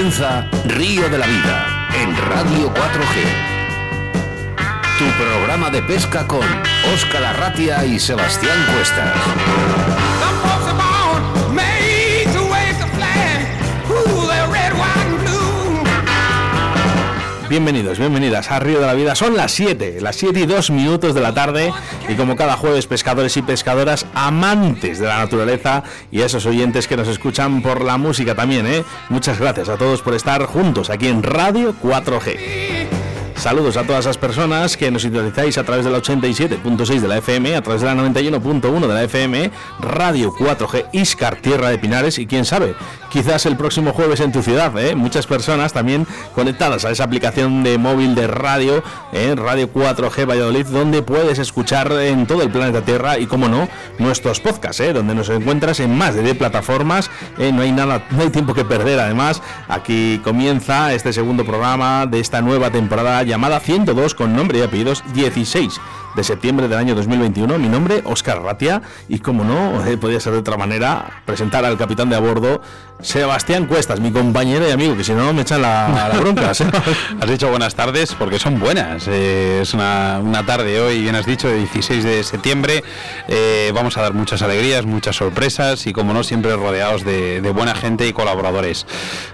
comienza Río de la Vida en Radio 4G. Tu programa de pesca con Óscar Arratia y Sebastián Cuestas. Bienvenidos, bienvenidas a Río de la Vida. Son las 7, las 7 y 2 minutos de la tarde y como cada jueves pescadores y pescadoras amantes de la naturaleza y a esos oyentes que nos escuchan por la música también, ¿eh? Muchas gracias a todos por estar juntos aquí en Radio 4G. Saludos a todas esas personas que nos sintonizáis a través de la 87.6 de la FM, a través de la 91.1 de la FM, Radio 4G Iscar, Tierra de Pinares y quién sabe, quizás el próximo jueves en tu ciudad, ¿eh? muchas personas también conectadas a esa aplicación de móvil de radio, ¿eh? Radio 4G Valladolid, donde puedes escuchar en todo el planeta Tierra y como no, nuestros podcasts, ¿eh? donde nos encuentras en más de 10 plataformas, ¿eh? no hay nada, no hay tiempo que perder además, aquí comienza este segundo programa de esta nueva temporada llamada 102 con nombre y apellidos 16 de septiembre del año 2021. Mi nombre, Oscar Ratia, y como no, eh, podía ser de otra manera, presentar al capitán de a bordo, Sebastián Cuestas, mi compañero y amigo, que si no me echan la, la bronca. has dicho buenas tardes porque son buenas. Eh, es una, una, tarde hoy, bien has dicho, de 16 de septiembre. Eh, vamos a dar muchas alegrías, muchas sorpresas y, como no, siempre rodeados de, de, buena gente y colaboradores.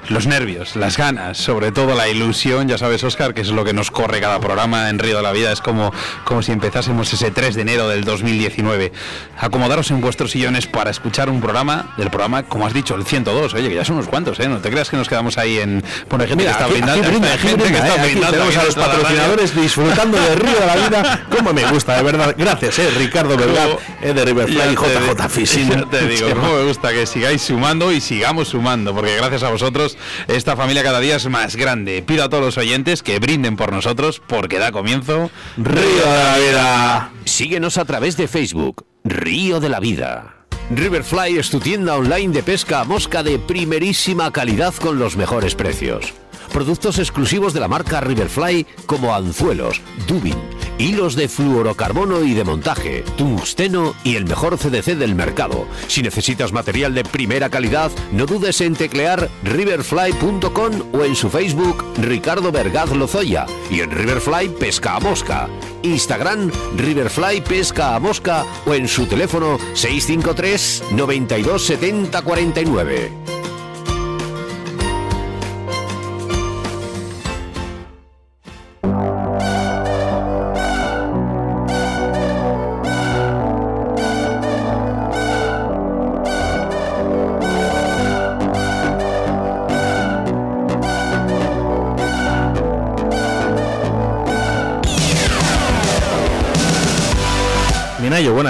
Los nervios, las ganas, sobre todo la ilusión, ya sabes, Oscar, que es lo que nos corre cada programa en Río de la Vida. Es como, como si empezásemos ese 3 de enero del 2019. Acomodaros en vuestros sillones para escuchar un programa, del programa, como has dicho, el 102 oye, que ya son unos cuantos, ¿eh? No te creas que nos quedamos ahí en. Por ejemplo, Mira, que está brindando. Gente que está ¿eh? brindando. Tenemos a los patrocinadores disfrutando de Río de la Vida. Como me gusta, de verdad. Gracias, ¿eh? Ricardo Belgar, eh, de Riverfly y JJ Fishing. Ya te digo, cómo me gusta que sigáis sumando y sigamos sumando, porque gracias a vosotros esta familia cada día es más grande. Pido a todos los oyentes que brinden por nosotros, porque da comienzo Río de la Vida. Síguenos a través de Facebook, Río de la Vida. Riverfly es tu tienda online de pesca a mosca de primerísima calidad con los mejores precios. Productos exclusivos de la marca Riverfly como anzuelos, dubin, hilos de fluorocarbono y de montaje, tungsteno y el mejor CDC del mercado. Si necesitas material de primera calidad, no dudes en teclear riverfly.com o en su Facebook Ricardo Vergaz Lozoya y en Riverfly Pesca a Mosca. Instagram Riverfly Pesca a Mosca o en su teléfono 653 92 70 49.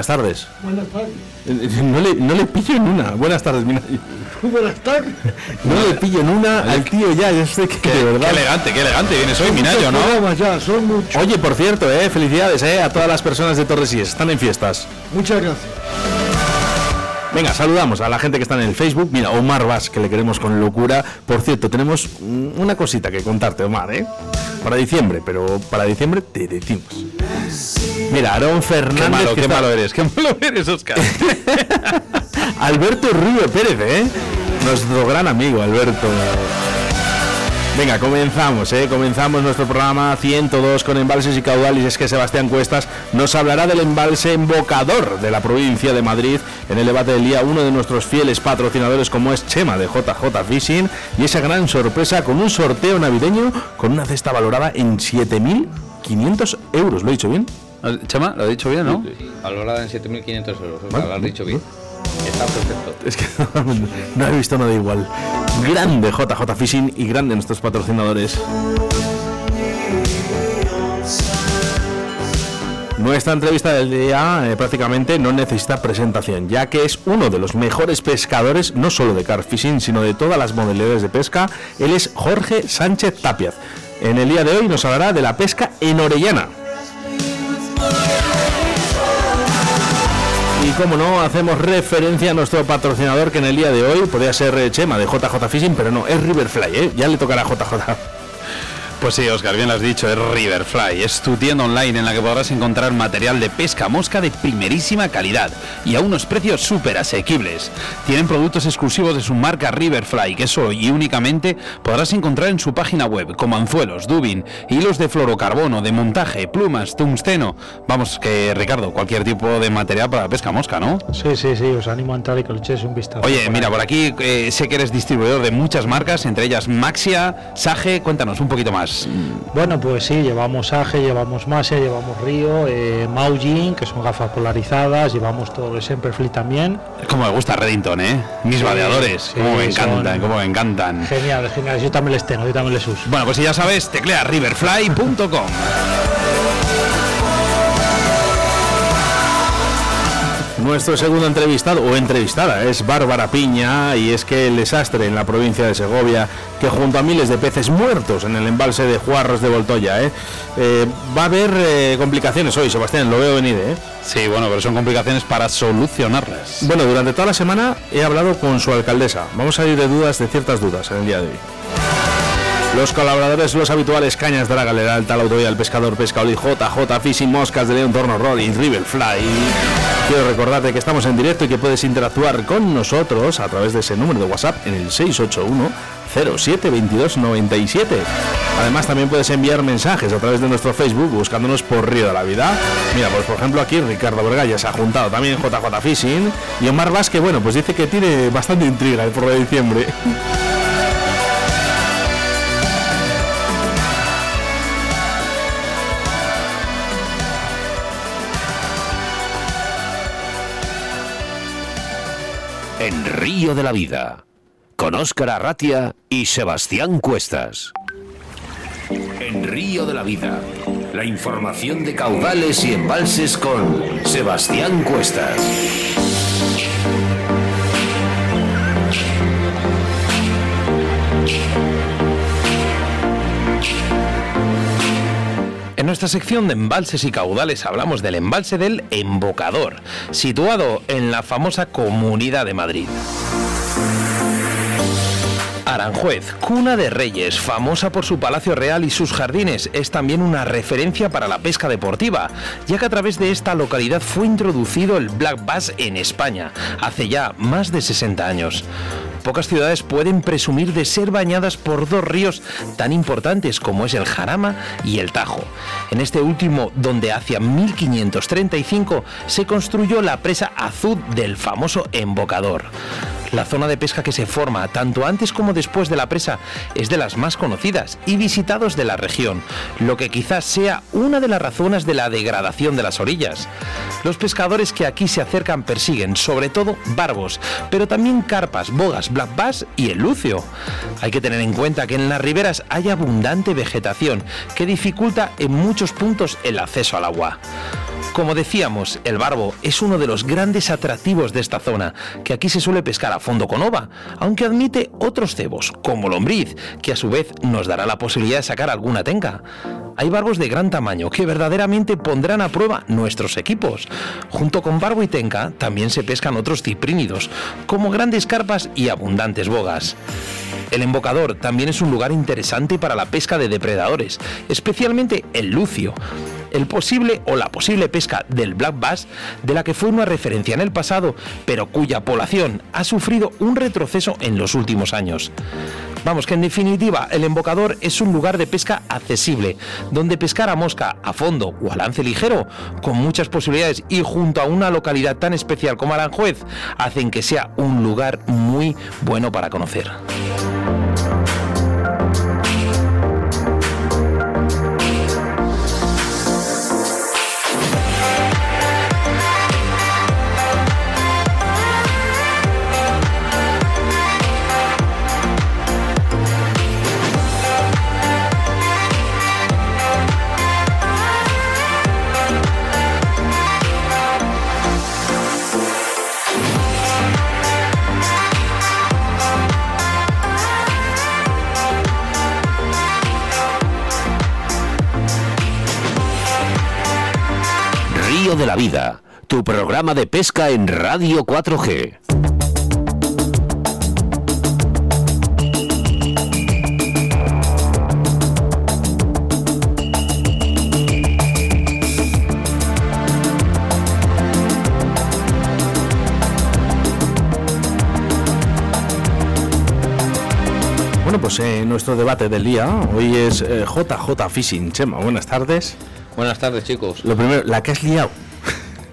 Buenas tardes. Buenas tardes. No le, no le pillo en una. Buenas tardes, Minayo. Buenas tardes. No le pillo en una al tío ya, yo sé que Qué, de verdad. qué elegante, qué elegante vienes hoy, Minayo, ¿no? Ya, son muchos. Oye, por cierto, eh, felicidades eh, a todas las personas de Torresíes, están en fiestas. Muchas gracias. Venga, saludamos a la gente que está en el Facebook. Mira, Omar Vas, que le queremos con locura. Por cierto, tenemos una cosita que contarte, Omar, ¿eh? Para diciembre, pero para diciembre te decimos. Mira, Aarón Fernández. Qué malo, que qué está- malo eres, qué malo eres, Oscar. Alberto Rubio Pérez, ¿eh? Nuestro gran amigo, Alberto. Venga, comenzamos, ¿eh? Comenzamos nuestro programa 102 con embalses y caudales. Es que Sebastián Cuestas nos hablará del embalse embocador de la provincia de Madrid en el debate del día. Uno de nuestros fieles patrocinadores, como es Chema de JJ Fishing. Y esa gran sorpresa con un sorteo navideño con una cesta valorada en 7.500 euros. ¿Lo he dicho bien? Chama, lo he dicho bien, ¿no? Valorada en 7.500 euros. O sea, lo has dicho bien. Está perfecto. Es que no he visto nada igual. Grande JJ Fishing y grande nuestros patrocinadores. Nuestra entrevista del día eh, prácticamente no necesita presentación, ya que es uno de los mejores pescadores, no solo de car fishing, sino de todas las modalidades de pesca. Él es Jorge Sánchez Tapiaz. En el día de hoy nos hablará de la pesca en Orellana. Como no, hacemos referencia a nuestro patrocinador que en el día de hoy podría ser eh, Chema de JJ Fishing, pero no, es Riverfly, ¿eh? ya le tocará JJ. Pues sí, Oscar, bien lo has dicho, es Riverfly. Es tu tienda online en la que podrás encontrar material de pesca mosca de primerísima calidad y a unos precios súper asequibles. Tienen productos exclusivos de su marca Riverfly que solo y únicamente podrás encontrar en su página web, como anzuelos, dubin, hilos de fluorocarbono, de montaje, plumas, tungsteno. Vamos, que Ricardo, cualquier tipo de material para pesca mosca, ¿no? Sí, sí, sí, os animo a entrar y que le echéis un vistazo. Oye, mira, por aquí eh, sé que eres distribuidor de muchas marcas, entre ellas Maxia, Sage, cuéntanos un poquito más. Bueno, pues sí, llevamos Age, llevamos Masia, llevamos Río, eh, Maujin, que son gafas polarizadas, llevamos todo el Semperfleet también. Como me gusta Reddington, ¿eh? Mis Sí, vadeadores, sí, como me son- encantan, como me encantan. Genial, genial, yo también les tengo, yo también les uso. Bueno, pues si ya sabes, teclea riverfly.com. Nuestro segundo entrevistado o entrevistada es Bárbara Piña y es que el desastre en la provincia de Segovia, que junto a miles de peces muertos en el embalse de Juarros de Voltoya, ¿eh? Eh, va a haber eh, complicaciones hoy, Sebastián, lo veo venir. Sí, bueno, pero son complicaciones para solucionarlas. Bueno, durante toda la semana he hablado con su alcaldesa. Vamos a ir de dudas de ciertas dudas en el día de hoy. Los colaboradores, los habituales Cañas Draga, el Alta, la Autovía del Pescador, Pesca Oli, JJ, Fishing, Moscas de León, Torno Roll y Riverfly. Quiero recordarte que estamos en directo y que puedes interactuar con nosotros a través de ese número de WhatsApp en el 681 07 22 97. Además también puedes enviar mensajes a través de nuestro Facebook buscándonos por Río de la Vida. Mira, pues por ejemplo aquí Ricardo Vergalla se ha juntado también JJ Fishing y Omar Vázquez, bueno, pues dice que tiene bastante intriga el por de diciembre. En Río de la Vida, con Óscar Arratia y Sebastián Cuestas. En Río de la Vida, la información de caudales y embalses con Sebastián Cuestas. En nuestra sección de embalses y caudales hablamos del embalse del Embocador, situado en la famosa Comunidad de Madrid. Aranjuez, cuna de reyes, famosa por su palacio real y sus jardines, es también una referencia para la pesca deportiva, ya que a través de esta localidad fue introducido el black bass en España, hace ya más de 60 años. Pocas ciudades pueden presumir de ser bañadas por dos ríos tan importantes como es el Jarama y el Tajo. En este último, donde hacia 1535 se construyó la presa azul del famoso embocador. La zona de pesca que se forma tanto antes como después de la presa es de las más conocidas y visitados de la región, lo que quizás sea una de las razones de la degradación de las orillas. Los pescadores que aquí se acercan persiguen sobre todo barbos, pero también carpas, bogas, black bass y el lucio. Hay que tener en cuenta que en las riberas hay abundante vegetación que dificulta en muchos puntos el acceso al agua. Como decíamos, el barbo es uno de los grandes atractivos de esta zona, que aquí se suele pescar a fondo con ova, aunque admite otros cebos, como lombriz, que a su vez nos dará la posibilidad de sacar alguna tenca. Hay barbos de gran tamaño que verdaderamente pondrán a prueba nuestros equipos. Junto con barbo y tenca también se pescan otros ciprínidos, como grandes carpas y abundantes bogas. El embocador también es un lugar interesante para la pesca de depredadores, especialmente el lucio. El posible o la posible pesca del black bass, de la que fue una referencia en el pasado, pero cuya población ha sufrido un retroceso en los últimos años. Vamos, que en definitiva el embocador es un lugar de pesca accesible, donde pescar a mosca, a fondo o a lance ligero, con muchas posibilidades y junto a una localidad tan especial como Aranjuez, hacen que sea un lugar muy bueno para conocer. De la Vida, tu programa de pesca en Radio 4G. Bueno, pues eh, nuestro debate del día hoy es eh, JJ Fishing. Chema, buenas tardes. Buenas tardes, chicos. Lo primero, la que has liado.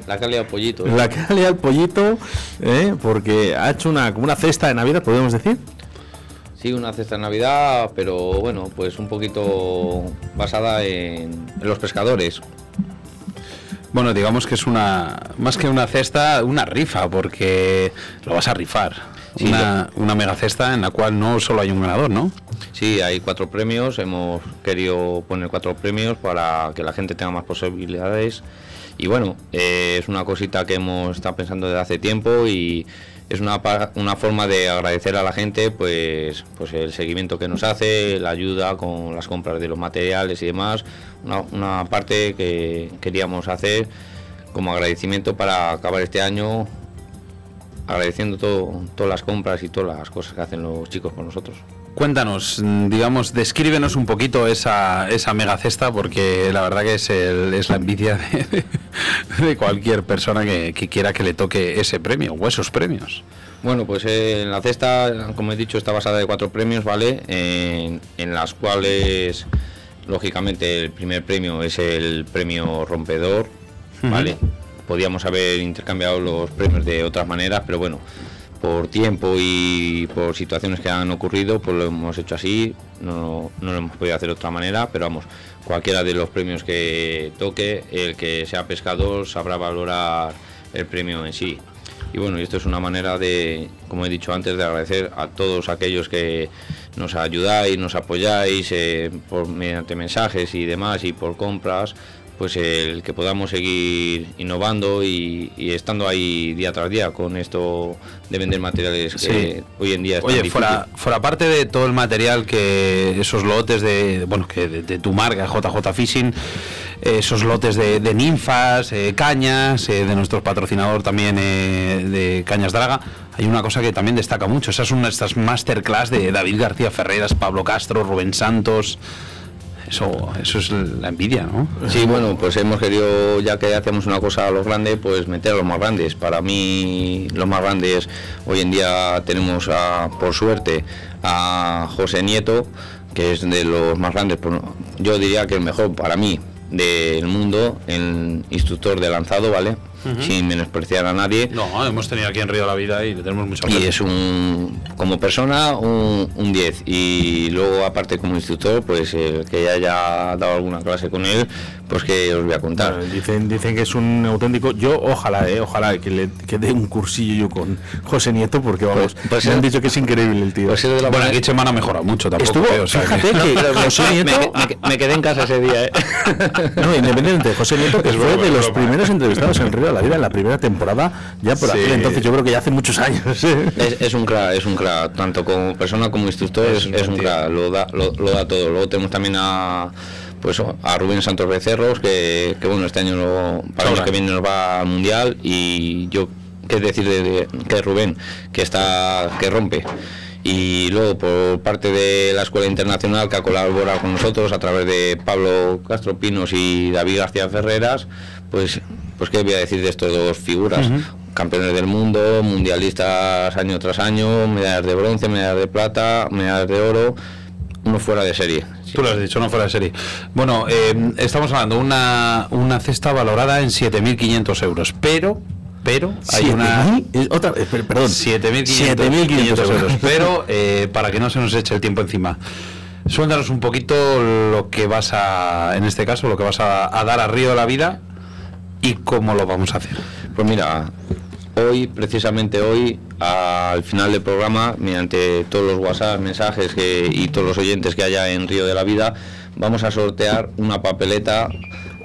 La que ha liado pollito. ¿eh? La que ha liado el pollito, eh, porque ha hecho una, como una cesta de Navidad, podemos decir. Sí, una cesta de Navidad, pero bueno, pues un poquito basada en, en los pescadores. Bueno, digamos que es una más que una cesta, una rifa, porque lo vas a rifar. Sí, una, una mega cesta en la cual no solo hay un ganador, ¿no? Sí, hay cuatro premios. Hemos querido poner cuatro premios para que la gente tenga más posibilidades. Y bueno, eh, es una cosita que hemos estado pensando desde hace tiempo y es una, una forma de agradecer a la gente pues, pues el seguimiento que nos hace, la ayuda con las compras de los materiales y demás. Una, una parte que queríamos hacer como agradecimiento para acabar este año agradeciendo todo, todas las compras y todas las cosas que hacen los chicos con nosotros. Cuéntanos, digamos, descríbenos un poquito esa, esa mega cesta, porque la verdad que es, el- es la envidia de, de cualquier persona que, que quiera que le toque ese premio o esos premios. Bueno, pues eh, en la cesta, como he dicho, está basada de cuatro premios, ¿vale? En, en las cuales, lógicamente, el primer premio es el premio rompedor, ¿vale? Podíamos haber intercambiado los premios de otras maneras, pero bueno, por tiempo y por situaciones que han ocurrido, pues lo hemos hecho así, no, no lo hemos podido hacer de otra manera, pero vamos, cualquiera de los premios que toque, el que sea pescador sabrá valorar el premio en sí. Y bueno, esto es una manera de, como he dicho antes, de agradecer a todos aquellos que nos ayudáis, nos apoyáis eh, por, mediante mensajes y demás y por compras, pues el que podamos seguir innovando y, y estando ahí día tras día con esto de vender materiales que Sí. hoy en día es Oye, fuera, fuera parte de todo el material que esos lotes de, bueno, que de, de tu marca JJ Fishing, eh, esos lotes de, de ninfas, eh, cañas, eh, de nuestro patrocinador también eh, de Cañas Draga, hay una cosa que también destaca mucho. Esas son estas masterclass de David García Ferreras, Pablo Castro, Rubén Santos. Eso, eso es la envidia, ¿no? Sí, bueno, pues hemos querido, ya que hacemos una cosa a los grandes, pues meter a los más grandes. Para mí, los más grandes, hoy en día tenemos, por suerte, a José Nieto, que es de los más grandes, yo diría que el mejor para mí del mundo, el instructor de lanzado, ¿vale? Sin menospreciar a nadie. No, hemos tenido aquí en Río de la Vida y le tenemos mucha Y es un, como persona, un, un 10. Y luego, aparte, como instructor, pues el que ya haya dado alguna clase con él, pues que os voy a contar. Dicen, dicen que es un auténtico. Yo, ojalá, eh, ojalá que le que dé un cursillo yo con José Nieto, porque vamos, Pues- pues me han dicho que es increíble el tío. Pues es de la Bueno, aquí Chema no ha mejorado mucho tampoco. Estuvo, eh, o sea que- fíjate que José me, Nieto, me que- me quedé en casa ese día, ¿eh? no, independiente de José Nieto, que Es fue de los primeros entrevistados en Río de la Vida en la primera temporada, ya por Sí. aquel entonces, yo creo que ya hace muchos años. ¿eh? Es, es un crack, es un crack, tanto como persona como instructor, es, un es crack, lo da, lo, lo da todo. Luego tenemos también a pues a Rubén Santos Becerros, que, que bueno, este año lo- para los que vienen nos va al mundial y yo qué decir de, de- que Rubén, que está, que rompe. Y luego por parte de la Escuela Internacional que ha colaborado con nosotros a través de Pablo Castro Pinos y David García Ferreras, pues, pues qué voy a decir de estos dos figuras. Campeones del mundo, mundialistas año tras año, medallas de bronce, medallas de plata, medallas de oro, uno fuera de serie. Tú lo has dicho, no fuera de serie. Bueno, eh, estamos hablando de una, una cesta valorada en 7.500 euros, pero, pero hay una... 7.000, otra, per- perdón, 7.500 7.500 euros. Pero eh, para que no se nos eche el tiempo encima, suéltanos un poquito lo que vas a, en este caso, lo que vas a, a dar a Río de la Vida y cómo lo vamos a hacer. Pues mira, hoy, precisamente hoy, al final del programa, mediante todos los WhatsApp, mensajes que, y todos los oyentes que haya en Río de la Vida, vamos a sortear una papeleta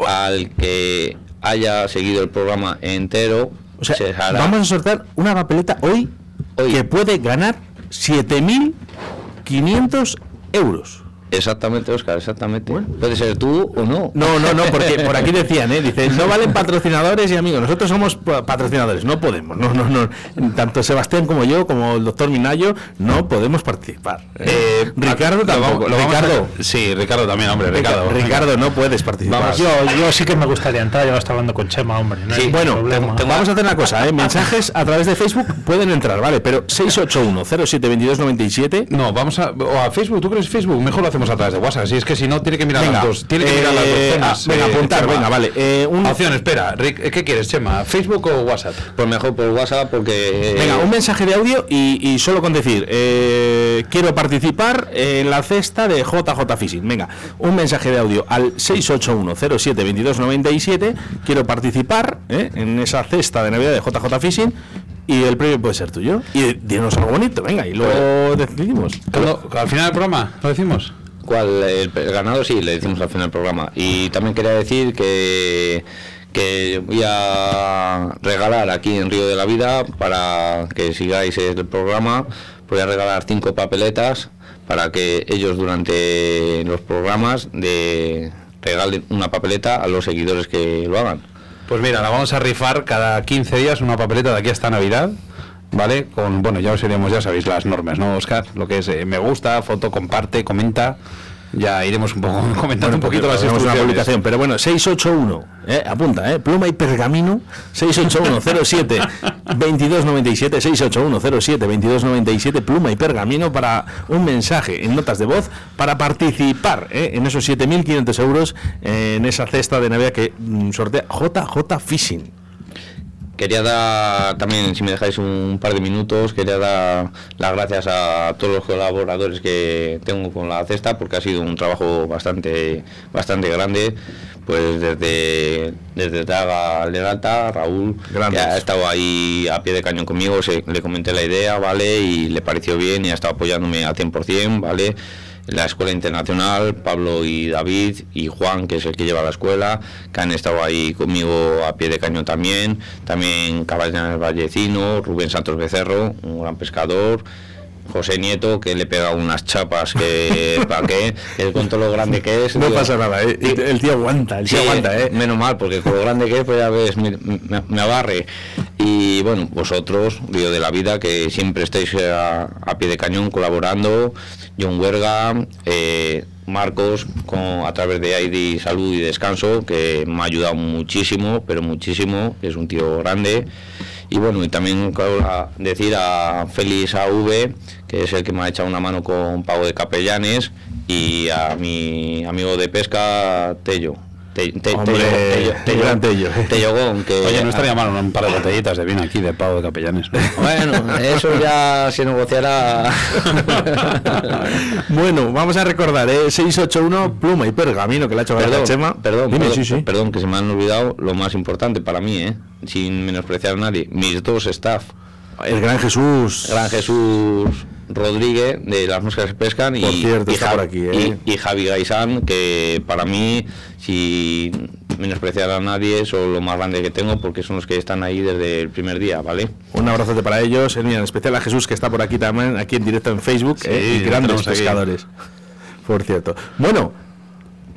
al que haya seguido el programa entero. O sea, se hará- vamos a sortear una papeleta hoy, Hoy. que puede ganar 7.500 euros. Exactamente, Oscar, exactamente. Puede ser tú o no. No, no, no, porque por aquí decían, ¿eh? Dice, no valen patrocinadores y amigos, nosotros somos pa- patrocinadores, no podemos, no, no, no. Tanto Sebastián como yo, como el doctor Minayo, no podemos participar. Eh, Ricardo lo tampoco. vamos- lo vamos a- Ricardo, sí, Ricardo también, hombre, Ricardo. Ricardo, no puedes participar. Vamos, Yo, yo sí que me gustaría entrar, yo lo estaba hablando con Chema, hombre. No hay Sí, bueno, problema. te- vamos a hacer una cosa, ¿eh? mensajes a través de Facebook pueden entrar, ¿vale? Pero 681-072297. No, vamos a, o a Facebook, ¿tú crees Facebook? Mejor lo hacemos a través de WhatsApp. Si es que si no, tiene que mirar Venga, las dos. Tiene que mirar las dos eh, zonas, ah, venga, eh, apuntar, Chema. venga, vale. Eh, Opción, espera. Rick, ¿Qué quieres, Chema? ¿Facebook o WhatsApp? Pues mejor por WhatsApp porque... Venga, un mensaje de audio y, y solo con decir, eh, quiero participar en la cesta de JJ Fishing. Venga, un mensaje de audio al 681-07-2297. Quiero participar eh, en esa cesta de Navidad de JJ Fishing y el premio puede ser tuyo. Y dinos algo bonito, venga, y luego decidimos. ¿Cuándo- ¿Al final del programa lo decimos? ¿Cuál? El, ganado sí, le decimos al final del programa. Y también quería decir que, que voy a regalar aquí en Río de la Vida, para que sigáis el programa, voy a regalar cinco papeletas para que ellos durante los programas de, regalen una papeleta a los seguidores que lo hagan. Pues mira, la vamos a rifar cada 15 días una papeleta de aquí hasta Navidad. ¿Vale? Con, bueno, ya os iremos, ya sabéis las normas, ¿no, Oscar? Lo que es eh, me gusta, foto, comparte, comenta. Ya iremos un poco comentando un poquito las una publicación, pero bueno, 681, eh, apunta, eh, pluma y pergamino, 68107 2297, 68107 2297, pluma y pergamino para un mensaje en notas de voz para participar eh, en esos 7.500 euros eh, en esa cesta de Navidad que mm, sortea JJ Fishing. Quería dar también, si me dejáis un par de minutos, quería dar las gracias a todos los colaboradores que tengo con la cesta, porque ha sido un trabajo bastante, bastante grande. Pues desde, desde Daga Leralta, Raúl, Grandes. que ha estado ahí a pie de cañón conmigo, se- le comenté la idea, ¿vale? Y le pareció bien y ha estado apoyándome al 100%, ¿vale? La Escuela Internacional, Pablo y David y Juan, que es el que lleva la escuela, que han estado ahí conmigo a pie de cañón también, también Cabañas Vallecino, Rubén Santos Becerro, un gran pescador, José Nieto, que le pega unas chapas que para qué, él con todo lo grande que es. No digo, pasa nada, eh, el tío aguanta, el tío Sí, aguanta, eh. Menos mal, porque con lo grande que es, pues ya ves, me, me- me agarre. Y bueno, vosotros, Río de la Vida, que siempre estáis a, a pie de cañón colaborando. John Huerga, eh, Marcos, con, a través de ID Salud y Descanso, que me ha ayudado muchísimo, pero muchísimo, es un tío grande. Y bueno, y también claro, a decir a Félix AV, que es el que me ha echado una mano con pago de capellanes, y a mi amigo de pesca, Tello. Te- te- Hombre, Tello- Tello- gran Tello. Tello Gón, que Oye, no estaría mal un par de botellitas de vino aquí de pavo de capellanes. ¿no? Bueno, eso ya se negociará. Bueno, vamos a recordar, eh, 681 pluma y pergamino que le ha hecho Perdón, a Chema. perdón, Dime, perdón, sí, sí. perdón, que se me han olvidado lo más importante para mí, ¿eh? sin menospreciar a nadie. Mis dos staff, El gran Jesús. Gran Jesús Rodríguez de las moscas que pescan y, cierto, y está Ja- por aquí, ¿eh? y, y Javi Gaisán, que para mí, sin menospreciar a nadie, son lo más grande que tengo porque son los que están ahí desde el primer día, ¿vale? Un abrazote para ellos, en especial a Jesús que está por aquí también, aquí en directo en Facebook, Sí, eh, y grandes aquí. pescadores. Por cierto. Bueno,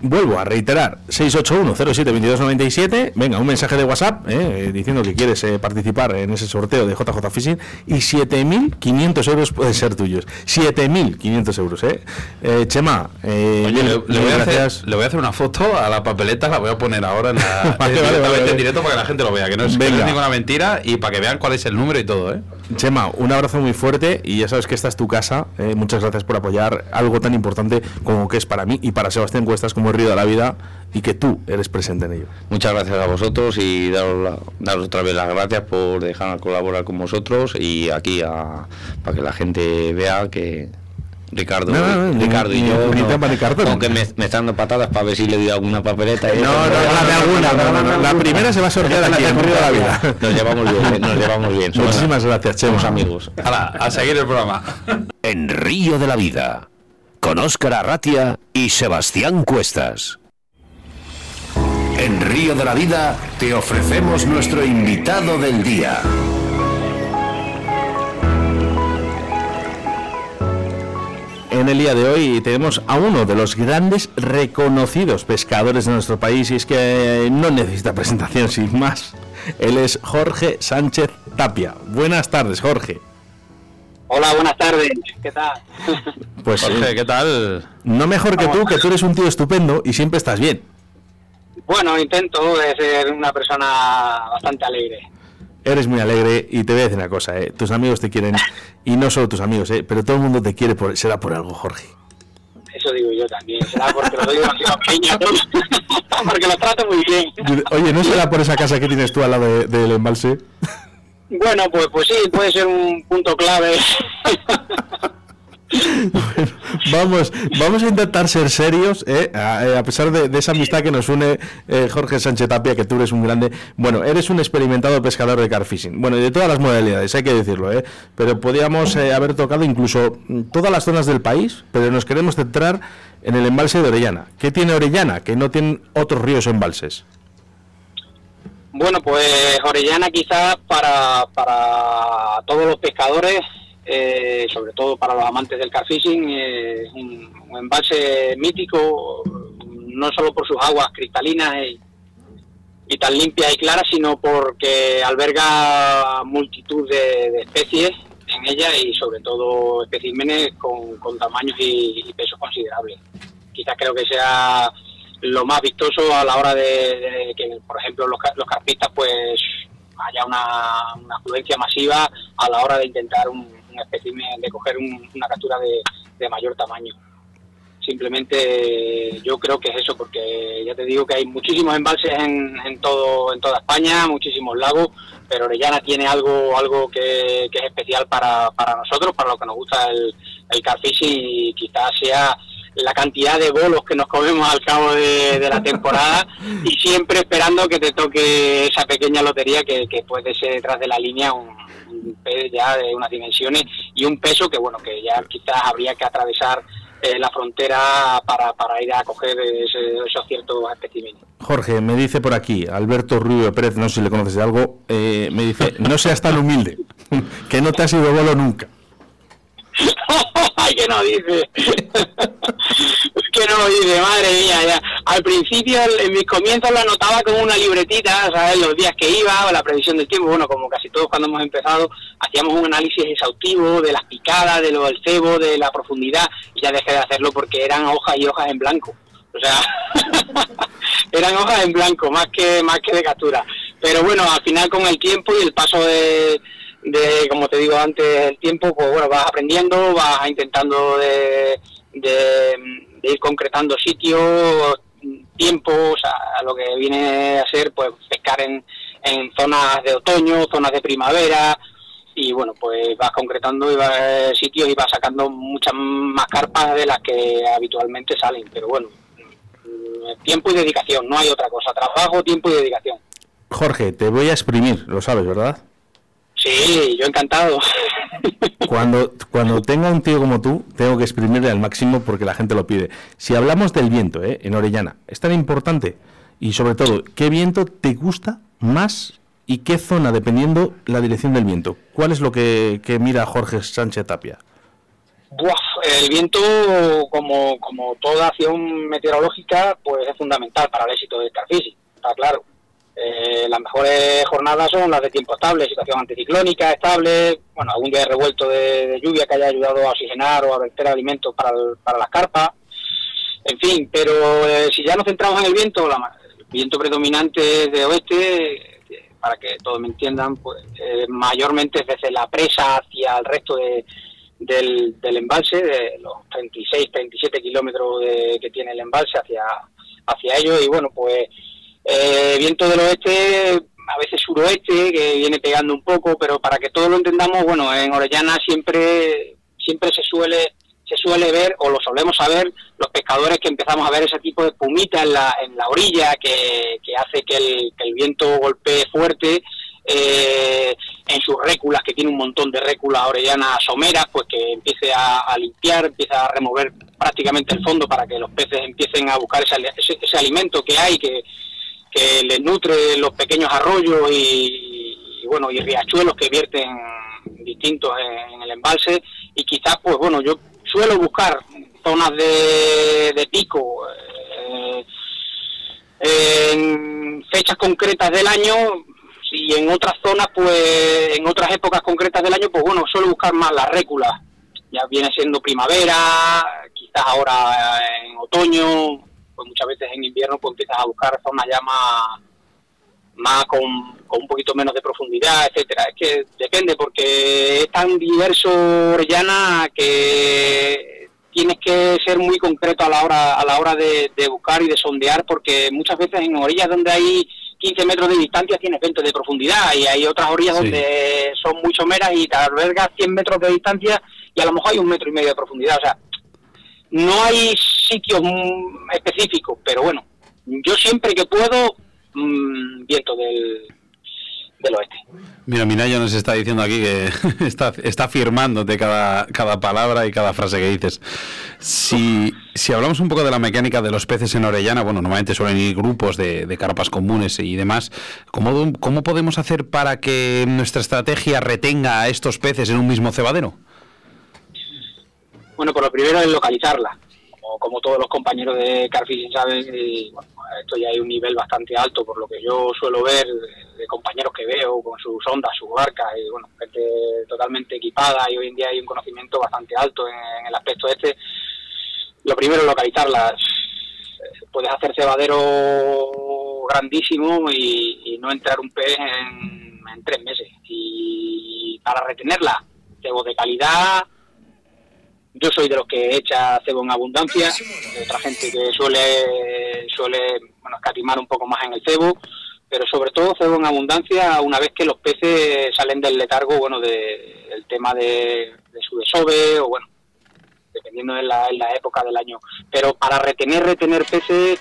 vuelvo a reiterar, 681-07-2297, venga, un mensaje de WhatsApp eh, eh, diciendo que quieres eh, participar en ese sorteo de JJ Fishing y 7.500 euros pueden ser tuyos. 7.500 euros, ¿eh? Eh, Chema, eh, Oye, le, voy a hacer, le voy a hacer una foto a la papeleta, la voy a poner ahora en la, Vale, vale, directamente vale. en directo para que la gente lo vea, que no es, que no es ninguna mentira y para que vean cuál es el número y todo, ¿eh? Chema, un abrazo muy fuerte y ya sabes que esta es tu casa. eh, muchas gracias por apoyar algo tan importante como que es para mí y para Sebastián Cuestas como el Río de la Vida y que tú eres presente en ello. Muchas gracias a vosotros y daros, la- daros otra vez las gracias por dejarnos colaborar con vosotros y aquí a, para que la gente vea que Ricardo, No, no, no, Ricardo y ni- yo, ni no, tema ni cartón. aunque me, me están dando patadas para ver si le doy alguna papeleta. alguna, no, no, no, La primera se va a sortear aquí en Río de la Vida. Nos llevamos bien, nos llevamos bien. Somos, Muchísimas gracias, Chema. somos amigos. Hala, a seguir el programa. En Río de la Vida, con Óscar Arratia y Sebastián Cuestas. En Río de la Vida te ofrecemos nuestro invitado del día. En el día de hoy tenemos a uno de los grandes reconocidos pescadores de nuestro país y es que no necesita presentación sin más. Él es Jorge Sánchez Tapia. Buenas tardes, Jorge. Hola, buenas tardes. ¿Qué tal? Pues Jorge, eh, ¿qué tal? no mejor que tú, que tú eres un tío estupendo y siempre estás bien. Bueno, intento de ser una persona bastante alegre. Eres muy alegre y te voy a decir una cosa, ¿eh? tus amigos te quieren y no solo tus amigos, ¿eh? pero todo el mundo te quiere, por, será por algo, Jorge. Eso digo yo también. Será porque los doy demasiado pequeños. porque los trato muy bien. Oye, ¿no será por esa casa que tienes tú al lado de- del embalse? Bueno, pues, pues sí, puede ser un punto clave. Vamos, vamos a intentar ser serios, ¿eh? a, eh, a pesar de, de esa amistad que nos une eh, Jorge Sánchez Tapia, que tú eres un grande. Bueno, eres un experimentado pescador de carfishing. Bueno, de todas las modalidades, hay que decirlo, ¿eh? Pero podíamos eh, haber tocado incluso mm, todas las zonas del país, pero nos queremos centrar en el embalse de Orellana. ¿Qué tiene Orellana? Que no tienen otros ríos embalses. Bueno, pues Orellana quizás para, para todos los pescadores, eh, sobre todo para los amantes del carfishing, eh, es un, embalse mítico, no solo por sus aguas cristalinas y, tan limpias y claras, sino porque alberga multitud de, especies en ella y sobre todo especímenes con, con tamaños y, y pesos considerables. Quizás creo que sea lo más vistoso a la hora de, que, por ejemplo, los, los carpistas pues haya una, una masiva a la hora de intentar un, un espécimen, de coger un- una captura de, de mayor tamaño. Simplemente yo creo que es eso, porque ya te digo que hay muchísimos embalses en, en todo en toda España, muchísimos lagos, pero Orellana tiene algo algo que, que es especial para, para nosotros, para lo que nos gusta el, el carfishing y quizás sea la cantidad de bolos que nos comemos al cabo de, de la temporada y siempre esperando que te toque esa pequeña lotería que, que puede ser detrás de la línea un, un pez ya de unas dimensiones y un peso que bueno que ya quizás habría que atravesar eh, la frontera para, para ir a coger ese- esos ciertos especímenes. Jorge, me dice por aquí, Alberto Rubio Pérez, no sé si le conoces de algo, eh, me dice, no seas tan humilde, que no te has ido bolo nunca. ¡Ay, que no dice! que no dice, madre mía. Al principio, en mis comienzos lo anotaba como una libretita, ¿sabes? Los días que iba, o la previsión del tiempo, bueno, como casi todos cuando hemos empezado, hacíamos un análisis exhaustivo de las picadas, de lo del cebo, de la profundidad, y ya dejé de hacerlo porque eran hojas y hojas en blanco. O sea, eran hojas en blanco, más que, más que de captura. Pero bueno, al final con el tiempo y el paso de, de, como te digo antes, el tiempo, pues bueno, vas aprendiendo, vas intentando de, de, ir concretando sitios, tiempos, o sea, lo que viene a ser, pues pescar en, en zonas de otoño, zonas de primavera, y bueno, pues vas concretando y sitios y vas sacando muchas más carpas de las que habitualmente salen, pero bueno, tiempo y dedicación, no hay otra cosa, trabajo, tiempo y dedicación. Jorge, te voy a exprimir, lo sabes, ¿verdad? Sí, yo encantado. Cuando, cuando tenga un tío como tú, tengo que exprimirle al máximo porque la gente lo pide. Si hablamos del viento, ¿eh? en Orellana, es tan importante. Y sobre todo, ¿qué viento te gusta más y qué zona, dependiendo la dirección del viento? ¿Cuál es lo que, que mira Jorge Sánchez Tapia? Buah, el viento, como, como toda acción meteorológica, pues es fundamental para el éxito del carfishing, está claro. Las mejores jornadas son las de tiempo estable, situación anticiclónica estable, bueno, algún día revuelto de, lluvia que haya ayudado a oxigenar o a verter alimentos para, para las carpas, en fin, pero eh, si ya nos centramos en el viento, la el viento predominante de oeste, eh, para que todos me entiendan, pues eh, mayormente es desde la presa hacia el resto de, del, del embalse, de los 36, 37 kilómetros que tiene el embalse hacia, hacia ellos, y bueno, pues eh, viento del oeste, a veces suroeste, que viene pegando un poco, pero para que todos lo entendamos, bueno, en Orellana siempre, siempre se suele se suele ver o lo solemos saber los pescadores que empezamos a ver ese tipo de espumita en la, en la orilla que, que hace que el, que el viento golpee fuerte eh, en sus réculas, que tiene un montón de réculas orellanas someras, pues que empiece a, limpiar, empiece a remover prácticamente el fondo para que los peces empiecen a buscar ese, ese, ese alimento que hay, que, que les nutre los pequeños arroyos y, bueno y riachuelos que vierten distintos en, en el embalse y quizás pues bueno yo suelo buscar zonas de, de pico eh, en fechas concretas del año y en otras zonas, pues en otras épocas concretas del año, pues bueno, suelo buscar más las réculas. Ya viene siendo primavera, quizás ahora en otoño, pues muchas veces en invierno pues empiezas a buscar zonas ya más, más con, con un poquito menos de profundidad, etcétera. Es que depende porque es tan diverso Orellana que tienes que ser muy concreto a la hora a la hora de, de buscar y de sondear porque muchas veces en orillas donde hay 15 metros de distancia tienes 20 de profundidad y hay otras orillas Sí. donde son muy someras y te albergas 100 metros de distancia y a lo mejor hay un metro y medio de profundidad. O sea, no hay sitios mm, específicos, pero bueno, yo siempre que puedo, mm, viento del, del oeste. Mira, Minaya nos está diciendo aquí que está, está firmándote cada, palabra y cada frase que dices. Si, si hablamos un poco de la mecánica de los peces en Orellana, bueno, normalmente suelen ir grupos de, de carpas comunes y demás. ¿Cómo, ¿Cómo podemos hacer para que nuestra estrategia retenga a estos peces en un mismo cebadero? Bueno, por lo primero es localizarla. Como, todos los compañeros de Carfishing saben, y, bueno, esto ya hay un nivel bastante alto, por lo que yo suelo ver de, compañeros que veo con sus ondas, sus barcas, y bueno, gente totalmente equipada, y hoy en día hay un conocimiento bastante alto en, el aspecto este. Lo primero es localizarlas. Eh, Puedes hacer cebadero grandísimo y, y no entrar un pez en, en tres meses. Y para retenerla, cebo de calidad, yo soy de los que echa cebo en abundancia, hay otra gente que suele suele bueno, escatimar un poco más en el cebo, pero sobre todo cebo en abundancia una vez que los peces salen del letargo, bueno, de, del tema de, de su desove o bueno, dependiendo de la, época del año. Pero para retener, retener peces,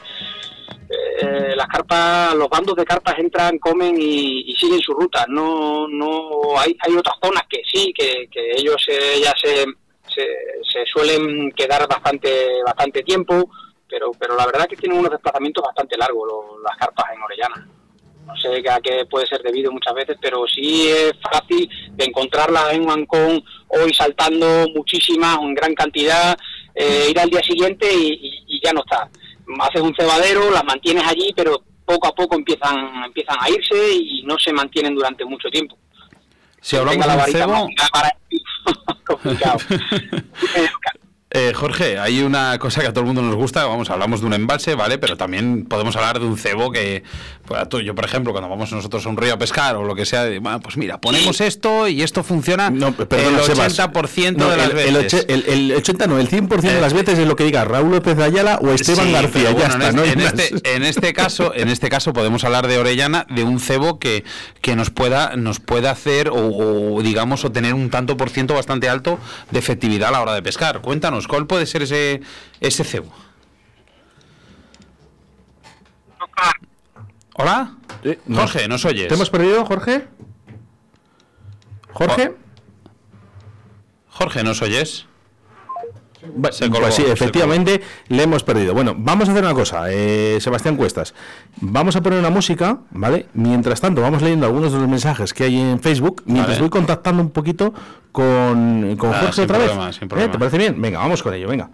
eh, las carpas, los bandos de carpas entran, comen y, y siguen su ruta. No, no hay, hay otras zonas que sí, que, que ellos eh, ya se, se suelen quedar bastante, bastante tiempo, pero, pero la verdad es que tienen unos desplazamientos bastante largos los- las carpas en Orellana. No sé a qué puede ser debido muchas veces, pero sí es fácil de encontrarlas en un ancón hoy saltando muchísimas, en gran cantidad, eh, ir al día siguiente y, ya no está. Haces un cebadero, las mantienes allí, pero poco a poco empiezan empiezan a irse y no se mantienen durante mucho tiempo. Si hablamos de cebo... para-. Eh, Jorge, hay una cosa que a todo el mundo nos gusta, vamos, hablamos de un embalse, ¿vale? Pero también podemos hablar de un cebo que, pues, tú- yo por ejemplo, cuando vamos nosotros a un río a pescar o lo que sea, "Bueno, pues mira, ponemos esto y esto funciona No, perdona, el Sebas. 80% No, de las el, veces. el el- el 80 no, el 100% de Eh, las veces es lo que diga Raúl López de Ayala o Esteban Sí, García. pero ya bueno, está, en, no este, en este- en este caso, en este caso podemos hablar de Orellana, de un cebo que, que nos pueda nos pueda hacer o, o, digamos o tener un tanto por ciento bastante alto de efectividad a la hora de pescar. Cuéntanos, ¿cuál puede ser ese ese cebo? Hola, Eh, no. Jorge, ¿nos oyes? ¿Te hemos perdido, Jorge? ¿Jorge? Jorge, ¿nos oyes? Colgó, pues sí, efectivamente le hemos perdido. Bueno, vamos a hacer una cosa, eh, Sebastián Cuestas. Vamos a poner una música, ¿vale? Mientras tanto, vamos leyendo algunos de los mensajes que hay en Facebook, mientras Vale. voy contactando un poquito con, con Jorge otra problema, vez. ¿Eh? ¿Te parece bien? Venga, vamos con ello, venga.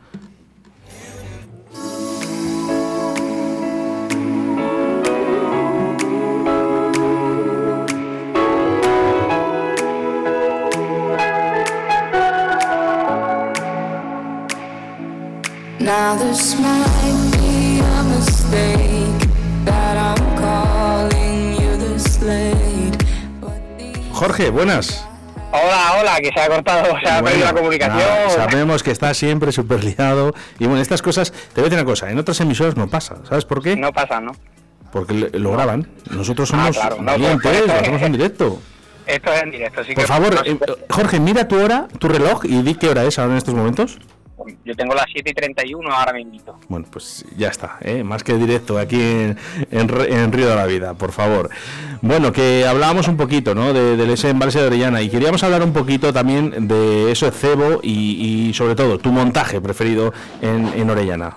Now this might be a mistake that I'm calling you this late. But the Jorge, buenas. Hola, hola, que se ha cortado, se ha perdido la comunicación. nada, sabemos que está siempre súper liado. Y bueno, estas cosas, te voy a decir una cosa, en otras emisoras no pasa. ¿Sabes por qué? No pasa, ¿no? Porque lo graban. Nosotros Ah, somos claro, no, valientes, pues, pues, lo hacemos en directo. Esto es en directo, así Por que... favor, no eh, Jorge, mira tu hora, tu reloj y di qué hora es ahora en estos momentos. Yo tengo las 7 y 31 ahora mismo. Bueno, pues ya está, ¿eh? más que directo aquí en, en, Re- en Río de la Vida, por favor. Bueno, que hablábamos un poquito ¿no? de, del ese embalse de Orellana y queríamos hablar un poquito también de eso de cebo y, y sobre todo tu montaje preferido en, en Orellana.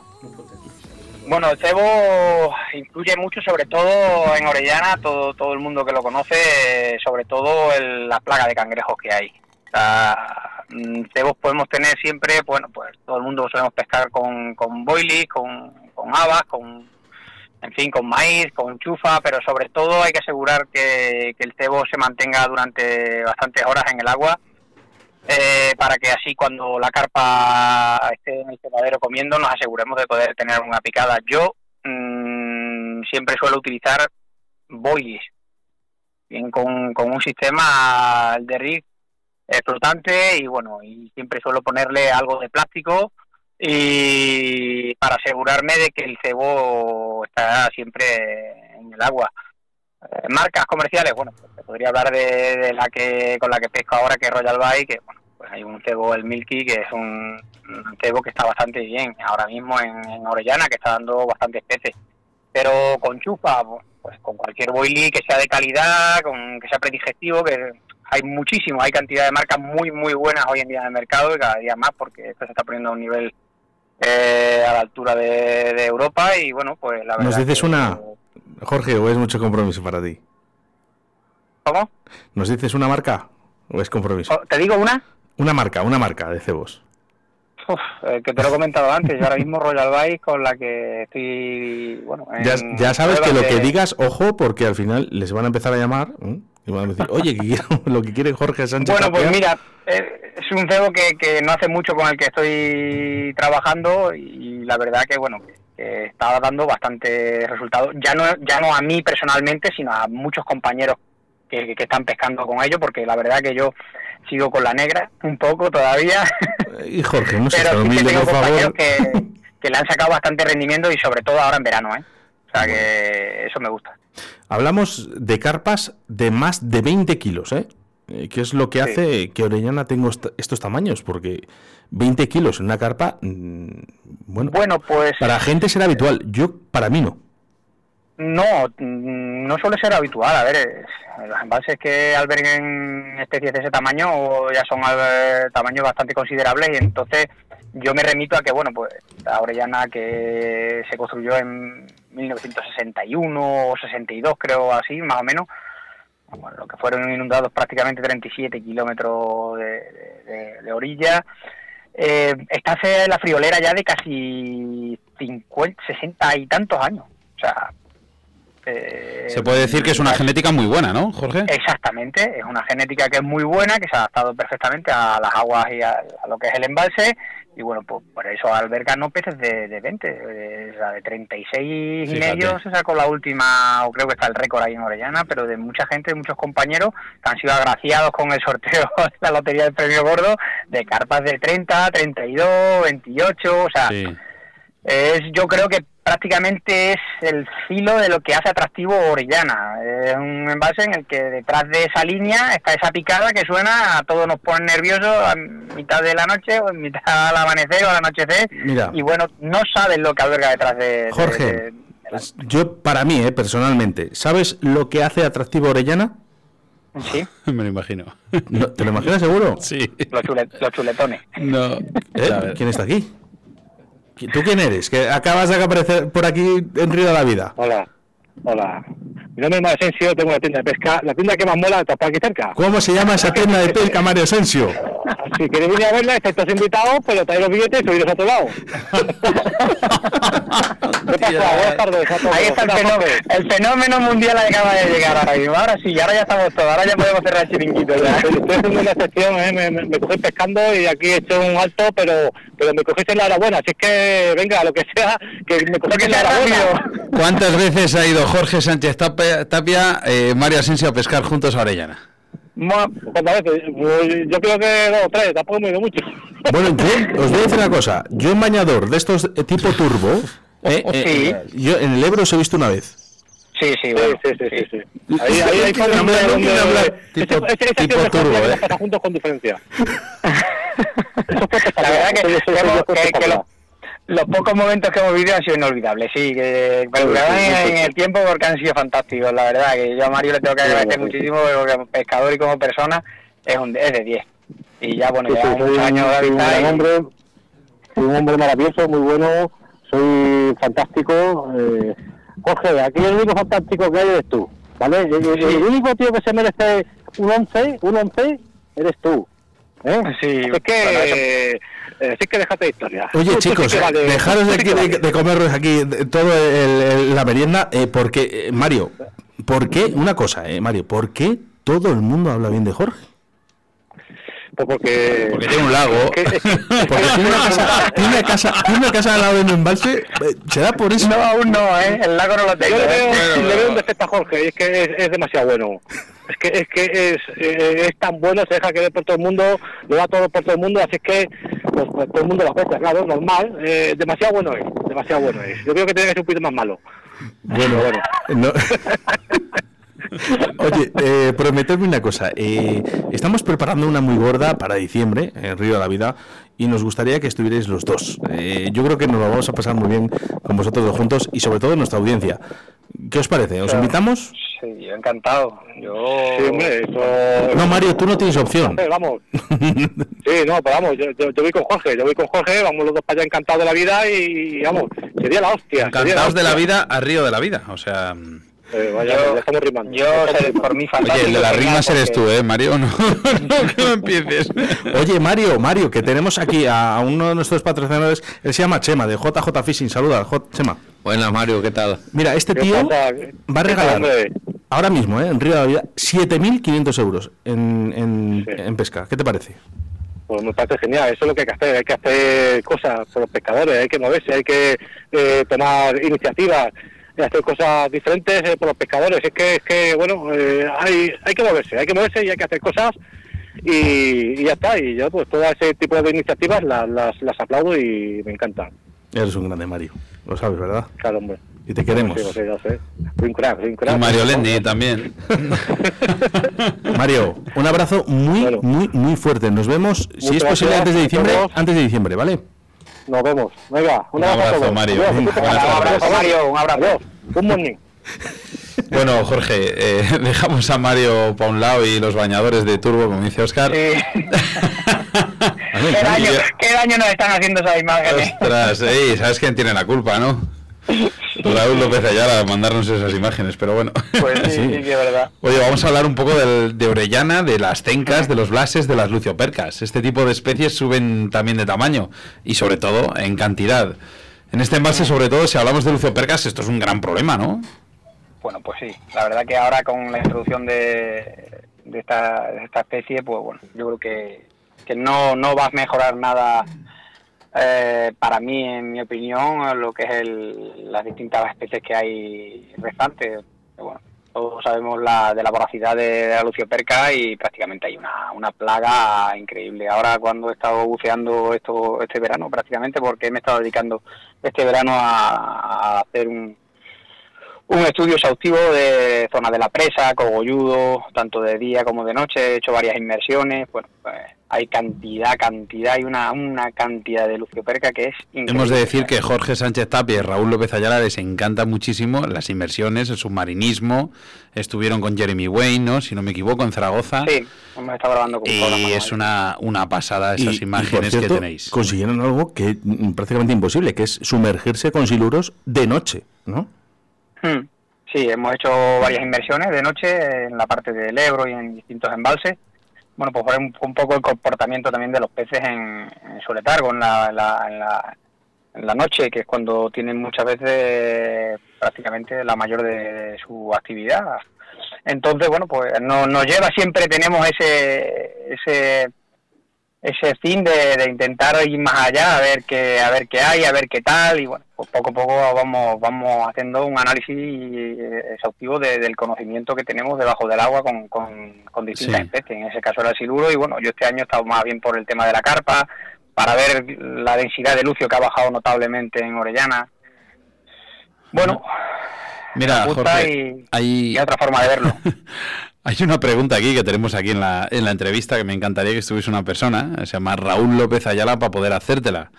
Bueno, el cebo incluye mucho, sobre todo en Orellana, todo, todo el mundo que lo conoce, sobre todo el- la plaga de cangrejos que hay. O sea, Cebos podemos tener siempre, bueno, pues todo el mundo solemos pescar con, con boilies, con, con habas, con, en fin, con maíz, con chufa, pero sobre todo hay que asegurar que, que el cebo se mantenga durante bastantes horas en el agua eh, para que así cuando la carpa esté en el cebadero comiendo nos aseguremos de poder tener una picada. Yo mm, siempre suelo utilizar boilies, bien con, con un sistema de rig flotante y bueno, y siempre suelo ponerle algo de plástico y para asegurarme de que el cebo está siempre en el agua. Eh, marcas comerciales, bueno, pues podría hablar de, la que con la que pesco ahora, que es Royal Bay, que bueno, pues hay un cebo, el Milky, que es un, cebo que está bastante bien ahora mismo en, en Orellana, que está dando bastantes peces. Pero con chufa, pues con cualquier boilie que sea de calidad, con que sea predigestivo, que hay muchísimo, hay cantidad de marcas muy, muy buenas hoy en día en el mercado y cada día más porque esto se está poniendo a un nivel eh, a la altura de, de Europa y bueno, pues la verdad. ¿Nos dices que- una, Jorge, o es mucho compromiso para ti? ¿Cómo? ¿Nos dices una marca o es compromiso? Oh, ¿Te digo una? Una marca, una marca de cebos. Uf, eh, que te lo he comentado antes, yo ahora mismo Royal Bike con la que estoy, bueno, Ya, en ya sabes que lo que digas, ojo, porque al final les van a empezar a llamar ¿eh? Y van a decir, oye, que lo que quiere Jorge Sánchez. Bueno, pues Tapia". mira, eh, es un cebo que, que no hace mucho con el que estoy trabajando y la verdad que, bueno, que, está dando bastante resultados. Ya no, ya no a mí personalmente, sino a muchos compañeros que, que- están pescando con ellos, porque la verdad que yo sigo con la negra un poco todavía, Y Jorge, no sé, pero sí que tengo compañeros que, que le han sacado bastante rendimiento y sobre todo ahora en verano, ¿eh? O sea que eso me gusta. Hablamos de carpas de más de 20 kilos, ¿eh? Eh, ¿Qué es lo que Sí. hace que Orellana tenga est- estos tamaños? Porque 20 kilos en una carpa, mm, bueno, Bueno, pues para gente será habitual. Yo, para mí no. No, mm, no suele ser habitual. A ver, eh, los embalses que alberguen especies de ese tamaño ya son eh, tamaños bastante considerables y entonces yo me remito a que, bueno, pues la Orellana que se construyó en 1961 o 62, creo así, más o menos, bueno, lo que fueron inundados prácticamente 37 kilómetros de, de- de- orilla. Eh, está la friolera ya de casi 50, 60 y tantos años. O sea, eh, Se puede decir que es una genética muy buena, ¿no, Jorge? Exactamente, es una genética que es muy buena, que se ha adaptado perfectamente a las aguas y a, a lo que es el embalse. Y bueno, pues por eso alberga no peces de, de 20, de, de 36 y Fíjate. medio se sacó la última, o creo que está el récord ahí en Orellana, pero de mucha gente, de muchos compañeros que han sido agraciados con el sorteo de la lotería del premio gordo de carpas de 30, 32, 28, o sea, Sí. es, yo creo que prácticamente es el filo de lo que hace atractivo Orellana. Es un envase en el que detrás de esa línea está esa picada que suena, a todos nos pone nerviosos a mitad de la noche o en mitad al amanecer o al anochecer. Mira. Y bueno, no sabes lo que alberga detrás de... Jorge, de- de la- pues yo, para mí, eh, personalmente, ¿sabes lo que hace atractivo a Orellana? Sí, Me lo imagino. No, ¿Te lo imaginas seguro? Sí. los, chule- los chuletones. No. ¿Eh? ¿Quién está aquí? ¿Qui- ¿Tú quién eres? Que acabas de aparecer por aquí en Río de la Vida. Hola, hola. Mi nombre es Mario Asensio, tengo una tienda de pesca. La tienda que más mola está por aquí cerca. ¿Cómo se llama esa tienda de pesca, Mario Asensio? Si queréis venir a verla, estáis todos invitados, pero traéis los billetes y subiros a otro lado. ¿Qué pasa? Buenas tardes a todos. Ahí está el ¿Qué tal, fenómeno, el fenómeno mundial acaba de llegar ahora mismo. Ahora sí, ahora ya estamos todos, ahora ya podemos cerrar el chiringuito. ya. Estoy haciendo una excepción, ¿eh? me, me, me cogéis pescando y aquí he hecho un alto, pero, pero me cogéis en la hora buena. Así es que, venga, lo que sea, que me cogéis en la hora buena. ¿Cuántas veces ha ido Jorge Sánchez Tapia, eh, Mario Asensio a pescar juntos a Orellana? ¿Cuántas veces? Pues Yo creo que dos o tres, tampoco me he ido mucho. Bueno, yo os voy a decir una cosa. Yo en bañador de estos eh, tipo turbo, eh, eh, yo en el Ebro os he visto una vez. Sí, sí, Sí, bueno. sí, sí, sí, sí. Ahí, ahí hay no quiero hablar. Tipo- ese tipo turbo, que eh. juntos con diferencia. La verdad que, es- que eso es hemos- que- que espectacular. los, los pocos momentos que hemos vivido han sido inolvidables, sí, que Sí, sí, sí, en el tiempo porque han sido fantásticos, la verdad, que yo a Mario le tengo que agradecer muchísimo porque como pescador y como persona es, un, es de 10. Y ya, bueno, llevamos muchos un- años de hombre, soy un hombre maravilloso, muy bueno, soy fantástico. Eh, Jorge, aquí el único fantástico que hay eres tú, ¿vale? El, el- el único tío que se merece un 11, un 11, eres tú. ¿Eh? Sí, Así que, eh, así que déjate de historia. Oye, sí chicos, vale- dejaros de aquí de, comeros aquí de- todo el- el- la merienda, eh, porque, eh, Mario, ¿por qué? Una cosa, eh, Mario, ¿por qué todo el mundo habla bien de Jorge? Pues porque... Porque tiene un lago. que- es que- Porque tiene una casa, tiene una casa, tiene una casa al lado de un embalse, eh, ¿será por eso? No, aún no, ¿eh? El lago no lo Yo tengo. le veo, ¿eh? le veo un defecto a Jorge, y es que es, es demasiado bueno. Es que es que es, eh, es tan bueno, se deja querer por todo el mundo, lo da todo por todo el mundo, así es que pues, pues, todo el mundo lo aprecia, claro, normal. Eh, demasiado bueno es, demasiado bueno es. Yo creo que tiene que ser un poquito más malo. Bueno, no- Oye, eh, prometerme una cosa. eh, estamos preparando una muy gorda para diciembre, en Río de la Vida, y nos gustaría que estuvierais los dos. Eh, yo creo que nos lo vamos a pasar muy bien con vosotros dos juntos y sobre todo nuestra audiencia. ¿Qué os parece? ¿Os invitamos? Sí, yo encantado. Yo... Sí, hombre, eso... No, Mario, tú no tienes opción. Vamos. Sí, no, pero vamos, yo, yo, yo voy con Jorge, yo voy con Jorge, vamos los dos para allá encantados de la vida y, vamos, sería la hostia. Encantados de la hostia. vida a Río de la vida. O sea. Eh, vaya, Yo- ya estamos rimando. Yo, por. Oye, el de las rimas eres tú, ¿eh, Mario? No, no, que no empieces. Oye, Mario, Mario, que tenemos aquí a, uno de nuestros patrocinadores, él se llama Chema, de JJ Fishing. Saluda, J- Chema. Buenas, Mario, ¿qué tal? Mira, este ¿Qué tío pasa? va a ¿Qué tal, regalar ahora mismo, ¿eh? en Río de la Vida, 7.500 euros en, en, Sí. en pesca. ¿Qué te parece? Pues me parece genial, eso es lo que hay que hacer, hay que hacer cosas por los pescadores, hay que moverse, hay que eh, tomar iniciativas, y hacer cosas diferentes eh, por los pescadores. Es que, es que bueno, eh, hay, hay que moverse, hay que moverse y hay que hacer cosas y, y ya está. Y yo, pues, todo ese tipo de iniciativas las, las, las aplaudo y me encantan. Eres un grande, Mario. Lo sabes, ¿verdad? Claro, hombre. Y te queremos. Sí. Soy un crack, soy un crack. Y Mario Lendi también. Mario, un abrazo muy, Bueno. muy, muy fuerte. Nos vemos, si es posible, antes de diciembre. Antes de diciembre, ¿vale? Nos vemos. Venga, un, Un abrazo. Mario. Adiós. Un abrazo, Mario. Un abrazo. Adiós. Good morning. Bueno, Jorge, eh, dejamos a Mario para un lado y los bañadores de turbo, como dice Oscar. ¿Qué, daño, ¿Qué daño nos están haciendo esas imágenes? Ostras, ey, ¿sabes quién tiene la culpa, no? Raúl López Ayala, mandarnos esas imágenes, pero bueno. Pues sí, sí, que es verdad. Oye, vamos a hablar un poco del- de Orellana, de las cencas, de los blases, de las luciopercas. Este tipo de especies suben también de tamaño y sobre todo en cantidad. En este embalse, sobre todo, si hablamos de luciopercas, esto es un gran problema, ¿no? Bueno, pues sí. La verdad que ahora con la introducción de, de, esta, de esta especie, pues bueno, yo creo que, que no, no va a mejorar nada eh, para mí, en mi opinión, lo que es el, las distintas especies que hay restantes. Bueno, todos sabemos la, de la voracidad de, de la lucioperca y prácticamente hay una, una plaga increíble. Ahora cuando he estado buceando esto este verano, prácticamente, porque me he estado dedicando este verano a- hacer un, un estudio exhaustivo de zona de la presa, cogolludo, tanto de día como de noche, he hecho varias inmersiones, bueno, pues hay cantidad, cantidad, hay una, una cantidad de lucioperca que es increíble. Hemos de decir que Jorge Sánchez Tapia y Raúl López Ayala les encanta muchísimo las inmersiones, el submarinismo. Estuvieron con Jeremy Wayne, ¿no? si no me equivoco, en Zaragoza. Sí, hemos estado grabando con un programa, Y es una, una pasada Y- esas y, por imágenes cierto, que tenéis. Consiguieron algo que mm, prácticamente imposible, que es sumergirse con siluros de noche, ¿no? Hmm. Sí, hemos hecho varias inmersiones de noche en la parte del Ebro y en distintos embalses. Bueno, pues ver un, un poco el comportamiento también de los peces en, en su letargo, en la, en la, en la, en la noche, que es cuando tienen muchas veces prácticamente la mayor de su actividad. Entonces, bueno, pues no- nos lleva siempre, tenemos ese, ese ese fin de, de intentar ir más allá a ver qué a ver qué hay a ver qué tal y bueno pues poco a poco vamos vamos haciendo un análisis eh, exhaustivo de- del conocimiento que tenemos debajo del agua con, con, con distintas Sí. especies. En ese caso era el siluro y bueno yo este año he estado más bien por el tema de la carpa para ver la densidad de lucio que ha bajado notablemente en Orellana. Bueno Mira, Jorge, y, hay, y otra forma de verlo hay una pregunta aquí que tenemos aquí en la, en la entrevista que me encantaría que estuviese una persona, se llama Raúl López Ayala, para poder hacértela.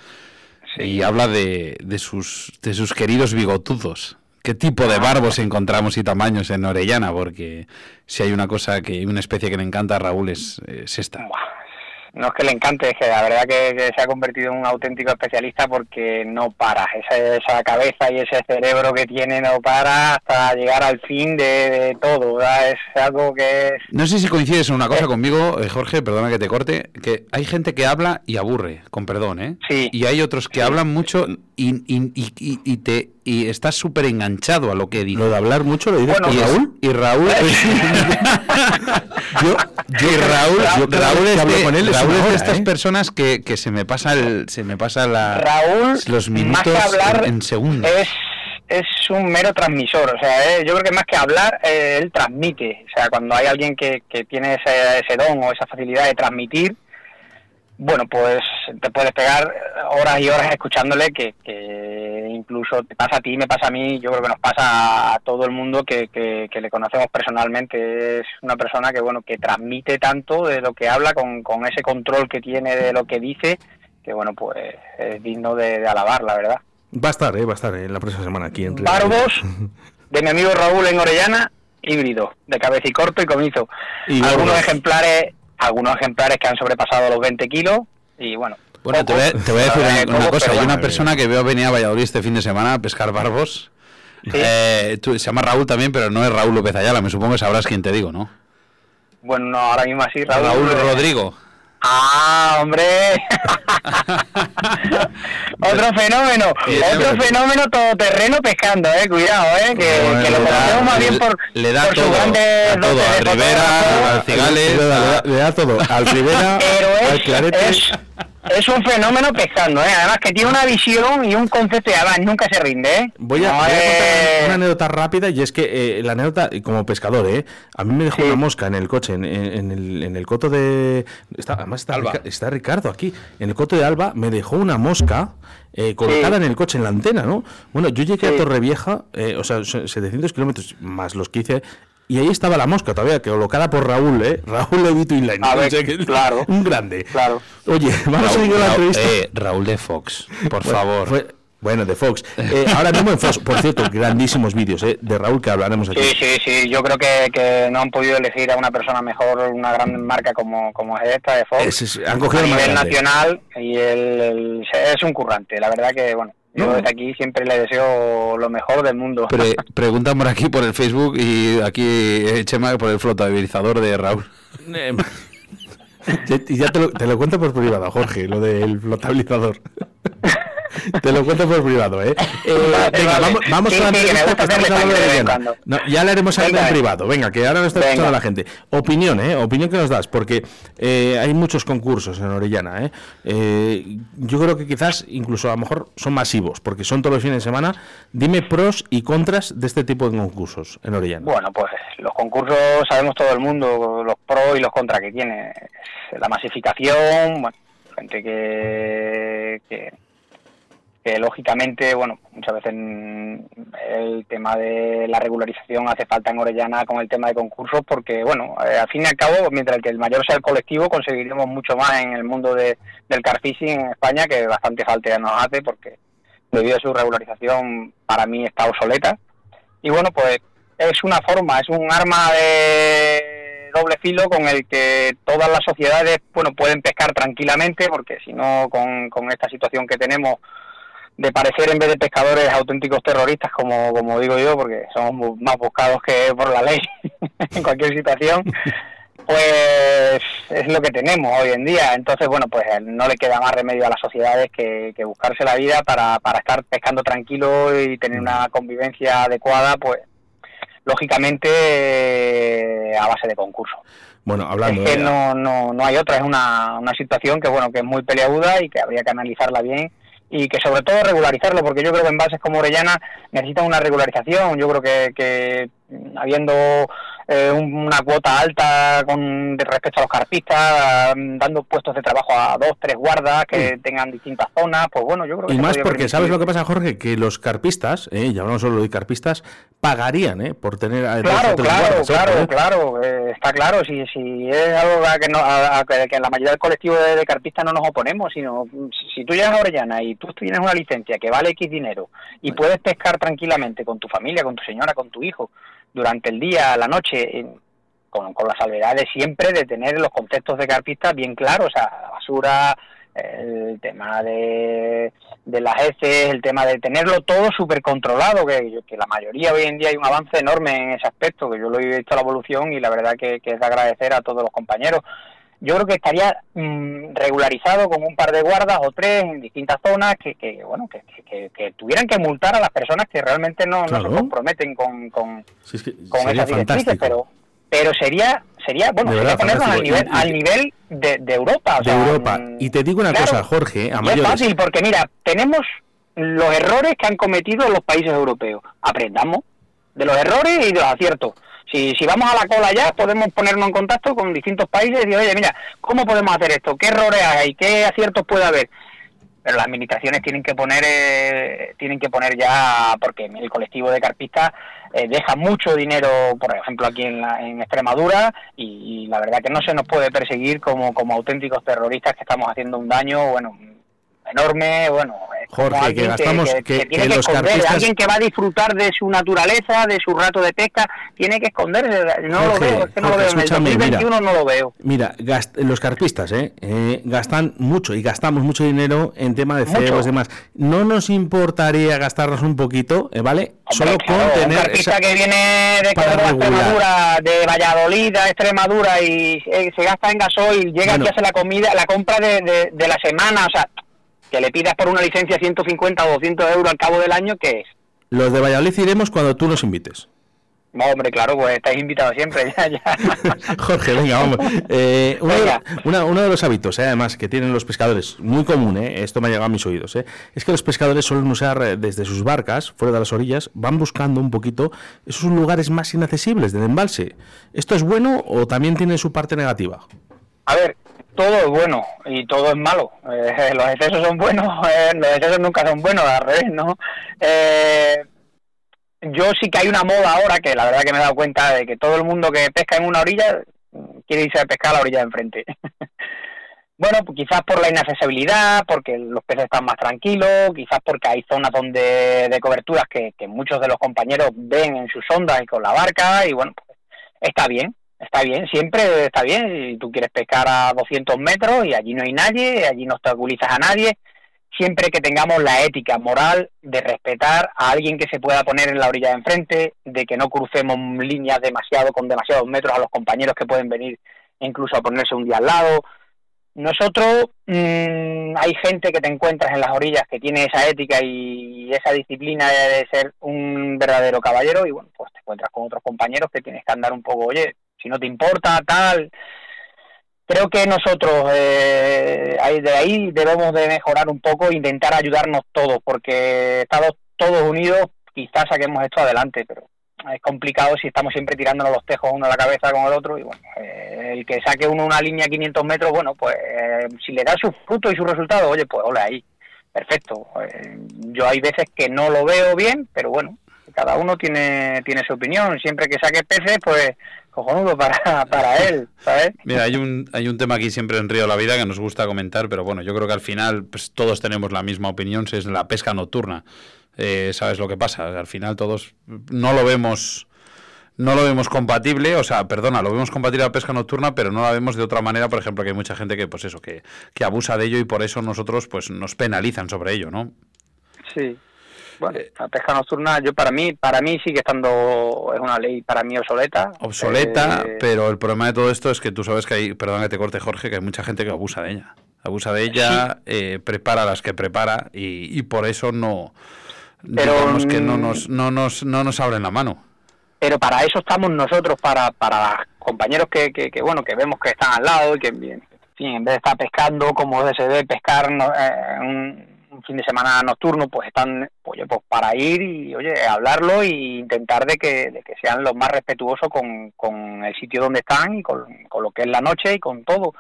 Y habla de, de, sus, de sus queridos bigotudos. ¿Qué tipo de barbos encontramos y tamaños en Orellana? Porque si hay una cosa que, una especie que le encanta a Raúl es, es esta. No es que le encante, es que la verdad que, que se ha convertido en un auténtico especialista porque no para. Esa, esa cabeza y ese cerebro que tiene no para hasta llegar al fin de, de todo. ¿verdad? Es algo que es... No sé si coincides en una cosa conmigo, eh, Jorge, perdona que te corte, que hay gente que habla y aburre, con perdón, ¿eh? Sí. Y hay otros que hablan mucho y, y, y, y- y te y estás súper enganchado a lo que dice. Lo de hablar mucho lo Bueno, y, es- Raúl. y Raúl Yo, yo, y Raúl, yo Raúl es que hablo de, con él es Raúl es de estas ¿eh? personas que, que se me pasa el se me pasa la Raúl, los más minutos que hablar, en, en segundos. es, es un mero transmisor. O sea, eh, yo creo que más que hablar, eh, él transmite. O sea, cuando hay alguien que, que tiene ese, ese don o esa facilidad de transmitir, bueno, pues te puedes pegar horas y horas escuchándole que, que incluso te pasa a ti, me pasa a mí, yo creo que nos pasa a todo el mundo que, que, que le conocemos personalmente. Es una persona que, bueno, que transmite tanto de lo que habla con, con ese control que tiene de lo que dice, que, bueno, pues es digno de, de alabar, la verdad. Va a estar, eh, va a estar eh, la próxima semana aquí en Río. Barbos, de mi amigo Raúl en Orellana, híbrido, de cabeza y corto y comizo. Y algunos ejemplares, algunos ejemplares que han sobrepasado los 20 kilos y bueno. Bueno, te voy, te voy a decir una, una cosa. Hay una bueno. persona que veo venir a Valladolid este fin de semana a pescar barbos. Eh, tú- se llama Raúl también, pero no es Raúl López Ayala. Me supongo que sabrás quién te digo, ¿no? Bueno, no, ahora mismo así, Raúl. Raúl Rodrigo. Ah, hombre. otro fenómeno, otro fenómeno todoterreno pescando, eh, cuidado, eh, que, Bueno, que lo le da- conocemos más bien por, le da por todo, a todo, Rivera, al Cigales, Le da, le todo. Al Rivera, al Clarete. es, es un fenómeno pescando, ¿eh? Además que tiene una visión y un concepto y además nunca se rinde, ¿eh? Voy a, No voy a contar es- una anécdota rápida y es que eh, la anécdota, como pescador, ¿eh? a mí me dejó Sí. una mosca en el coche, en, en- el, en el coto de... Está, además está, Alba. Está Ricardo aquí, en el coto de Alba me dejó una mosca eh, colocada Sí. en el coche, en la antena, ¿no? Bueno, yo llegué a. Torrevieja, eh, o sea, se- 700 kilómetros más los que hice, y ahí estaba la mosca todavía, colocada por Raúl, ¿eh? Raúl Levito Inline. A ver, O sea que- claro. Un grande. Claro. Oye, vamos a Raúl, seguir con la entrevista. eh, Raúl de Fox, por Bueno, favor. fue- bueno, de Fox. Eh, ahora mismo en Fox, por cierto, grandísimos vídeos eh, de Raúl que hablaremos aquí. Sí, sí, sí, yo creo que, que no han podido elegir a una persona mejor, una gran marca como, como es esta de Fox. Es- es- han cogido a el nivel grande. nacional y él, él es un currante, la verdad que, bueno, yo No. desde aquí siempre le deseo lo mejor del mundo. Pre- preguntan por aquí por el Facebook y aquí eh, Chema por el flotabilizador de Raúl. Y ya te lo, te lo cuento por privado, Jorge, lo del flotabilizador. te lo cuento por privado, ¿eh? Eh, Vale, venga, vale. vamos, vamos Sí, con la entrevista que estamos hablando de Diana. No, ya le haremos algo en privado. Venga, que ahora no está escuchando la gente. Opinión, ¿eh? Opinión que nos das, porque eh, hay muchos concursos en Orellana, ¿eh? Eh, Yo creo que quizás incluso a lo mejor son masivos, porque son todos los fines de semana. Dime pros y contras de este tipo de concursos en Orellana. Bueno, pues los concursos sabemos todo el mundo, los pros y los contras que tiene. La masificación, bueno, gente que, que, que lógicamente, bueno, muchas veces el tema de la regularización hace falta en Orellana con el tema de concursos porque, bueno, eh, al fin y al cabo, mientras que el mayor sea el colectivo, conseguiremos mucho más en el mundo de, del car fishing en España, que bastante falta nos hace porque debido a su regularización para mí está obsoleta. Y bueno, pues es una forma, es un arma de doble filo con el que todas las sociedades bueno pueden pescar tranquilamente porque si no con, con esta situación que tenemos de parecer en vez de pescadores auténticos terroristas como, como digo yo porque somos más buscados que por la ley en cualquier situación pues es lo que tenemos hoy en día entonces bueno pues no le queda más remedio a las sociedades que, que buscarse la vida para, para estar pescando tranquilo y tener una convivencia adecuada pues lógicamente eh, a base de concurso. Bueno, hablando es que de- no, no, no hay otra, es una, una situación que bueno que es muy peleaguda y que habría que analizarla bien y que sobre todo regularizarlo, porque yo creo que en bases como Orellana necesitan una regularización, yo creo que, que mm, habiendo eh, un- una cuota alta con de respecto a los carpistas, mm, dando puestos de trabajo a dos, tres guardas que tengan distintas zonas, pues bueno, yo creo que Y más porque, ¿sabes lo que pasa, Jorge? Que los carpistas, eh, y hablamos solo de carpistas, pagarían eh, por tener a dos Claro, claro, guardas, ¿eh? claro, claro, eh, está claro, si, si es algo a que, no, a, a que la mayoría del colectivo de, de carpistas no nos oponemos, sino si, si tú llegas a Orellana y tú tienes una licencia que vale X dinero y puedes pescar tranquilamente con tu familia, con tu señora, con tu hijo, durante el día, la noche, con, con la salvedad siempre de tener los conceptos de carpistas bien claros, o sea, basura, el tema de, de las heces, el tema de tenerlo todo súper controlado, que, la mayoría hoy en día hay un avance enorme en ese aspecto, que yo lo he visto la evolución y la verdad que, es de agradecer a todos los compañeros. Yo creo que estaría mm, regularizado con un par de guardas o tres en distintas zonas que, que bueno, que, que- que tuvieran que multar a las personas que realmente no, no se comprometen con, con, es esas directrices, fantástico. pero pero sería sería bueno De sería verdad, ponernos al nivel al nivel de, de Europa o de sea, Europa. mm, Y te digo una claro, cosa, Jorge, a y es mayores. fácil porque mira tenemos los errores que han cometido los países europeos aprendamos de los errores y de los aciertos. Si, si vamos a la cola ya podemos ponernos en contacto con distintos países y decir oye mira cómo podemos hacer esto qué errores hay qué aciertos puede haber pero las administraciones tienen que poner eh, tienen que poner ya porque el colectivo de carpistas eh, deja mucho dinero por ejemplo aquí en, la- Extremadura y, y la verdad que no se nos puede perseguir como como auténticos terroristas que estamos haciendo un daño bueno enorme bueno Jorge, que gastamos- que- tiene que que los esconder, carpistas- alguien que va a disfrutar de su naturaleza de su rato de pesca tiene que esconderse no lo veo es que no lo veo en el escúchame, mira. 2021 no lo veo Mira, gast- los carpistas ¿eh? Eh, gastan mucho y gastamos mucho dinero en tema de cebos y demás. ¿No nos importaría gastarnos un poquito, eh, ¿vale? Solo claro, con un tener carpista esa- que viene de. Extremadura, de Valladolid a Extremadura y eh, se gasta en gasoil, llega Bueno. aquí a hacer la comida, la compra de, de, de la semana, o sea, que le pidas por una licencia 150 o 200 euros al cabo del año, ¿qué es? Los de Valladolid iremos cuando tú nos invites. No, hombre, claro, pues estáis invitados siempre, ya, ya. Jorge, venga, vamos. Eh, uno, de, una- uno de los hábitos, eh, además, que tienen los pescadores, muy común, eh, esto me ha llegado a mis oídos, eh, es que los pescadores suelen usar eh, desde sus barcas, fuera de las orillas, van buscando un poquito esos lugares más inaccesibles del embalse. ¿Esto es bueno o también tiene su parte negativa? A ver, todo es bueno y todo es malo. Eh, los excesos son buenos, eh, los excesos nunca son buenos, al revés, ¿no? Eh, yo sí que hay una moda ahora que la verdad que me he dado cuenta de que todo el mundo que pesca en una orilla quiere irse a pescar a la orilla de enfrente. bueno, pues quizás por la inaccesibilidad, porque los peces están más tranquilos, quizás porque hay zonas donde de coberturas que, que muchos de los compañeros ven en sus ondas y con la barca y bueno, pues está bien, está bien, siempre está bien. Si tú quieres pescar a 200 metros y allí no hay nadie, allí no obstaculizas a nadie, siempre que tengamos la ética moral de respetar a alguien que se pueda poner en la orilla de enfrente, de que no crucemos líneas demasiado con demasiados metros a los compañeros que pueden venir incluso a ponerse un día al lado. Nosotros, mm, hay gente que te encuentras en las orillas que tiene esa ética y esa disciplina de, de ser un verdadero caballero y bueno, pues te encuentras con otros compañeros que tienes que andar un poco, oye, si no te importa, tal. Creo que nosotros eh, de ahí debemos de mejorar un poco e intentar ayudarnos todos, porque Estados todos unidos quizás saquemos esto adelante, pero es complicado si estamos siempre tirándonos los tejos uno a la cabeza con el otro y bueno, eh, el que saque uno una línea a 500 metros, bueno, pues eh, si le da su fruto y su resultado, oye, pues hola ahí, perfecto. Eh, yo hay veces que no lo veo bien, pero bueno, cada uno tiene tiene su opinión. Siempre que saque peces, pues cojonudo para, para él, ¿sabes? Mira, hay un, hay un tema aquí siempre en Río de la Vida que nos gusta comentar, pero bueno, yo creo que al final pues, todos tenemos la misma opinión, si es la pesca nocturna. Eh, ¿Sabes lo que pasa? Al final todos no lo vemos no lo vemos compatible, o sea, perdona, lo vemos compatible a la pesca nocturna, pero no la vemos de otra manera, por ejemplo, que hay mucha gente que, pues eso, que, que abusa de ello y por eso nosotros, pues, nos penalizan sobre ello, ¿no? Sí. Bueno, la pesca nocturna, yo para mí, para mí sigue estando, es una ley para mí obsoleta. Obsoleta, Eh, pero el problema de todo esto es que tú sabes que hay, perdón que te corte Jorge, que hay mucha gente que abusa de ella. Abusa de ella, eh, prepara las que prepara y, y por eso no, Pero, digamos que no mm, nos, no nos, no nos abren la mano. pero para eso estamos nosotros, para, para compañeros que, que, que, bueno, que vemos que están al lado y que, en fin, en vez de estar pescando como se debe pescar no, eh, un, un fin de semana nocturno, pues están, oye, pues para ir y, oye, hablarlo e intentar de que, de que sean los más respetuosos con, con el sitio donde están y con, con lo que es la noche y con todo.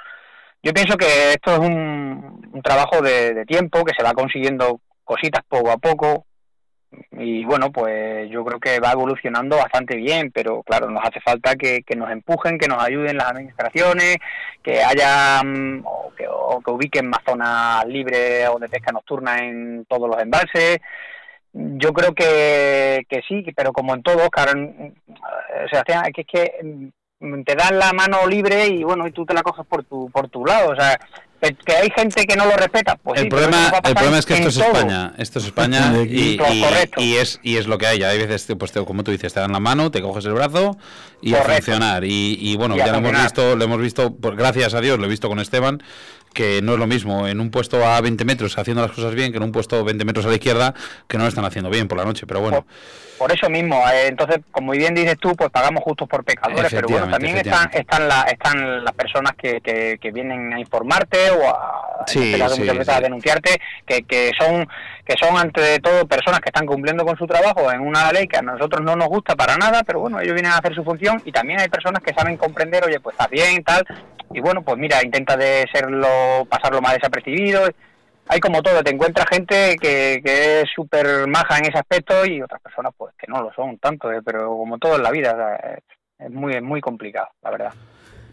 Yo pienso que esto es un, un trabajo de, de tiempo, que se va consiguiendo cositas poco a poco, y bueno, pues yo creo que va evolucionando bastante bien, pero claro, nos hace falta que, que nos empujen, que nos ayuden las administraciones, que haya mm, o que, o que ubiquen más zonas libres o de pesca nocturna en todos los embalses. Yo creo que, que sí, pero como en todo, Oscar, mm, eh, Sebastián, es que, es que mm, te dan la mano libre y bueno, y tú te la coges por tu, por tu lado. O sea, que, hay gente que no lo respeta, pues el sí, problema, el problema es que esto es todo. España. Esto es España y, y- es, y es lo que hay. Hay veces, pues, te- como tú dices, te dan la mano, te coges el brazo y a funcionar. Y, y bueno, ya lo hemos visto, lo hemos visto, por, gracias a Dios, lo he visto con Esteban, que no es lo mismo en un puesto a 20 metros haciendo las cosas bien que en un puesto 20 metros a la izquierda que no lo están haciendo bien por la noche. Pero bueno, Por eso mismo, eh, entonces, como bien dices tú, pues pagamos justos por pecadores, pero bueno, también están, están, la- están las personas que, que, que vienen a informarte o a, Sí, sí, sí. a denunciarte, que, que son que son ante todo personas que están cumpliendo con su trabajo en una ley que a nosotros no nos gusta para nada, pero bueno, ellos vienen a hacer su función y también hay personas que saben comprender, oye, pues está bien, tal, y bueno, pues mira, intenta de serlo, pasarlo más desapercibido, hay como todo, te encuentras gente que, es súper maja en ese aspecto y otras personas pues que no lo son tanto, eh, pero como todo en la vida, o es muy, es muy complicado, la verdad.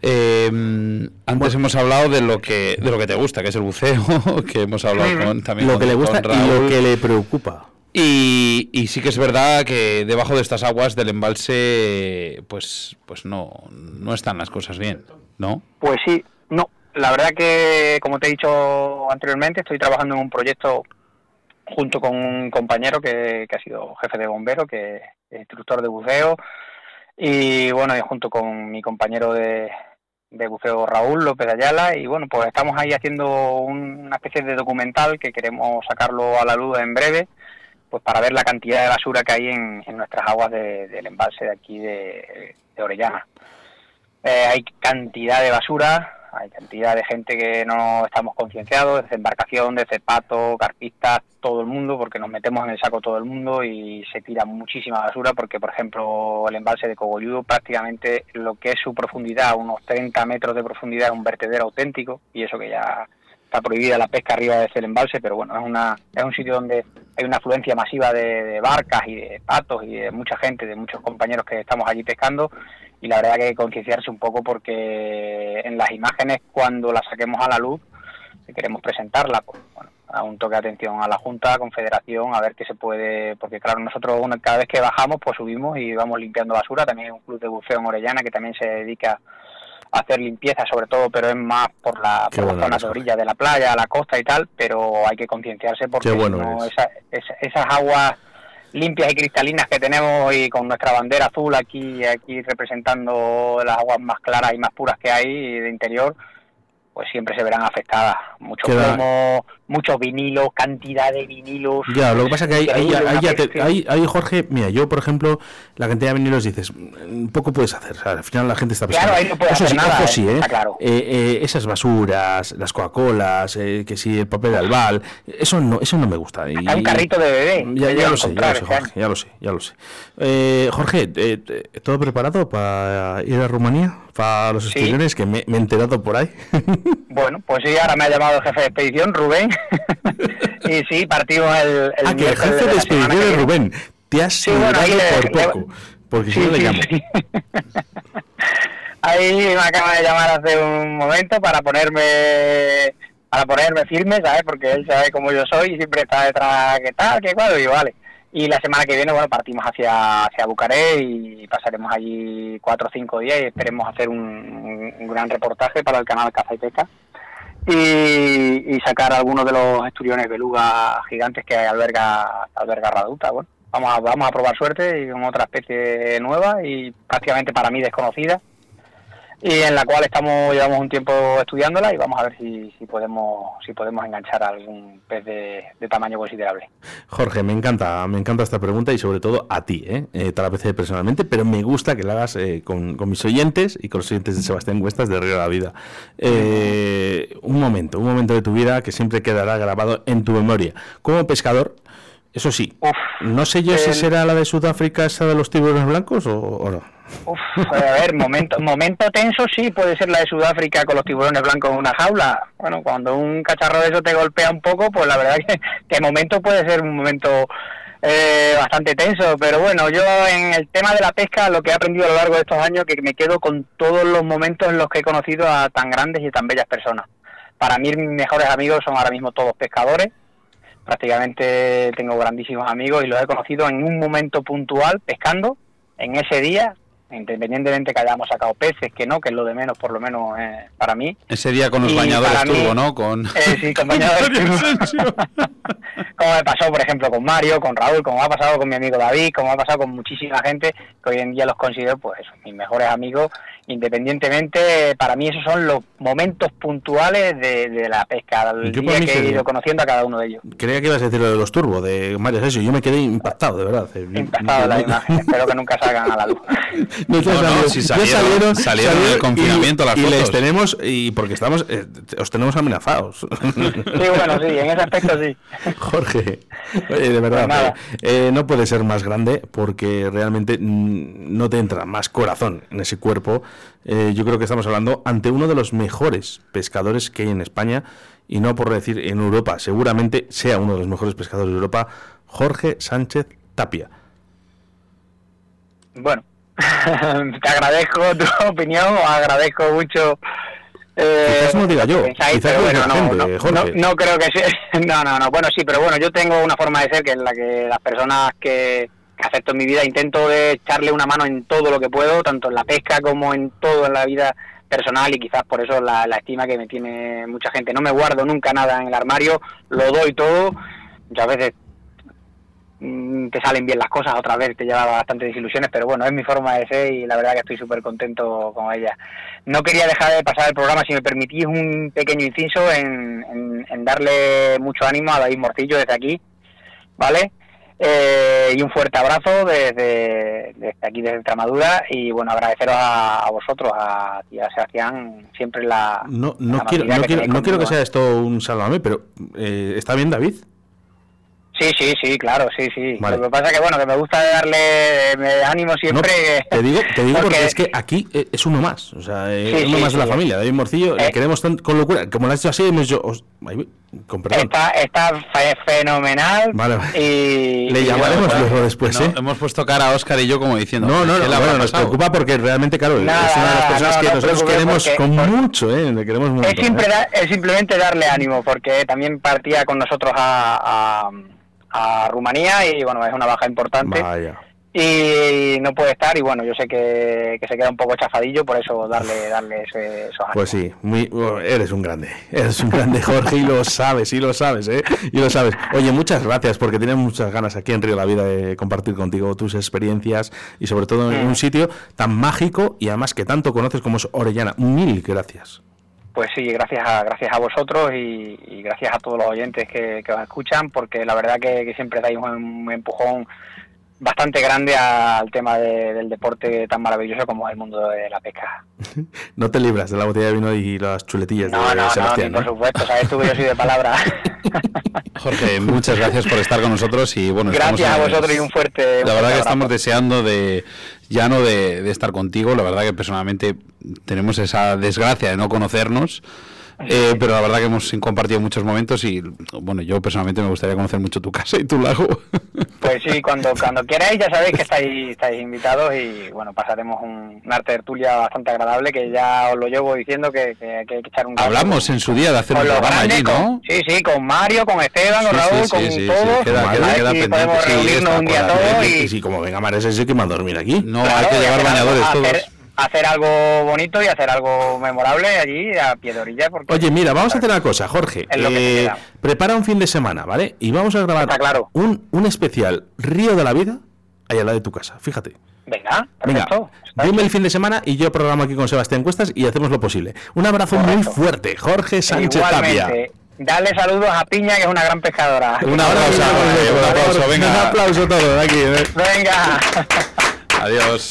Eh, antes hemos hablado de lo que de lo que te gusta, que es el buceo, que hemos hablado con, también Lo con- que le gusta con y lo que le preocupa. Y, y sí que es verdad que debajo de estas aguas del embalse, pues, pues no, no están las cosas bien, ¿no? Pues sí, no, la verdad que como te he dicho anteriormente, estoy trabajando en un proyecto junto con un compañero que, que ha sido jefe de bombero, que es instructor de buceo, y bueno, y junto con mi compañero de, de buceo Raúl López Ayala, y bueno, pues estamos ahí haciendo un- una especie de documental que queremos sacarlo a la luz en breve, pues para ver la cantidad de basura que hay en, nuestras aguas de- del embalse de aquí de, de Orellana. Eh, hay cantidad de basura, hay cantidad de gente que no estamos concienciados, desde embarcación, desde pato, carpistas, todo el mundo, porque nos metemos en el saco todo el mundo y se tira muchísima basura, porque por ejemplo el embalse de Cogolludo prácticamente lo que es su profundidad, unos 30 metros de profundidad, es un vertedero auténtico, y eso que ya está prohibida la pesca arriba de ese embalse, pero bueno, es, una, es un sitio donde hay una afluencia masiva de barcas y de patos y de mucha gente, de muchos compañeros que estamos allí pescando y la verdad que hay que concienciarse un poco porque en las imágenes cuando las saquemos a la luz, si queremos presentarla, pues bueno, a un toque de atención a la Junta, Confederación, a ver qué se puede, porque claro, nosotros una- cada vez que bajamos pues subimos y vamos limpiando basura, también hay un club de buceo en Orellana que también se dedica a hacer limpieza sobre todo, pero es más por la, por zonas eres, de orilla de la playa, la costa y tal, pero hay que concienciarse porque Qué bueno si no, eres. esa- esa- esas aguas limpias y cristalinas que tenemos y con nuestra bandera azul aquí aquí representando las aguas más claras y más puras que hay de interior pues siempre se verán afectadas. Mucho plomo muchos vinilos cantidad de vinilos Ya, lo que pasa es que te- bestia. ahí- ahí, Jorge, mira, yo por ejemplo, la cantidad de vinilos dices, mm, poco puedes hacer, o sea, al final la gente está Claro, pescando. ahí no puedes hacer sí, nada, eh, sí, ¿eh? está claro. Eh, eh, esas basuras, las Coca-Colas, eh, que si el papel de albal, eso no, eso no me gusta. Y- Hasta un carrito de bebé Ya, que ya lo sé, ya lo sé, este Jorge, ya lo sé, ya lo sé. Eh, Jorge, ¿todo preparado para ir a Rumanía? Para los Sí. exteriores, que me, me he enterado por ahí. Bueno, pues sí, ahora me ha llamado el jefe de expedición, Rubén. y sí, partimos el, el ah, que el jefe de que es viene. Rubén. Te has Sí, bueno, por le- poco. Porque si Sí, no le llamo. sí. Ahí me acaba de llamar hace un momento para ponerme para ponerme firme, ¿sabes? Porque él sabe cómo yo soy y siempre está detrás, ¿qué tal? ¿Qué cuadro? Y yo, vale. Y la semana que viene, bueno, partimos hacia, hacia Bucarest y pasaremos allí cuatro o cinco días y esperemos hacer un, un gran reportaje para el canal Caza y Pesca y, y sacar algunos de los esturiones beluga gigantes que alberga, alberga Raduta. Bueno, vamos a, vamos a probar suerte y con otra especie nueva y prácticamente para mí desconocida y en la cual estamos llevamos un tiempo estudiándola y vamos a ver si, si podemos si podemos enganchar a algún pez de, de tamaño considerable. Jorge, me encanta, me encanta esta pregunta y sobre todo a ti, ¿eh? Eh, te la PC personalmente, pero me gusta que la hagas eh, con, con mis oyentes y con los oyentes de Sebastián Cuestas de Río de la Vida. Eh, un momento, un momento de tu vida que siempre quedará grabado en tu memoria. Como pescador, eso sí, no sé yo si será la de Sudáfrica esa de los tiburones blancos o, o no. Uf, a ver, momento, momento tenso sí, puede ser la de Sudáfrica con los tiburones blancos en una jaula. Bueno, cuando un cacharro de eso te golpea un poco, pues la verdad que, que momento puede ser un momento eh, bastante tenso. Pero bueno, yo en el tema de la pesca, lo que he aprendido a lo largo de estos años, que me quedo con todos los momentos en los que he conocido a tan grandes y tan bellas personas. Para mí mis mejores amigos son ahora mismo todos pescadores. Prácticamente tengo grandísimos amigos y los he conocido en un momento puntual pescando, en ese día, independientemente que hayamos sacado peces, que no, que es lo de menos, por lo menos eh, para mí. Ese día con los Y bañadores mí- turbo, ¿no? Con... Eh, sí, con bañadores turbo. como me pasó, por ejemplo, con Mario, con Raúl, como me ha pasado con mi amigo David, como me ha pasado con muchísima gente que hoy en día los considero, pues, mis mejores amigos. Independientemente, para mí esos son los momentos puntuales de, de la pesca, el Yo día que he ido conociendo a cada uno de ellos. Creía que ibas a decir lo de los turbos de Mario Sesio. Yo me quedé impactado, de verdad. Impactado la imagen, espero que nunca salgan a la luz. No, No, no, salieron, si salieron- salieron en el y- confinamiento las y, les fotos. tenemos y porque estamos eh, os tenemos amenazados Sí, bueno, sí, en ese aspecto sí. Jorge oye, de verdad Pues nada. eh, no puede ser más grande porque realmente no te entra más corazón en ese cuerpo Eh, yo creo que estamos hablando ante uno de los mejores pescadores que hay en España y no por decir en Europa seguramente sea uno de los mejores pescadores de Europa Jorge Sánchez Tapia Bueno, te agradezco tu opinión, os agradezco mucho. Eh, Quizás no diga yo, pensáis, quizás pero bueno, no, gente, no, Jorge. no- no creo que sea. No, no, no. Bueno, sí, pero bueno, yo tengo una forma de ser que es la que las personas que, que acepto en mi vida intento de echarle una mano en todo lo que puedo, tanto en la pesca como en todo en la vida personal y quizás por eso la, la estima que me tiene mucha gente. No me guardo nunca nada en el armario, lo doy todo. Muchas veces te salen bien las cosas, otra vez te lleva bastante desilusiones, pero bueno, es mi forma de ser y la verdad que estoy súper contento con ella. No quería dejar de pasar el programa, si me permitís un pequeño inciso en, en- en darle mucho ánimo a David Morcillo desde aquí, ¿vale? Eh, y un fuerte abrazo desde, desde aquí, desde Extremadura, y bueno, agradeceros a, a vosotros, a ti, a Sebastián, siempre la... no no la quiero no que quiero, no quiero que conmigo. sea esto un sálvame pero eh, está bien David Sí, sí, sí, claro, sí, sí. Vale. Lo que pasa es que, bueno, que me gusta darle me- ánimo siempre. Te digo, te digo porque, porque- es que aquí eh, es uno más, o sea, eh, Sí, uno sí, más de la sí. familia. David Morcillo, le Eh. queremos tan- con locura. Como lo has dicho así, hemos dicho, os- ay, con perdón. Está, está fe- fenomenal. Vale, vale. Y, Le y llamaremos luego después, No, ¿eh? Hemos puesto cara a Oscar y yo como diciendo. No, no, ¿qué no, le bueno, nos preocupa porque realmente, claro, Nada, es una de las personas no, que no nosotros queremos porque- con por- mucho, ¿eh? Le queremos mucho. Es, simple ¿eh? da- es simplemente darle ánimo, porque también partía con nosotros a, a, a Rumanía y bueno, es una baja importante. Vaya. Y no puede estar, y bueno, yo sé que, que se queda un poco chafadillo, por eso darle, darle ese, esos ánimos. Pues sí, muy, oh, eres un grande, eres un grande Jorge y lo sabes, y lo sabes, ¿eh? Y lo sabes. Oye, muchas gracias porque tienes muchas ganas aquí en Río de la Vida de compartir contigo tus experiencias y sobre todo en Mm. un sitio tan mágico y además que tanto conoces como es Orellana. Mil gracias. Pues sí, gracias a, gracias a vosotros y, y gracias a todos los oyentes que, que os escuchan, porque la verdad que, siempre dais un empujón bastante grande al tema de- del deporte tan maravilloso como el mundo de la pesca. No te libras de la botella de vino y las chuletillas No, de no, no, Sebastián. por ¿no? supuesto, sabes tú que yo soy de palabra. Jorge, muchas gracias por estar con nosotros y bueno, estamos gracias a vosotros y un fuerte. un La fuerte verdad que estamos deseando de ya no de, de estar contigo, la verdad que personalmente tenemos esa desgracia de no conocernos. Eh, pero la verdad que hemos compartido muchos momentos y bueno, yo personalmente me gustaría conocer mucho tu casa y tu lago. Pues sí, cuando, cuando queráis ya sabéis que estáis, estáis invitados y bueno, pasaremos un, una tertulia bastante agradable que ya os lo llevo diciendo que, que- que hay que echar un Hablamos en su día de hacer un los programa grandes, allí, con- ¿no? sí, sí, con Mario, con Esteban, con Sí, Raúl, sí, con sí, sí, sí, todos. queda- queda- ver queda si pendiente. podemos Sí, reunirnos un día todos Y y si como venga Mares ese que van a dormir aquí. No, claro, hay que llevar bañadores hacer, todos. Hacer algo bonito y hacer algo memorable allí a pie de orilla. Porque, Oye, mira, vamos a hacer una cosa, Jorge. Eh, prepara un fin de semana, ¿vale? Y vamos a grabar Está claro. un, un especial Río de la Vida allá al lado de tu casa. Fíjate. Venga, Venga, perfecto. Está dime el fin de semana y yo programo aquí con Sebastián Cuestas y hacemos lo posible. Un abrazo muy fuerte, Jorge Sánchez Tapia. Igualmente. Dale saludos a Piña, que es una gran pescadora. Un eh, un aplauso, venga. Un aplauso todo aquí. ¿eh? Venga. Adiós.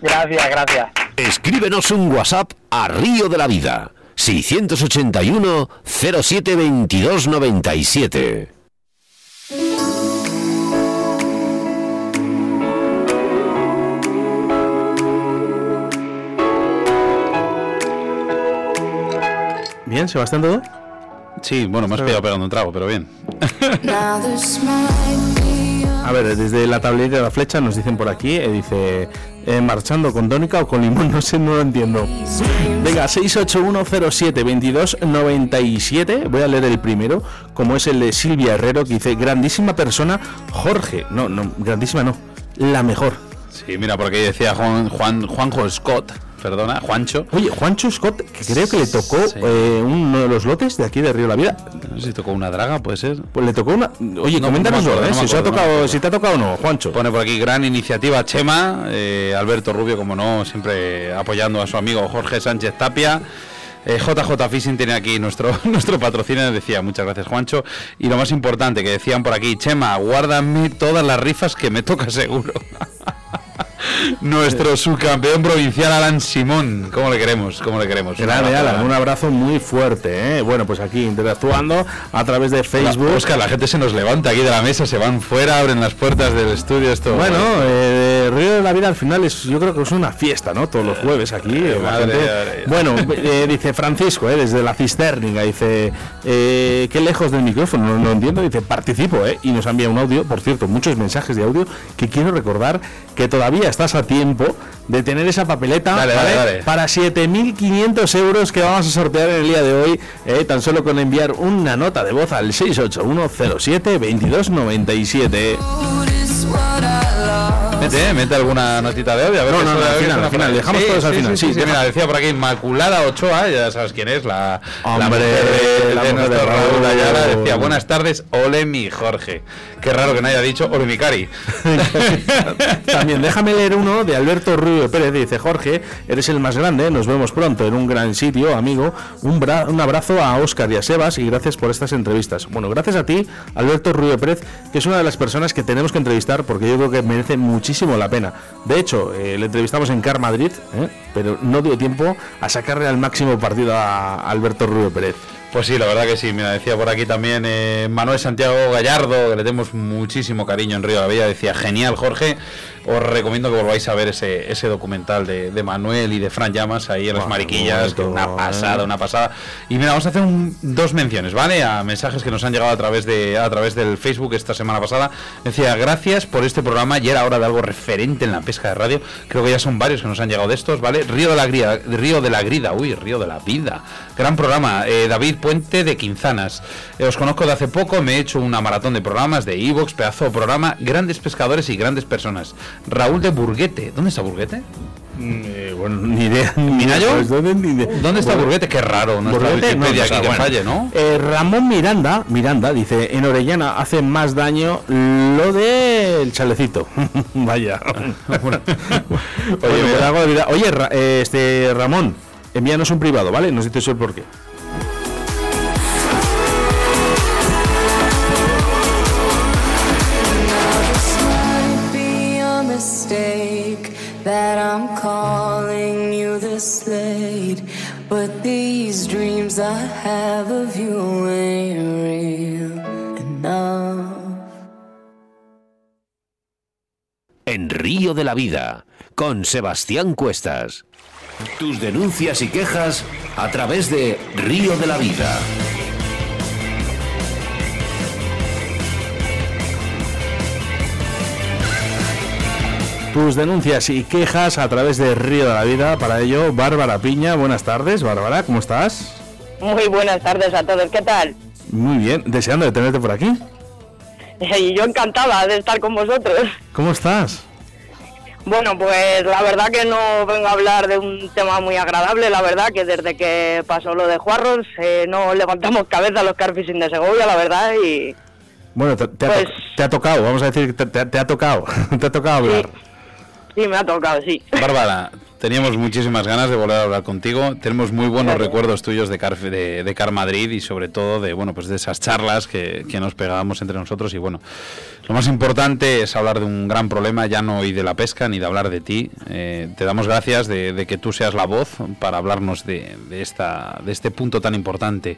gracias, gracias. Escríbenos un WhatsApp a Río de la Vida. 681 07 22 97. Bien, Sebastián, ¿todo? Sí, bueno, me has pillado pegando un trago, pero bien. A A ver, desde la tableta de la flecha nos dicen por aquí, eh, dice, eh, marchando con tónica o con limón, no sé, no lo entiendo. Venga, 681072297, voy a leer el primero, como es el de Silvia Herrero, que dice, grandísima persona, Jorge, no, no, grandísima no, la mejor. Sí, mira, porque decía Juan, Juan, Juanjo Scott, perdona, Juancho. Oye, Juancho Scott, que creo que le tocó eh, uno de los lotes de aquí de Río La Vida. No sé si tocó una draga, puede ser. Pues le tocó una. Oye, No, coméntanoslo, no ¿eh? si, se ha tocado, si te ha tocado o no, Juancho. Pone por aquí gran iniciativa Chema, eh, Alberto Rubio, como no, siempre apoyando a su amigo Jorge Sánchez Tapia. Eh, JJ Fishing tiene aquí nuestro, nuestro patrocinio, decía, muchas gracias Juancho. Y lo más importante que decían por aquí, Chema, guárdame todas las rifas que me toca seguro. Nuestro subcampeón provincial Alan Simón, ¿cómo le queremos? ¿Cómo le queremos? Un Grande, abrazo, Alan, Alan. un abrazo muy fuerte, ¿eh? Bueno, pues aquí interactuando a través de Facebook. Oscar, la gente se nos levanta aquí de la mesa, se van fuera, abren las puertas del estudio. Esto, Bueno, eh, Río de la Vida al final es, yo creo que es una fiesta, ¿no? Todos los jueves aquí. la madre, gente- madre. Bueno, eh, dice Francisco, eh, desde la cisterninga, dice, eh, qué lejos del micrófono, no, no entiendo, dice, participo, ¿eh? Y nos envía un audio, por cierto, muchos mensajes de audio que quiero recordar que todavía estás a tiempo de tener esa papeleta Dale, ¿vale? dale, dale. para 7.500 euros que vamos a sortear en el día de hoy, eh, tan solo con enviar una nota de voz al 681072297. Mete, eh, mete alguna notita de audio. A ver No, no, no, al final, al final, dejamos todos al final, sí, Sí, mira, decía por aquí Inmaculada Ochoa, ya sabes quién es, la, la Hombre, mujer de, la de mujer nuestro de Raúl. Ayala. Decía, buenas tardes, ole mi Jorge. Qué raro que no haya dicho ole mi Cari. También déjame leer uno de Alberto Rubio Pérez. Dice Jorge, eres el más grande. Nos vemos pronto en un gran sitio, amigo. Un, bra- un abrazo a Óscar y a Sebas y gracias por estas entrevistas. Bueno, gracias a ti, Alberto Rubio Pérez, que es una de las personas que tenemos que entrevistar porque yo creo que merece muchísimo la pena. De hecho, eh, le entrevistamos en Car Madrid, ¿eh? pero no dio tiempo a sacarle al máximo partido a Alberto Rubio Pérez. Pues sí, la verdad que sí. Mira, decía por aquí también eh, Manuel Santiago Gallardo, que le tenemos muchísimo cariño en Río de la Vida. Decía, genial, Jorge. Os recomiendo que volváis a ver ese, ese documental de, de Manuel y de Fran Llamas ahí en las mariquillas. que una bonito, pasada, eh. una pasada. Y mira, vamos a hacer un- dos menciones, ¿vale? A mensajes que nos han llegado a través, de, a través del Facebook esta semana pasada. Decía, gracias por este programa. Y era hora de algo referente en la pesca de radio. Creo que ya son varios que nos han llegado de estos, ¿vale? Río de la Grida, Río de la Grida, uy, Río de la Vida. Gran programa. Eh, David Puente de Quinzanas. Eh, os conozco de hace poco, me he hecho una maratón de programas de Evox, pedazo de programa, grandes pescadores y grandes personas. Raúl de Burguete. ¿Dónde está Burguete? Eh, bueno, ni idea. ¿Minayo? Pues, ¿dónde, ni idea. ¿Dónde está Bueno, Burguete? Qué raro, no está Burguete, no, aquí que bueno. falle, ¿no? Eh, Ramón Miranda, Miranda dice, en Orellana hace más daño lo del chalecito. Vaya. Oye. Oye, Ra- eh, este Ramón, envíanos un privado, ¿vale? Nos dices el por I'm calling you but these dreams I have of you real. En Río de la Vida, con Sebastián Cuestas. Tus denuncias y quejas a través de Río de la Vida. Tus denuncias y quejas a través de Río de la Vida. Para ello, Bárbara Piña. Buenas tardes, Bárbara, ¿cómo estás? Muy buenas tardes a todos, ¿qué tal? Muy bien, deseando de tenerte por aquí. Y yo encantada de estar con vosotros. ¿Cómo estás? Bueno, pues la verdad que no vengo a hablar de un tema muy agradable, la verdad que desde que pasó lo de Juarros eh, no levantamos cabeza los carfishing de Segovia, la verdad, y Bueno, te, te ha, Pues- to- te ha tocado, vamos a decir que te, te- te ha tocado. te ha tocado hablar. sí, me ha tocado, sí. Bárbara, teníamos muchísimas ganas de volver a hablar contigo. Tenemos muy buenos Gracias. recuerdos tuyos de Car, de, de Car Madrid y sobre todo de bueno pues de esas charlas que, que nos pegábamos entre nosotros. Y bueno, lo más importante es hablar de un gran problema, ya no hoy de la pesca ni de hablar de ti. Eh, te damos gracias de, de que tú seas la voz para hablarnos de, de esta, de este punto tan importante.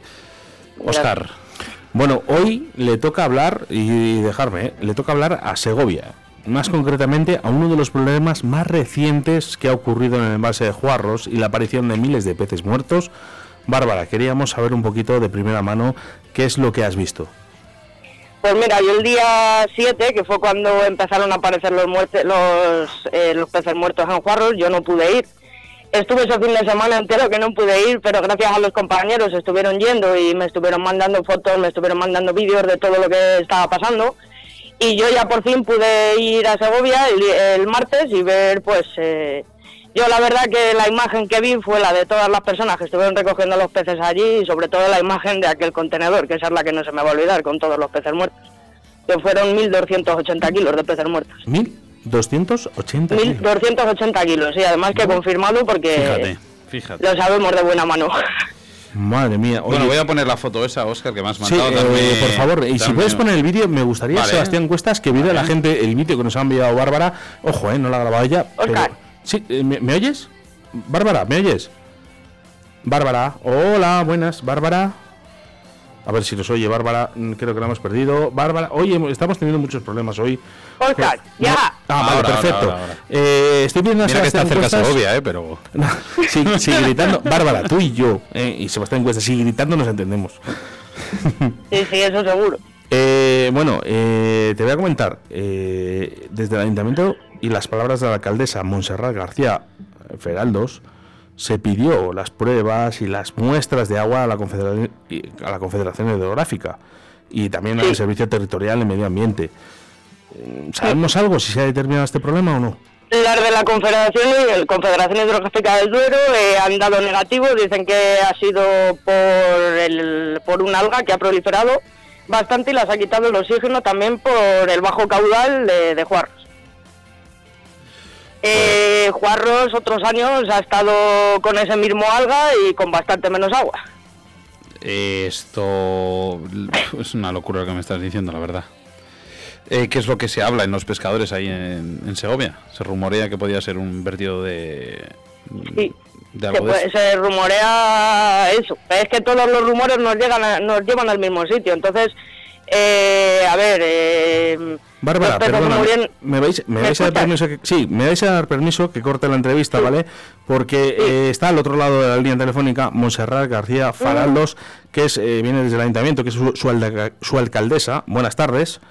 Oscar. Bueno, hoy le toca hablar, y dejarme, ¿eh? le toca hablar a Segovia. Más concretamente a uno de los problemas más recientes que ha ocurrido en el embalse de Juarros y la aparición de miles de peces muertos. Bárbara, queríamos saber un poquito de primera mano qué es lo que has visto. Pues mira, yo el día 7, que fue cuando empezaron a aparecer los, muerte- los, eh, los peces muertos en Juarros, yo no pude ir. Estuve ese fin de semana entero que no pude ir, pero gracias a los compañeros estuvieron yendo y me estuvieron mandando fotos, me estuvieron mandando vídeos de todo lo que estaba pasando. Y yo ya por fin pude ir a Segovia el, el martes y ver, pues, eh, yo la verdad que la imagen que vi fue la de todas las personas que estuvieron recogiendo los peces allí y sobre todo la imagen de aquel contenedor, que esa es la que no se me va a olvidar, con todos los peces muertos. Que fueron 1.280 kilos de peces muertos. 1280. kilos. 1.280 kilos, y además que confirmado porque Fíjate, fíjate. lo sabemos de buena mano. Madre mía. Bueno, voy a poner la foto esa, Oscar, que me has Sí, mandado. eh, por favor, y si puedes poner el vídeo, me gustaría, Vale. Sebastián Cuestas, que viera Vale. la gente el vídeo que nos ha enviado Bárbara. Ojo, eh, no la ha grabado ella. pero-. Sí, eh, ¿me, me oyes? Bárbara, ¿me oyes? Bárbara, hola, buenas, Bárbara. A ver si nos oye, Bárbara, mm, creo que la hemos perdido. Bárbara, oye, estamos teniendo muchos problemas hoy. Ya. Ah, vale, Ahora, perfecto. ahora, ahora, ahora. Eh, estoy viendo Mira que está cerca. Segovia, eh, pero. sí, sí, gritando. Bárbara, tú y yo, eh, y Sebastián Cuestas, sí, gritando nos entendemos. Sí, sí, eso seguro. Eh, bueno, eh, te voy a comentar. eh, desde el ayuntamiento y las palabras de la alcaldesa Montserrat García Feraldos, se pidió las pruebas y las muestras de agua a la Confederación, a la Confederación Hidrográfica y también al Servicio Territorial de Medio Ambiente. Eh, ¿Sabemos algo si se ha determinado este problema o no? Las de la Confederación y Confederación Hidrográfica del Duero eh, han dado negativo, dicen que ha sido por, el, por un alga que ha proliferado bastante y las ha quitado el oxígeno también por el bajo caudal de, de Juarros. Eh, Juarros otros años ha estado con ese mismo alga y con bastante menos agua. Esto es una locura lo que me estás diciendo, la verdad. Eh, ¿Qué es lo que se habla en los pescadores ahí en, en Segovia? Se rumorea que podía ser un vertido de, Sí. de algo puede- se rumorea eso. Es que todos los rumores nos llegan a- nos llevan al mismo sitio. Entonces, eh, a ver, eh, Bárbara, perdona, murieron- ¿me vais, me ¿Me vais a dar permiso que, sí, me vais a dar permiso que corte la entrevista, ¿vale? Porque eh, está al otro lado de la línea telefónica Montserrat García Faraldos, que es eh, viene desde el ayuntamiento, que es su, su su alcaldesa. Buenas tardes,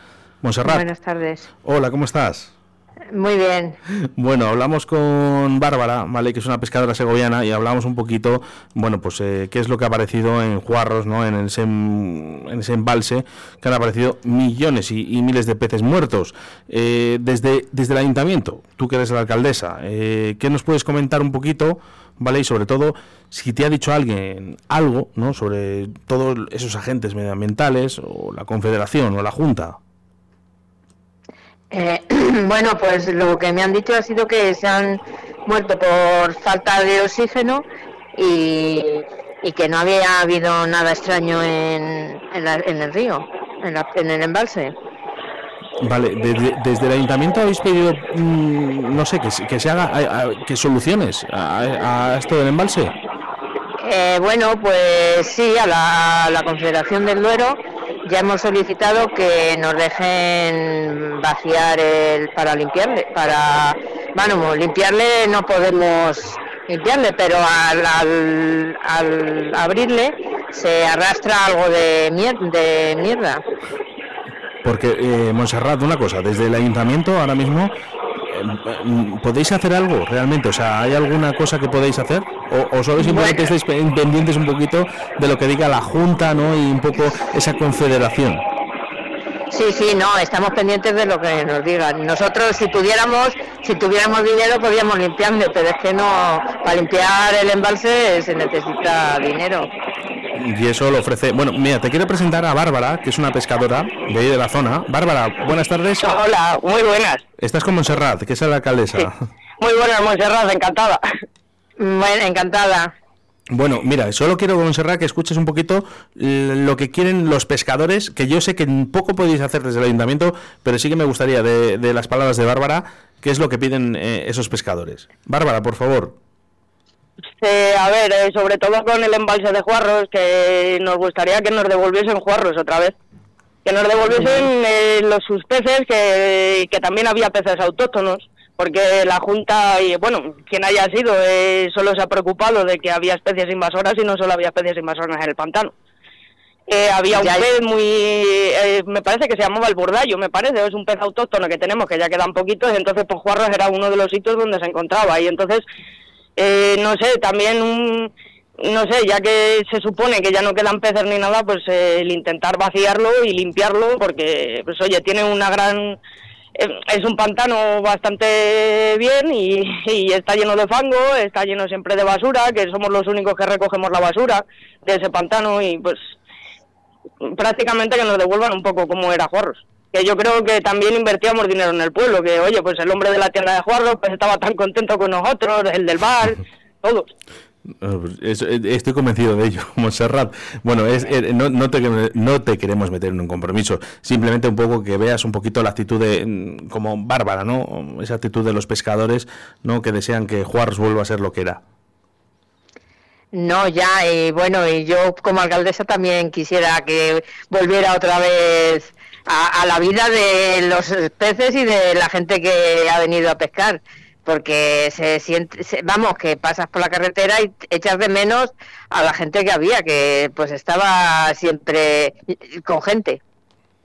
Montserrat. Buenas tardes. Hola, ¿cómo estás? Muy bien. Bueno, hablamos con Bárbara, ¿vale? Que es una pescadora segoviana y hablamos un poquito, bueno, pues eh, qué es lo que ha aparecido en Juarros, ¿no? En ese, embalse, que han aparecido millones y, y miles de peces muertos. Eh, desde, desde el ayuntamiento, tú que eres la alcaldesa, eh, ¿qué nos puedes comentar un poquito, ¿vale? Y sobre todo, si te ha dicho alguien algo, ¿no? Sobre todos esos agentes medioambientales, o la Confederación, o la Junta. Eh, bueno, pues lo que me han dicho ha sido que se han muerto por falta de oxígeno y, y que no había habido nada extraño en, en, la- en el río, en, la- en el embalse. Vale, desde, desde el ayuntamiento habéis pedido, mm, no sé, que, se- que se haga, a- a- que soluciones a, a esto del embalse. Eh, bueno, pues sí, a la, a la Confederación del Duero ya hemos solicitado que nos dejen vaciar el para limpiarle, para, bueno, limpiarle no podemos limpiarle, pero al, al, al abrirle se arrastra algo de, mier- de mierda. Porque, eh, Montserrat, una cosa, desde el ayuntamiento ahora mismo, ¿podéis hacer algo realmente? O sea, ¿hay alguna cosa que podéis hacer? ¿O, o solo simplemente estáis pen- pendientes un poquito de lo que diga la Junta, ¿no? Y un poco esa confederación. Sí, sí, no, estamos pendientes de lo que nos digan. Nosotros, si pudiéramos, si tuviéramos dinero, podríamos limpiarle, pero es que no, para limpiar el embalse se necesita dinero. Y eso lo ofrece. Bueno, mira, te quiero presentar a Bárbara, que es una pescadora de ahí de la zona. Bárbara, buenas tardes. Hola, muy buenas. Estás con Montserrat, que es la alcaldesa. Muy buenas, Montserrat, encantada. Bueno, encantada. Bueno, mira, solo quiero, Montserrat, que escuches un poquito lo que quieren los pescadores, que yo sé que poco podéis hacer desde el ayuntamiento, pero sí que me gustaría, de, de las palabras de Bárbara, qué es lo que piden eh, esos pescadores. Bárbara, por favor. Eh, a ver, eh, sobre todo con el embalse de Juarros, que nos gustaría que nos devolviesen Juarros otra vez. Que nos devolviesen eh, los sus peces, que, que también había peces autóctonos, porque la Junta, y bueno, quien haya sido, eh, solo se ha preocupado de que había especies invasoras y no solo había especies invasoras en el pantano. Eh, había un Ya pez muy, eh, me parece que se llamaba el bordallo, me parece, es un pez autóctono que tenemos, que ya quedan poquitos, entonces pues Juarros era uno de los sitios donde se encontraba, y entonces, eh, no sé, también un, no sé, ya que se supone que ya no quedan peces ni nada, pues eh, el intentar vaciarlo y limpiarlo, porque, pues oye, tiene una gran... Es un pantano bastante bien y, y está lleno de fango, está lleno siempre de basura, que somos los únicos que recogemos la basura de ese pantano y pues prácticamente que nos devuelvan un poco como era Juarros. Que yo creo que también invertíamos dinero en el pueblo, que oye, pues el hombre de la tienda de Juarros pues estaba tan contento con nosotros, el del bar, todos. Eh, pues, eh, Estoy convencido de ello, Montserrat. Bueno, es, eh, no, no te, no te queremos meter en un compromiso, simplemente un poco que veas un poquito la actitud de, mm, como bárbara, ¿no? Esa actitud de los pescadores, ¿no? Que desean que Juárez vuelva a ser lo que era. No, ya, y bueno, y yo como alcaldesa también quisiera que volviera otra vez a, a la vida de los peces y de la gente que ha venido a pescar, porque se siente, se- vamos, que pasas por la carretera y echas de menos a la gente que había, que pues estaba siempre con gente.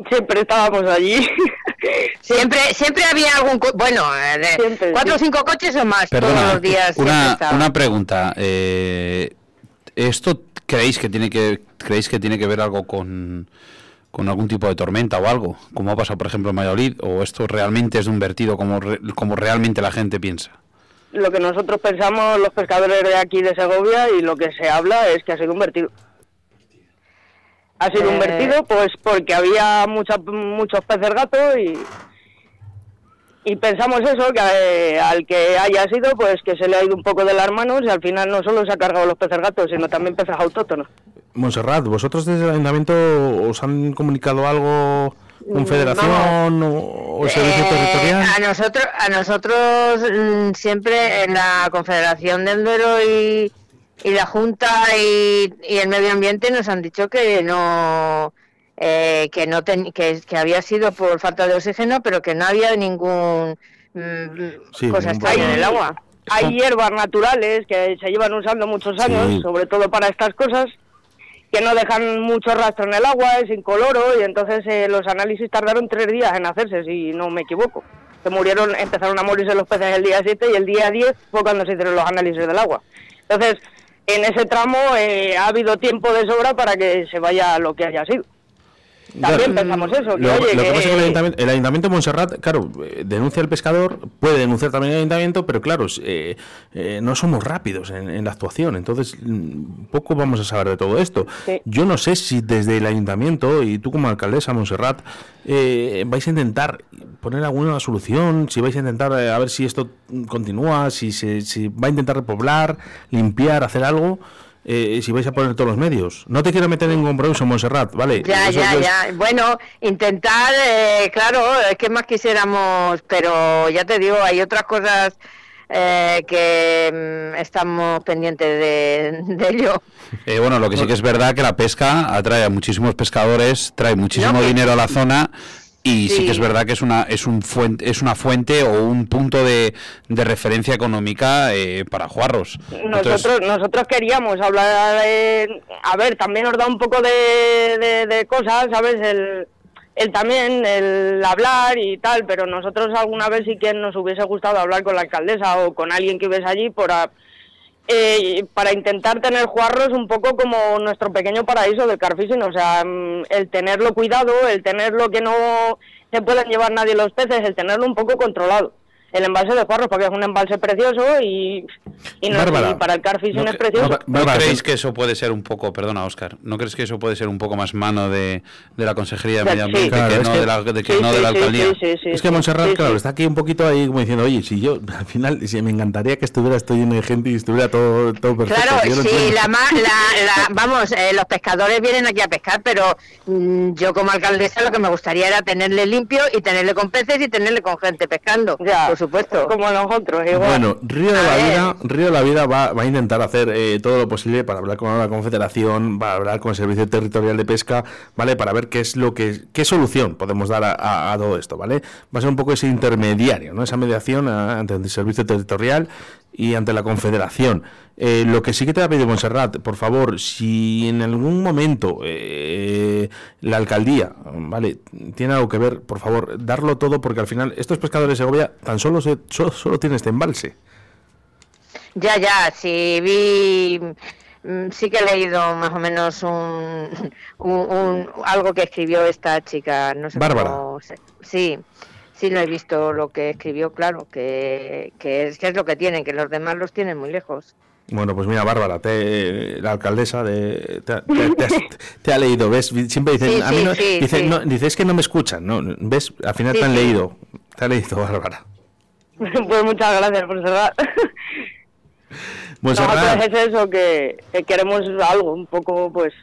Siempre estábamos allí. Siempre, siempre había algún, co- bueno, eh, de cuatro o cinco coches o más todos los días. siempre una, una pregunta. eh, ¿Esto creéis que tiene que creéis que tiene que ver algo con, con algún tipo de tormenta o algo? Como ha pasado, por ejemplo, en Valladolid, o esto realmente es de un vertido como, re- como realmente la gente piensa. Lo que nosotros pensamos los pescadores de aquí de Segovia y lo que se habla es que ha sido un vertido. Ha sido un Eh. vertido pues porque había mucha- muchos peces gato y, y pensamos eso, que eh, al que haya sido pues que se le ha ido un poco de las manos y al final no solo se ha cargado los peces gatos, sino también peces autóctonos. Montserrat, ¿vosotros desde el ayuntamiento os han comunicado algo, Mm, Confederación o, o Servicio Eh, Territorial? A nosotros, a nosotros mm, siempre en la Confederación del Duero y, y la Junta y, y el Medio Ambiente nos han dicho que no eh, que no ten- que, que había sido por falta de oxígeno, pero que no había ningún mm, Sí, cosa extraña en el agua. Hay hierbas naturales que se llevan usando muchos años, Sí. sobre todo para estas cosas, que no dejan mucho rastro en el agua, es incoloro, y entonces eh, los análisis tardaron tres días en hacerse, si no me equivoco. Se murieron, empezaron a morirse los peces el día 7 y el día 10 fue cuando se hicieron los análisis del agua. Entonces, en ese tramo eh, ha habido tiempo de sobra para que se vaya lo que haya sido. También Claro. pensamos eso, que Lo, oye, lo que que- pasa es que el ayuntamiento, el ayuntamiento de Montserrat, claro, eh, denuncia al pescador, puede denunciar también al ayuntamiento, pero claro, eh, eh, no somos rápidos en, en la actuación, entonces mm, poco vamos a saber de todo esto. Sí. Yo no sé si desde el ayuntamiento y tú como alcaldesa Montserrat eh, vais a intentar poner alguna solución, si vais a intentar eh, a ver si esto continúa, si se si va a intentar repoblar, limpiar, hacer algo. Eh, si vais a poner todos los medios. No te quiero meter en compromiso, Montserrat, ¿vale? Ya, Eso ya, es- ya. Bueno, intentar, eh, claro, es que más quisiéramos, pero ya te digo, hay otras cosas eh, que mm, estamos pendientes de, de ello. Eh, bueno, lo que sí que es verdad que la pesca atrae a muchísimos pescadores, trae muchísimo No, que- dinero a la zona y sí. Sí. que es verdad que es una es un fuente, es una fuente o un punto de, de referencia económica eh, para Juarros. Entonces, Nosotros, nosotros queríamos hablar, de- a ver, también nos da un poco de, de- de cosas, ¿sabes? El, el también, el hablar y tal, pero nosotros alguna vez sí que nos hubiese gustado hablar con la alcaldesa o con alguien que hubiese allí para, eh, para intentar tener Juarros un poco como nuestro pequeño paraíso del carfishing, o sea, mm, el tenerlo cuidado, el tenerlo que no se pueden llevar nadie los peces, el tenerlo un poco controlado. El embalse de Juarros, porque es un embalse precioso y, y, no- Bárbara, y para el carfishing ¿no, es precioso. ¿no Bárbara, creéis que- eso puede ser un poco, perdona Oscar, ¿no crees que eso puede ser un poco más mano de, de la Consejería de. Medio Ambiente Claro, que, no que- de la, de que Sí, no de la sí, alcaldía? sí, sí, sí, Es que Montserrat, sí, claro, sí. está aquí un poquito ahí como diciendo, oye, si yo, al final, si me encantaría que estuviera esto lleno de gente y estuviera todo, todo perfecto. Claro, sí, la, ma- la- la- vamos, eh, los pescadores vienen aquí a pescar, pero mm, yo como alcaldesa lo que me gustaría era tenerle limpio y tenerle con peces y tenerle con gente pescando, Ya, supuesto. Como nosotros, igual. Bueno, Río de la. Vida, Río de la Vida va, va a intentar hacer eh, todo lo posible para hablar con la Confederación, para hablar con el Servicio Territorial de Pesca, ¿vale? Para ver qué es lo que qué solución podemos dar a, a- a todo esto, ¿vale? Va a ser un poco ese intermediario, ¿no? Esa mediación a- ante el Servicio Territorial y ante la Confederación. Eh, lo que sí que te ha pedido Montserrat, por favor, si en algún momento eh, la alcaldía, ¿vale? Tiene algo que ver, por favor, darlo todo porque al final estos pescadores de Segovia tan solo, se, solo, solo tienen este embalse. Ya, ya, sí vi mm, sí que he leído más o menos un, un- un- algo que escribió esta chica, no sé Bárbara. cómo Sí, sí lo he visto lo que escribió, claro, que, que, es, que es lo que tienen, que los demás los tienen muy lejos. Bueno, pues mira, Bárbara, te- la alcaldesa de, te, ha- te- te has- te ha leído, ¿ves? Siempre dicen, Sí, a mí sí, no, sí, dicen, no, dices que no me escuchan, ¿no? ¿Ves? Al final te han leído, te ha leído Bárbara. Pues muchas gracias por cerrar. Nosotros es eso, que, que queremos algo, un poco, pues,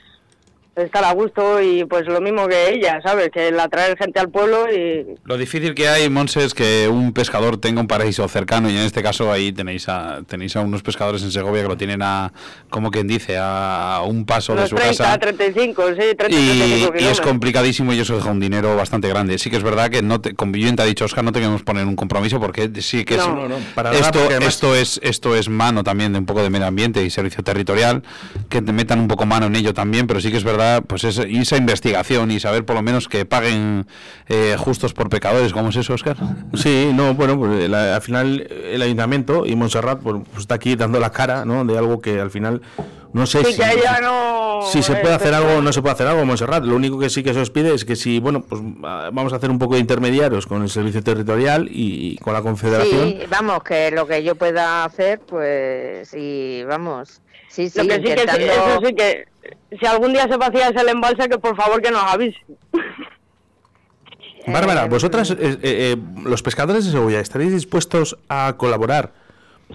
estar a gusto y pues lo mismo que ella, ¿sabes? Que el atraer gente al pueblo y... Lo difícil que hay, Monse, es que un pescador tenga un paraíso cercano y en este caso ahí tenéis a, tenéis a unos pescadores en Segovia que lo tienen a, como quien dice, a un paso de su 30, casa. 35, sí, 30, Y, 35 y es complicadísimo y eso deja un dinero bastante grande. Sí que es verdad que no te, como bien te ha dicho Oscar, no tenemos que poner un compromiso porque sí que es- No. No, no, para esto, además- esto es esto es mano también de un poco de medio ambiente y servicio territorial, que te metan un poco mano en ello también, pero sí que es verdad, pues es, y esa investigación y saber por lo menos que paguen eh, justos por pecadores, ¿cómo es eso, Oscar? sí, no, bueno, pues la- al final el ayuntamiento y Montserrat pues, pues está aquí dando la cara, ¿no? De algo que al final no sé Sí, si, no... se puede eh, hacer algo o no se puede hacer algo, Montserrat. Lo único que sí que se os pide es que si, bueno, pues vamos a hacer un poco de intermediarios con el servicio territorial y, con la confederación. Sí, vamos, que lo que yo pueda hacer, pues, y vamos, sí, sí, Lo que sí que sí, intentando... eso sí que si algún día se vacía ese embalse que por favor que nos avise. Bárbara, vosotras, eh, eh, eh, los pescadores de Segovia, ¿estaréis dispuestos a colaborar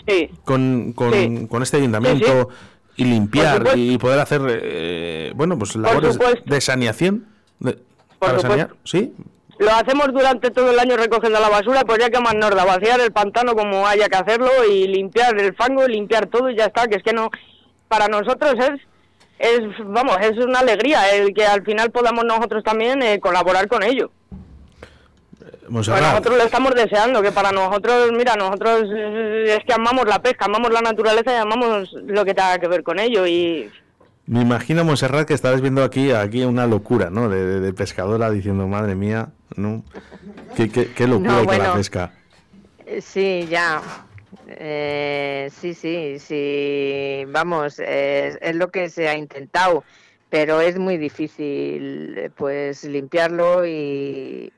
Sí. con, con, Sí. con este ayuntamiento y limpiar y poder hacer, eh, bueno, pues labores de saneación? De- ¿Para supuesto. sanear? ¿Sí? Lo hacemos durante todo el año recogiendo la basura, pues ya que más nos da vaciar el pantano como haya que hacerlo y limpiar el fango, limpiar todo y ya está, que es que no, para nosotros es, es vamos, es una alegría el que al final podamos nosotros también eh, colaborar con ello. Pues Montserrat, nosotros lo estamos deseando, que para nosotros, mira, nosotros eh, es que amamos la pesca, amamos la naturaleza y amamos lo que tenga que ver con ello y me imagino, Montserrat, que estarás viendo aquí, aquí una locura, ¿no? De, de- de pescadora diciendo, madre mía, ¿no? Qué, qué- qué locura No, hay con la bueno. pesca. Eh, Sí, ya. Eh, sí, sí, sí. Vamos, es, es lo que se ha intentado, pero es muy difícil, eh, pues, limpiarlo y,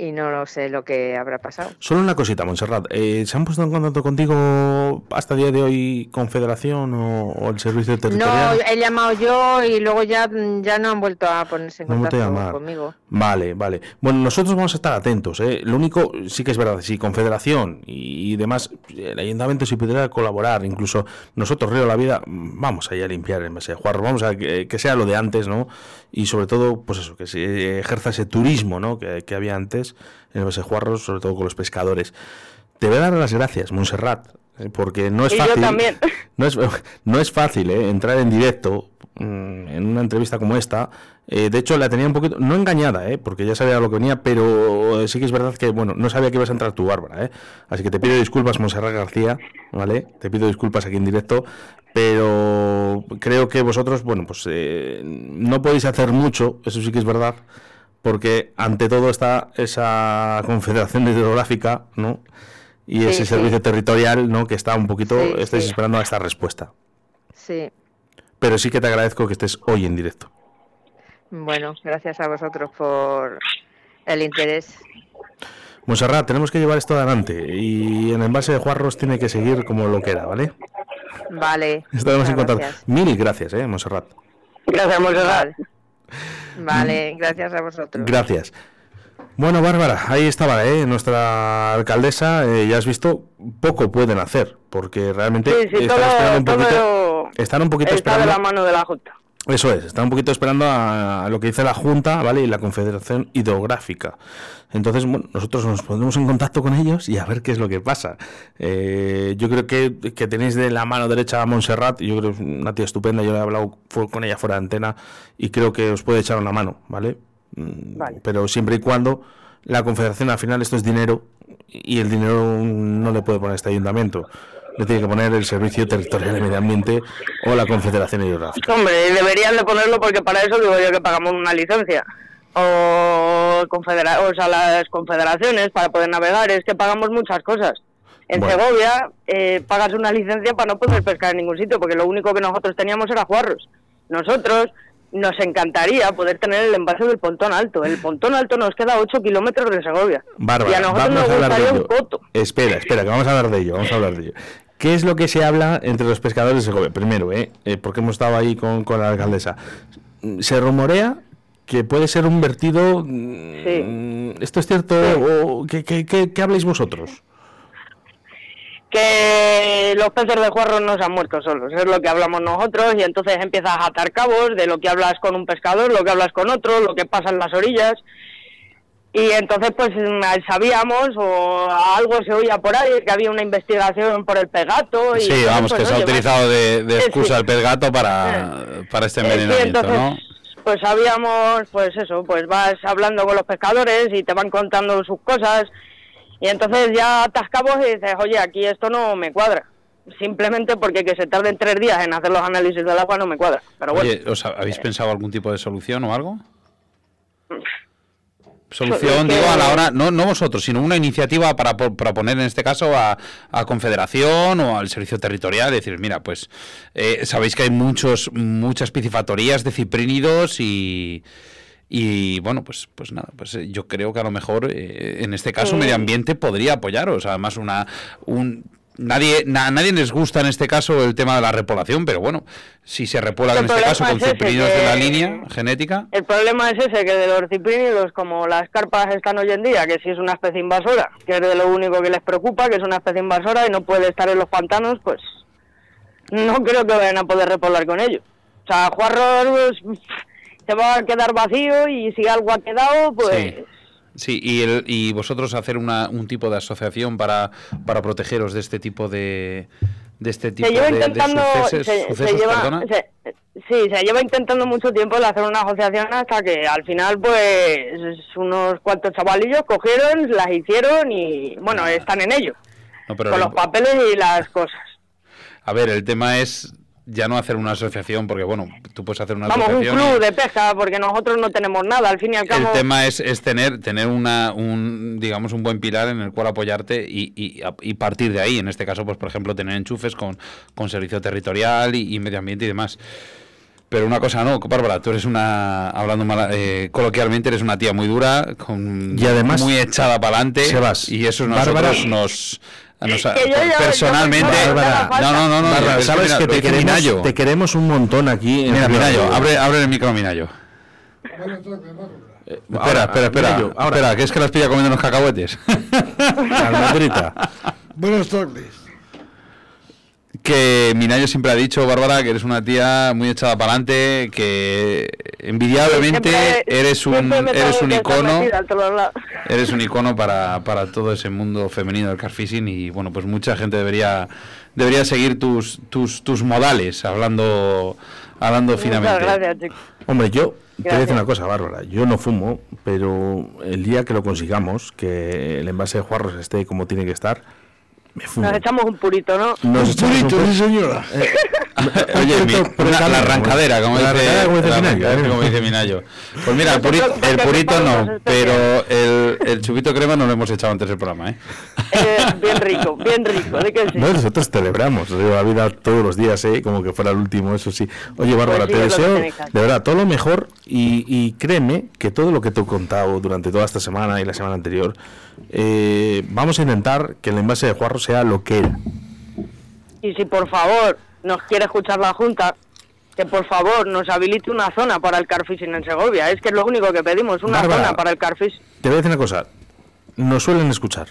y no lo sé lo que habrá pasado. Solo una cosita, Montserrat. eh, ¿Se han puesto en contacto contigo hasta el día de hoy Confederación o, o el Servicio No, Territorial? he llamado yo y luego ya, ya no han vuelto a ponerse en No contacto conmigo. Vale, vale. Bueno, nosotros vamos a estar atentos. ¿eh? Lo único, sí que es verdad, si Confederación y, y demás, el ayuntamiento si pudiera colaborar, incluso nosotros, Río de la Vida, vamos allá a limpiar el Mesé de Juarro, vamos a que, que sea lo de antes, ¿no? Y sobre todo, pues eso, que se ejerza ese turismo, ¿no? Que, que había antes en el Juarro, sobre todo con los pescadores. Te voy a dar las gracias, Montserrat, porque no es Y yo fácil. también. No es, no es fácil ¿eh? entrar en directo mm, en una entrevista como esta. Eh, de hecho, la tenía un poquito, no engañada, ¿eh? porque ya sabía lo que venía, pero sí que es verdad que, bueno, no sabía que ibas a entrar tú, Bárbara. ¿eh? Así que te pido disculpas, Monserrat García, ¿vale? Te pido disculpas aquí en directo, pero creo que vosotros, bueno, pues eh, no podéis hacer mucho, eso sí que es verdad, porque ante todo está esa confederación hidrográfica, ¿no? Y Sí, ese sí. servicio territorial, ¿no? Que está un poquito, Sí, estáis esperando a esta respuesta. Sí. Pero sí que te agradezco que estés hoy en directo. Bueno, gracias a vosotros por el interés. Monserrat, tenemos que llevar esto adelante y en envase de Juarros tiene que seguir como lo que era, ¿vale? Vale. Estaremos en contacto. gracias. Mil gracias, ¿eh, Monserrat? gracias Monserrat. Vale, gracias a vosotros. Gracias. Bueno, Bárbara, ahí estaba, ¿eh? Nuestra alcaldesa, eh, ya has visto, poco pueden hacer, porque realmente Sí, sí, están todo, esperando un poquito, todo están un poquito está de esperando, la mano de la Junta. Eso es, están un poquito esperando a, lo que dice la Junta, ¿vale? Y la Confederación Hidrográfica. Entonces, bueno, nosotros nos pondremos en contacto con ellos y a ver qué es lo que pasa. Eh, yo creo que, que tenéis de la mano derecha a Montserrat, yo creo que es una tía estupenda, yo he hablado con ella fuera de antena y creo que os puede echar una mano, ¿vale? Mm, Pero siempre y cuando la Confederación, al final esto es dinero y el dinero no le puede poner este ayuntamiento. Le tiene que poner el Servicio Territorial de Medio Ambiente o la Confederación Hidrográfica. Hombre, deberían de ponerlo porque para eso digo yo que pagamos una licencia. O, confedera o sea, las confederaciones para poder navegar, es que pagamos muchas cosas. En Bueno. Segovia eh, pagas una licencia para no poder pescar en ningún sitio, porque lo único que nosotros teníamos era juarros. Nosotros nos encantaría poder tener el embalse del Pontón Alto. El Pontón Alto nos queda a 8 kilómetros de Segovia. y a Bárbara, nosotros vamos nos a hablar de gustaría un coto. Espera, espera, que vamos a hablar de ello, vamos a hablar de ello. ¿Qué es lo que se habla entre los pescadores de Segovia? Primero, ¿eh? Eh, porque hemos estado ahí con, con la alcaldesa. Se rumorea que puede ser un vertido... mm, ¿Esto es cierto? o ¿Qué, qué, qué- qué habláis vosotros? que los peces de juarro no se han muerto solos, es lo que hablamos nosotros y entonces empiezas a atar cabos de lo que hablas con un pescador, lo que hablas con otro, lo que pasa en las orillas y entonces pues mm, sabíamos o algo se oía por ahí que había una investigación por el pegato y Sí, entonces, vamos, pues, que se ha utilizado de, de Sí, excusa sí. el pez gato para, para este Eh, sí, envenenamiento, entonces, ¿no? Pues sabíamos, pues eso, pues vas hablando con los pescadores y te van contando sus cosas y entonces ya atascamos y dices, oye, aquí esto no me cuadra. Simplemente porque que se tarden tres días en hacer los análisis del agua no me cuadra. Pero bueno, Oye, ¿os ha- ¿habéis pensado algún tipo de solución o algo? Solución, digo, a la hora, no, no vosotros, sino una iniciativa para po- proponer en este caso a, a Confederación o al Servicio Territorial, decir, mira, pues eh, sabéis que hay muchos muchas piscifactorías de ciprínidos y, y bueno, pues pues nada, pues eh, yo creo que a lo mejor eh, en este caso. Medio Ambiente podría apoyaros, además una un Nadie, na- nadie les gusta en este caso el tema de la repoblación, pero bueno, si se repobla El en este caso con ciprínidos de la línea genética, el problema es ese, que de los ciprínidos, como las carpas están hoy en día, que si es una especie invasora, que es de lo único que les preocupa, que es una especie invasora y no puede estar en los pantanos, pues no creo que vayan a poder repoblar con ello. O sea, Juarros pues, se va a quedar vacío y si algo ha quedado, pues... Sí. Sí, y, el, y vosotros hacer una, un tipo de asociación para, para protegeros de este tipo de de este tipo se lleva de, de intentando sucesos, se, lleva se- sí se lleva intentando mucho tiempo el hacer una asociación hasta que al final pues unos cuantos chavalillos cogieron las hicieron y bueno están en ello No, pero con lo los papeles y las cosas. A ver, el tema es ya no hacer una asociación, porque bueno, tú puedes hacer una vamos un asociación. y- club de pesca porque nosotros no tenemos nada al fin y al cabo El tema es, es tener, tener una, un, digamos, un buen pilar en el cual apoyarte y, y, partir de ahí. En este caso, pues por ejemplo, tener enchufes con, con servicio territorial y, y medio ambiente y demás. Pero una cosa no, Bárbara, tú eres una, hablando mala- eh, coloquialmente, eres una tía muy dura, con, Y además, muy echada para adelante. Sebas, Y eso Bárbara- nosotros nos... nos Que yo personalmente... yo Bárbara, no, no, no, no. Bárbara, es sabes mira, que te queremos, Minayo. te queremos un montón aquí. en Mira, Minayo, abre, abre el micro, Minayo. espera, espera, espera. Minayo, ahora. Espera, que es que las pilla comiendo unos cacahuetes. Buenas tardes. Que Minayo siempre ha dicho, Bárbara, que eres una tía muy echada para adelante, que envidiablemente Siempre- eres un eres un icono, eres un icono para, para todo ese mundo femenino del carfishing y bueno, pues mucha gente debería debería seguir tus tus tus modales hablando hablando muchas finamente. gracias chicos Hombre, yo te voy a decir una cosa, Bárbara. Yo no fumo, pero el día que lo consigamos, que el envase de Juarros esté como tiene que estar, me fumo. nos echamos un purito no Nos echamos un Purito, pu- sí señora. Oye, mi- una- la arrancadera, como la dice, como Minayo, ¿eh? como dice Minayo. Pues mira, el purito, el no, pero el, el chupito crema no lo hemos echado antes del programa, ¿eh? Eh, bien rico bien rico de que sí No, nosotros celebramos la vida todos los días, ¿eh? como que fuera el último, eso sí. Oye, Bárbara, Pues sí, te deseo de verdad todo lo mejor y, y créeme que todo lo que te he contado durante toda esta semana y la semana anterior, eh, vamos a intentar que el envase de Juarro sea lo que era. Y si por favor nos quiere escuchar la Junta, que por favor nos habilite una zona para el carfishing en Segovia. Es que es lo único que pedimos, una Bárbara. zona para el carfish. Te voy a decir una cosa, nos suelen escuchar.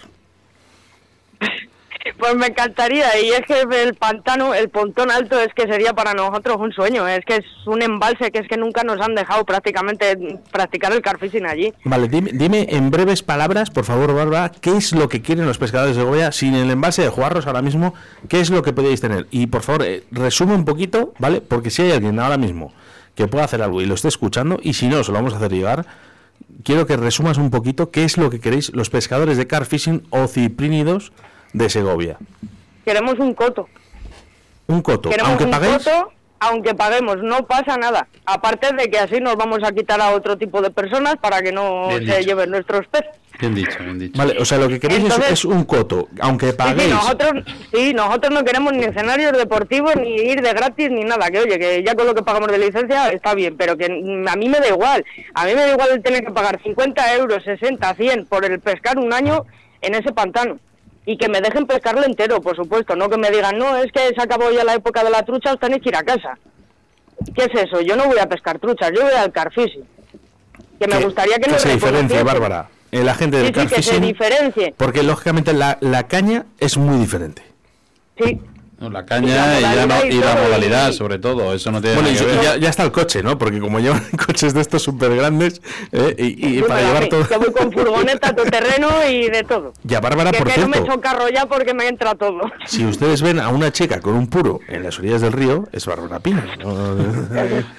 Pues me encantaría, y es que el pantano, el pontón alto, es que sería para nosotros un sueño. Es que es un embalse que es que nunca nos han dejado prácticamente practicar el carfishing allí. Vale, dime, dime en breves palabras, por favor, Bárbara, ¿qué es lo que quieren los pescadores de Segovia sin el envase de Juarros ahora mismo? ¿Qué es lo que podéis tener? Y por favor, eh, resume un poquito, ¿vale? Porque si hay alguien ahora mismo que pueda hacer algo y lo esté escuchando, y si no, se lo vamos a hacer llegar, quiero que resumas un poquito qué es lo que queréis los pescadores de carfishing o ciprínidos de Segovia. Queremos un coto. Un coto, Queremos aunque un paguéis... coto aunque paguemos, no pasa nada. Aparte de que así nos vamos a quitar a otro tipo de personas para que no Bien se dicho. lleven nuestros peces. Bien dicho, bien dicho. Vale, o sea, lo que queréis es- Entonces- es, un coto, aunque Sí, sí, paguéis. nosotros, sí, nosotros no queremos ni escenarios deportivos, ni ir de gratis, ni nada. Que oye, que ya con lo que pagamos de licencia está bien, pero que a mí me da igual. A mí me da igual el tener que pagar 50 euros, 60, 100 por el pescar un año en ese pantano. Y que me dejen pescarlo entero, por supuesto. No que me digan, no, es que se acabó ya la época de la trucha, os tenéis que ir a casa. ¿Qué es eso? Yo no voy a pescar truchas, yo voy al carfishing. Que me gustaría que, nos se diferencie. Bárbara. El agente Sí, del sí, que se diferencie. porque lógicamente la, la caña es muy diferente. Sí. No, la Y caña la y, ya no- y y la todo, modalidad, y- sobre todo. Eso no tiene Bueno, y nada que ya, ver. ya está el coche, ¿no? Porque como llevan coches de estos súper grandes, ¿eh? y, para llevar mí, todo... que voy con furgoneta, tu terreno y de todo. Ya, Bárbara, que, por que no me cierto, echo carro ya porque me entra todo. si ustedes ven a una chica con un puro en las orillas del río, es Bárbara Pina. ¿no?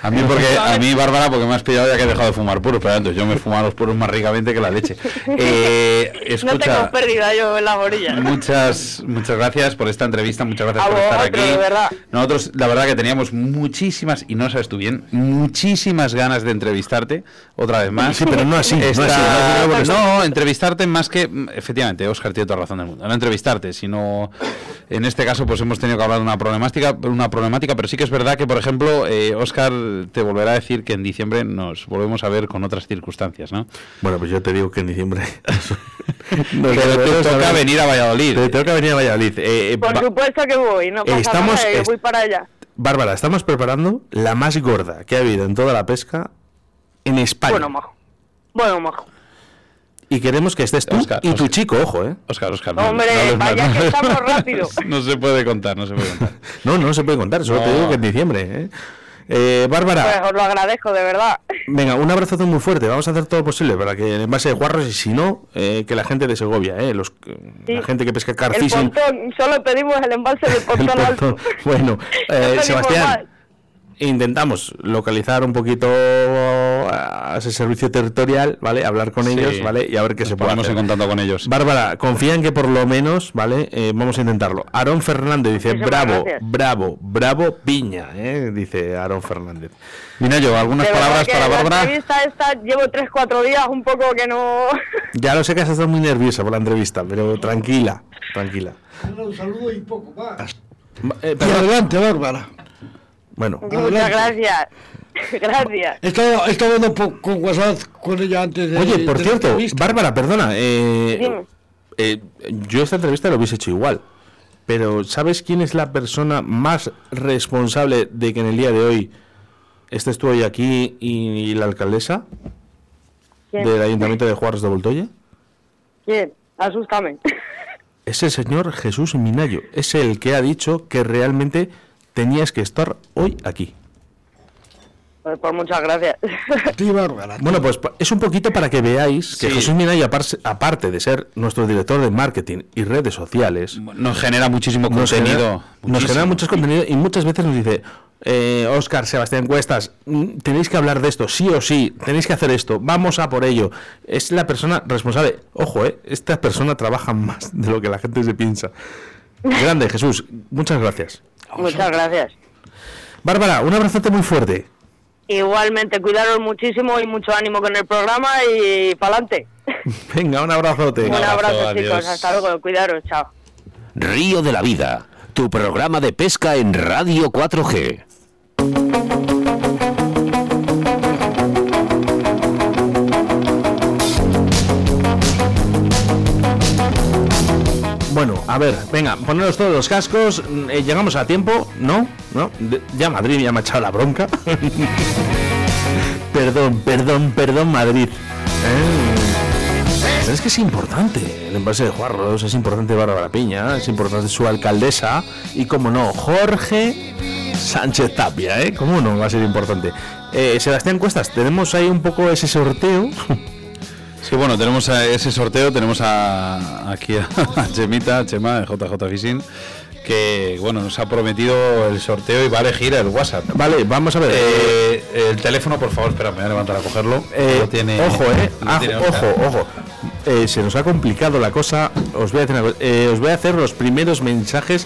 A mí, porque, a mí, Bárbara, porque me has pillado ya que he dejado de fumar puros, pero antes yo me fumaba los puros más ricamente que la leche. Eh, no tengo escucha, pérdida yo en las orillas. muchas, muchas gracias por esta entrevista, muchas gracias A por estar vosotros, aquí. de verdad. Nosotros, la verdad que teníamos muchísimas, y no sabes tú bien, muchísimas ganas de entrevistarte otra vez más. Sí, pero no así, no Esta- así, no así, no, no, porque- entrevistarte más que, efectivamente, Oscar tiene toda la razón del mundo, no entrevistarte, sino en este caso pues hemos tenido que hablar de una problemática, una problemática, pero sí que es verdad que, por ejemplo, eh, Oscar te volverá a decir que en diciembre nos volvemos a ver con otras circunstancias, ¿no? Bueno, pues yo te digo que en diciembre... Pero te toca venir a Valladolid. Te toca venir a Valladolid. Eh, eh, Por va- supuesto que voy, no pasa Estamos- nada, voy para allá. Bárbara, estamos preparando la más gorda que ha habido en toda la pesca en España. Bueno, majo. Bueno, majo. y queremos que estés tú Oscar, y tu Oscar. chico, ojo, ¿eh? Oscar, Oscar. Hombre, hables vaya más, que estamos rápido. No se puede contar, no se puede contar. No, no se puede contar, solo te No. digo que en diciembre, ¿eh? Eh, Bárbara, Pues os lo agradezco, de verdad. venga, un abrazo muy fuerte. Vamos a hacer todo lo posible para que en base de guarros y si no, eh, que la gente de Segovia, ¿eh? Los, Sí. la gente que pesca El carfishing. solo pedimos el embalse del el pontón alto. pontón. Bueno, No eh, Sebastián. Intentamos localizar un poquito a ese servicio territorial, ¿vale? Hablar con Sí. ellos, ¿vale? Y a ver qué se puede hacer. en contacto con ellos. Bárbara, confía en que por lo menos, ¿vale? Eh, vamos a intentarlo. Aarón Fernández dice, Muchísimas bravo, gracias. bravo, bravo, piña, ¿eh? Dice Aarón Fernández. Minayo, algunas De verdad palabras para la Bárbara. entrevista esta llevo 3-4 días un poco que no... Ya lo sé que has estado muy nerviosa por la entrevista, pero tranquila, tranquila. Un saludo y poco más. Eh, adelante, Bárbara. Bueno, Muchas gracias. Gracias. He estado, he estado hablando po- con WhatsApp con ella antes de. oye, por de cierto. Bárbara, perdona, eh, eh, yo esta entrevista lo hubiese hecho igual, pero ¿sabes quién es la persona más responsable de que en el día de hoy estés tú hoy aquí y, la alcaldesa ¿Quién? del Ayuntamiento de Juárez de Voltoya? ¿Quién? Asústame. Es el señor Jesús Minayo, es el que ha dicho que realmente tenías que estar hoy aquí. Pues, pues muchas gracias. Bueno, pues es un poquito para que veáis que Sí. Jesús Minayo, apar- aparte de ser nuestro director de marketing y redes sociales, Nos genera muchísimo nos contenido. genera, nos genera muchos contenidos y muchas veces nos dice, eh, Oscar, Sebastián Cuestas, mm, tenéis que hablar de esto, sí o sí, tenéis que hacer esto, vamos a por ello. Es la persona responsable. Ojo, eh, esta persona trabaja más de lo que la gente se piensa. Grande, Jesús, muchas gracias. Muchas gracias. Bárbara, un abrazote muy fuerte. Igualmente, cuidaros muchísimo y mucho ánimo con el programa y pa'lante. Venga, un abrazote. Un abrazo, adiós. chicos. Hasta luego. Cuidaros. Chao. Río de la Vida, tu programa de pesca en Radio 4G. A ver, venga, poneros todos los cascos. mm, eh, llegamos a tiempo, ¿no? ¿No? Ya Madrid ya me ha echado la bronca. perdón, perdón, perdón, Madrid. Eh, es que es importante el envase de Juarros, es importante Bárbara Piña, es importante su alcaldesa y, como no, Jorge Sánchez Tapia, ¿eh? ¿Cómo no va a ser importante? Eh, Sebastián Cuestas, tenemos ahí un poco ese sorteo. Sí, bueno, tenemos a ese sorteo, tenemos a, aquí a, Chemita, Chema, de JJ Fishing, que bueno, nos ha prometido el sorteo y va a elegir el WhatsApp. Vale, vamos a ver. Eh, el teléfono, por favor, espera, me voy a levantar a cogerlo. Eh, Lo tiene- ojo, eh. lo Ah, tiene ojo, ojo. Eh, se nos ha complicado la cosa. Os voy a cosa. Eh, os voy a hacer los primeros mensajes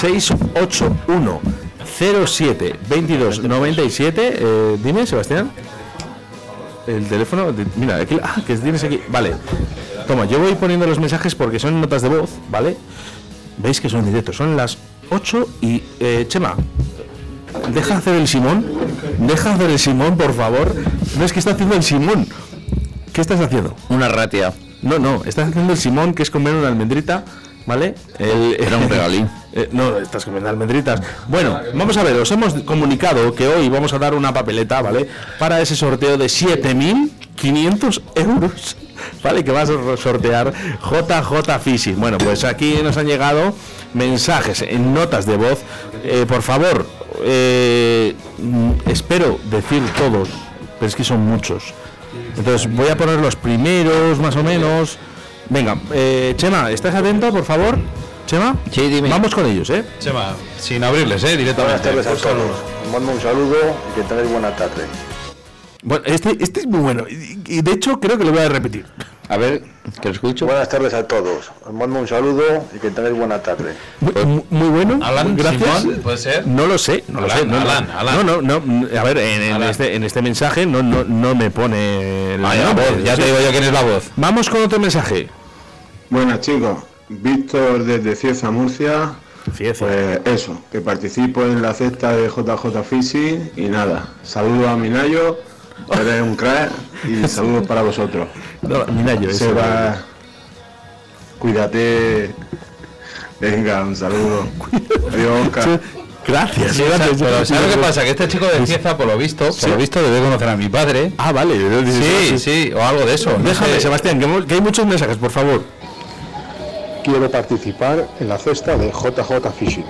681 07 22 97. eh, dime, Sebastián. El teléfono, de- mira, aquí, ah, que tienes aquí. Vale. Toma, yo voy poniendo los mensajes porque son notas de voz, ¿vale? Veis que son directos, son las 8 y eh, Chema, deja hacer el Simón, deja hacer el Simón, por favor. No es que está haciendo el Simón. ¿Qué estás haciendo? Una ratia. No, no, estás haciendo el Simón, que es comer una almendrita, ¿vale? El, Era un regalín. Eh, no, estás comiendo almendritas. Bueno, vamos a ver, os hemos comunicado que hoy vamos a dar una papeleta, ¿vale? Para ese sorteo de 7.500 euros, ¿vale? Que va a sor- sortear JJ Fishing. Bueno, pues aquí nos han llegado mensajes en notas de voz. Eh, por favor, eh, espero decir todos, pero es que son muchos. Entonces voy a poner los primeros, más o menos. Venga, eh, Chema, ¿estás atento, por favor? Chema, Sí, dime. vamos con ellos, ¿eh? Chema, sin abrirles, ¿eh? Directamente. Buenas tardes a todos. Os mando un saludo y que tengáis buena tarde. Bueno, este, este es muy bueno. Y, de hecho creo que lo voy a repetir. A ver, que lo escucho. Buenas tardes a todos. Os mando un saludo y que tengáis buena tarde. Muy, muy- muy bueno. Alan, gracias. Simón, ¿puede ser? No lo sé, no lo Alan, sé. No, no. Alan, Alan. no, no, no, A ver, en, en Alan. este, en este mensaje no, no, no me pone nombre. voz, ya te digo yo quién es la voz. Vamos con otro mensaje. Buenas chicos, Víctor desde Cieza, Murcia. Cieza. Pues eso, que participo en la cesta de JJ Fishing y nada, saludo a Minayo, eres un crack y saludos para vosotros. No, Minayo, ese Seba, cuídate. Venga, un saludo. Adiós, Oscar. Gracias. Sí, gracias. pero ¿sabes lo que pasa? Que este chico de Cieza, por lo visto, por lo visto debe conocer a mi padre. Ah, vale. Sí, sí, o algo de eso. no Déjame, sé. Sebastián, que, que hay muchos mensajes, por favor. Quiero participar en la cesta de JJ Fishing.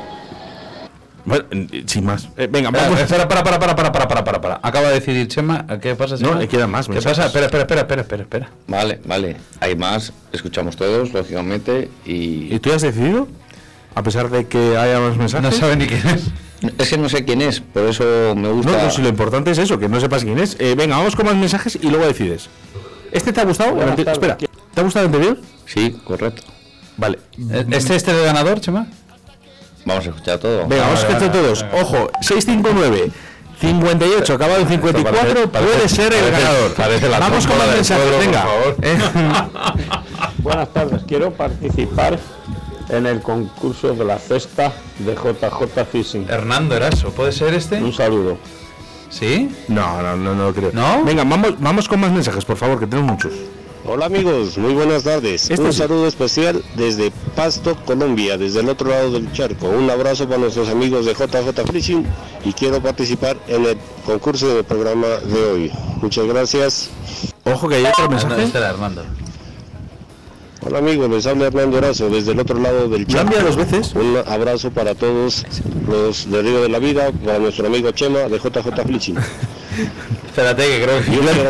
Bueno, eh, sin más. Eh, venga, Espera, vamos. espera, para, para, para, para, para, para, para, para. Acaba de decidir Chema. ¿Qué pasa, No, Chema? le quedan más ¿Qué mensajes. pasa? Espera, espera, espera, espera, espera, espera. Vale, vale. Hay más, escuchamos todos, lógicamente, y... ¿Y tú ya has decidido? A pesar de que haya más mensajes. No sabe ni quién es. Es que no sé quién es, por eso me No, gusta... no, si lo importante es eso, que no sepas quién es. Eh, venga, vamos con más mensajes y luego decides. ¿Este te ha gustado? Espera, ¿te ha gustado el anterior? Sí, correcto. Vale. ¿Este este es el ganador, Chema? Vamos a escuchar todo. Venga, vamos a escuchar todos. venga. Ojo, 659. 58, acabado en 54, Parece- puede parece- ser el parece- ganador. parece la Vamos con más mensajes, pueblo, venga. por favor. Eh, Buenas tardes, quiero participar en el concurso de la cesta de JJ Fishing. Hernando Eraso, ¿puede ser este? Un saludo. ¿Sí? No, no, no, no lo creo. ¿No? Venga, vamos, vamos con más mensajes, por favor, que tenemos muchos. Hola amigos, muy buenas tardes. Este Un sí. saludo especial desde Pasto, Colombia, desde el otro lado del charco. Un abrazo para nuestros amigos de JJ Fishing y quiero participar en el concurso del programa de hoy. Muchas gracias. Ojo que hay otro Ah, no, mensaje. era Hernando. Hola amigos, les habla Hernando Erazo desde el otro lado del ¿Lo charco. han enviado dos veces? Un abrazo para todos los de Río de la Vida, para nuestro amigo Chema de JJ Fishing. Espérate, que creo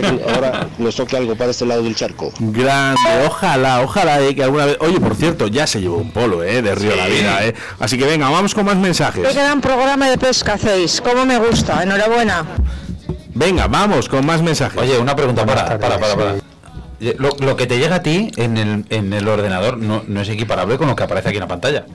que ahora nos toque algo para este lado del charco. Grande, ojalá, ojalá eh, que alguna vez. Oye, por cierto, ya se llevó un polo, eh, de Río de la Sí. Vida, eh. Así que venga, vamos con más mensajes. Qué gran programa de pesca hacéis, cómo me gusta, enhorabuena. Venga, vamos con más mensajes. Oye, una pregunta para, para, para, para. Lo, lo que te llega a ti en el, en el ordenador no, no es equiparable con lo que aparece aquí en la pantalla.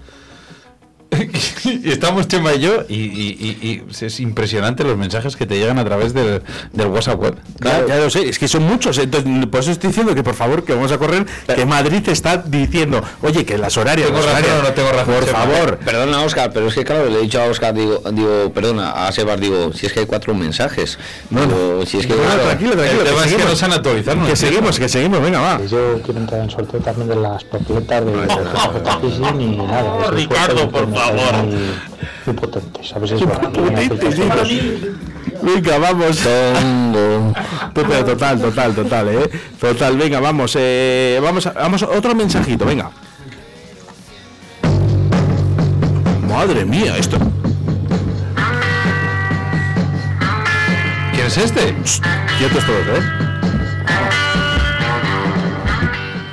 y estamos Chema y yo y, y- y- y es impresionante los mensajes que te llegan a través del, del WhatsApp web. Ya, ya lo sé, es que son muchos, entonces por eso estoy diciendo que por favor que vamos a correr, que Madrid está diciendo, oye, que las horarias, ¿Tengo las razón horarias, no tengo razón, por Chema? favor. Perdona, Oscar, pero es que claro, le he dicho a Oscar, digo, digo perdona, a Sebas, digo, si es que hay cuatro mensajes. No, si es que... No, claro, tranquilo, El tranquilo. tema es que seguimos. no se han actualizado. que seguimos, que seguimos, venga, va. Yo quiero entrar en sorteo también de las papeletas de y nada. Ricardo, por que favor. Muy, potentes, a ver si es verdad. Potentes, sí. Venga, vamos. Total, total, total, total, eh. Total, venga, vamos, eh, vamos, a- vamos, a- otro mensajito, venga. Madre mía, esto. ¿Quién es este? Quietos todos, eh.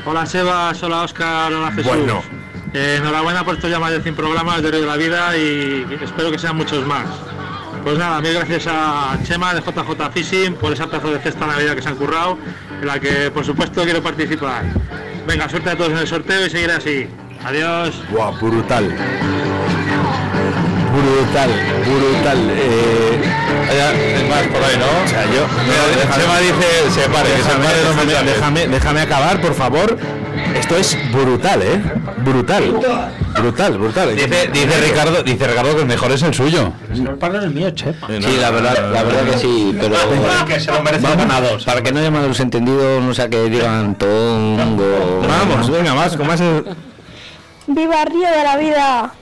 Hola Sebas, hola Oscar, hola Jesús. Bueno. Eh, enhorabuena por estos ya más de 100 programas de de la Vida y espero que sean muchos más. Pues nada, mil gracias a Chema de JJ Fishing por esa plaza de cesta navidad que se han currado, en la que por supuesto quiero participar. Venga, suerte a todos en el sorteo y seguiré así. Adiós. Guau, brutal. brutal, brutal. Eh, más por ahí, ¿no? O sea, yo. Mira, Chema dice, se pare, que se pare déjame, déjame acabar, por favor. Esto es brutal, ¿eh? Brutal. Brutal, brutal. Dice, dice Ricardo, dice Ricardo que el mejor es el suyo. Para el mío. Sí, la verdad, la verdad que sí, pero Que se lo merecen Vamos, ganados. para que no haya malos entendidos, no sea que digan tongo. Vamos, venga, más, con más. ¡Viva Río de la Vida!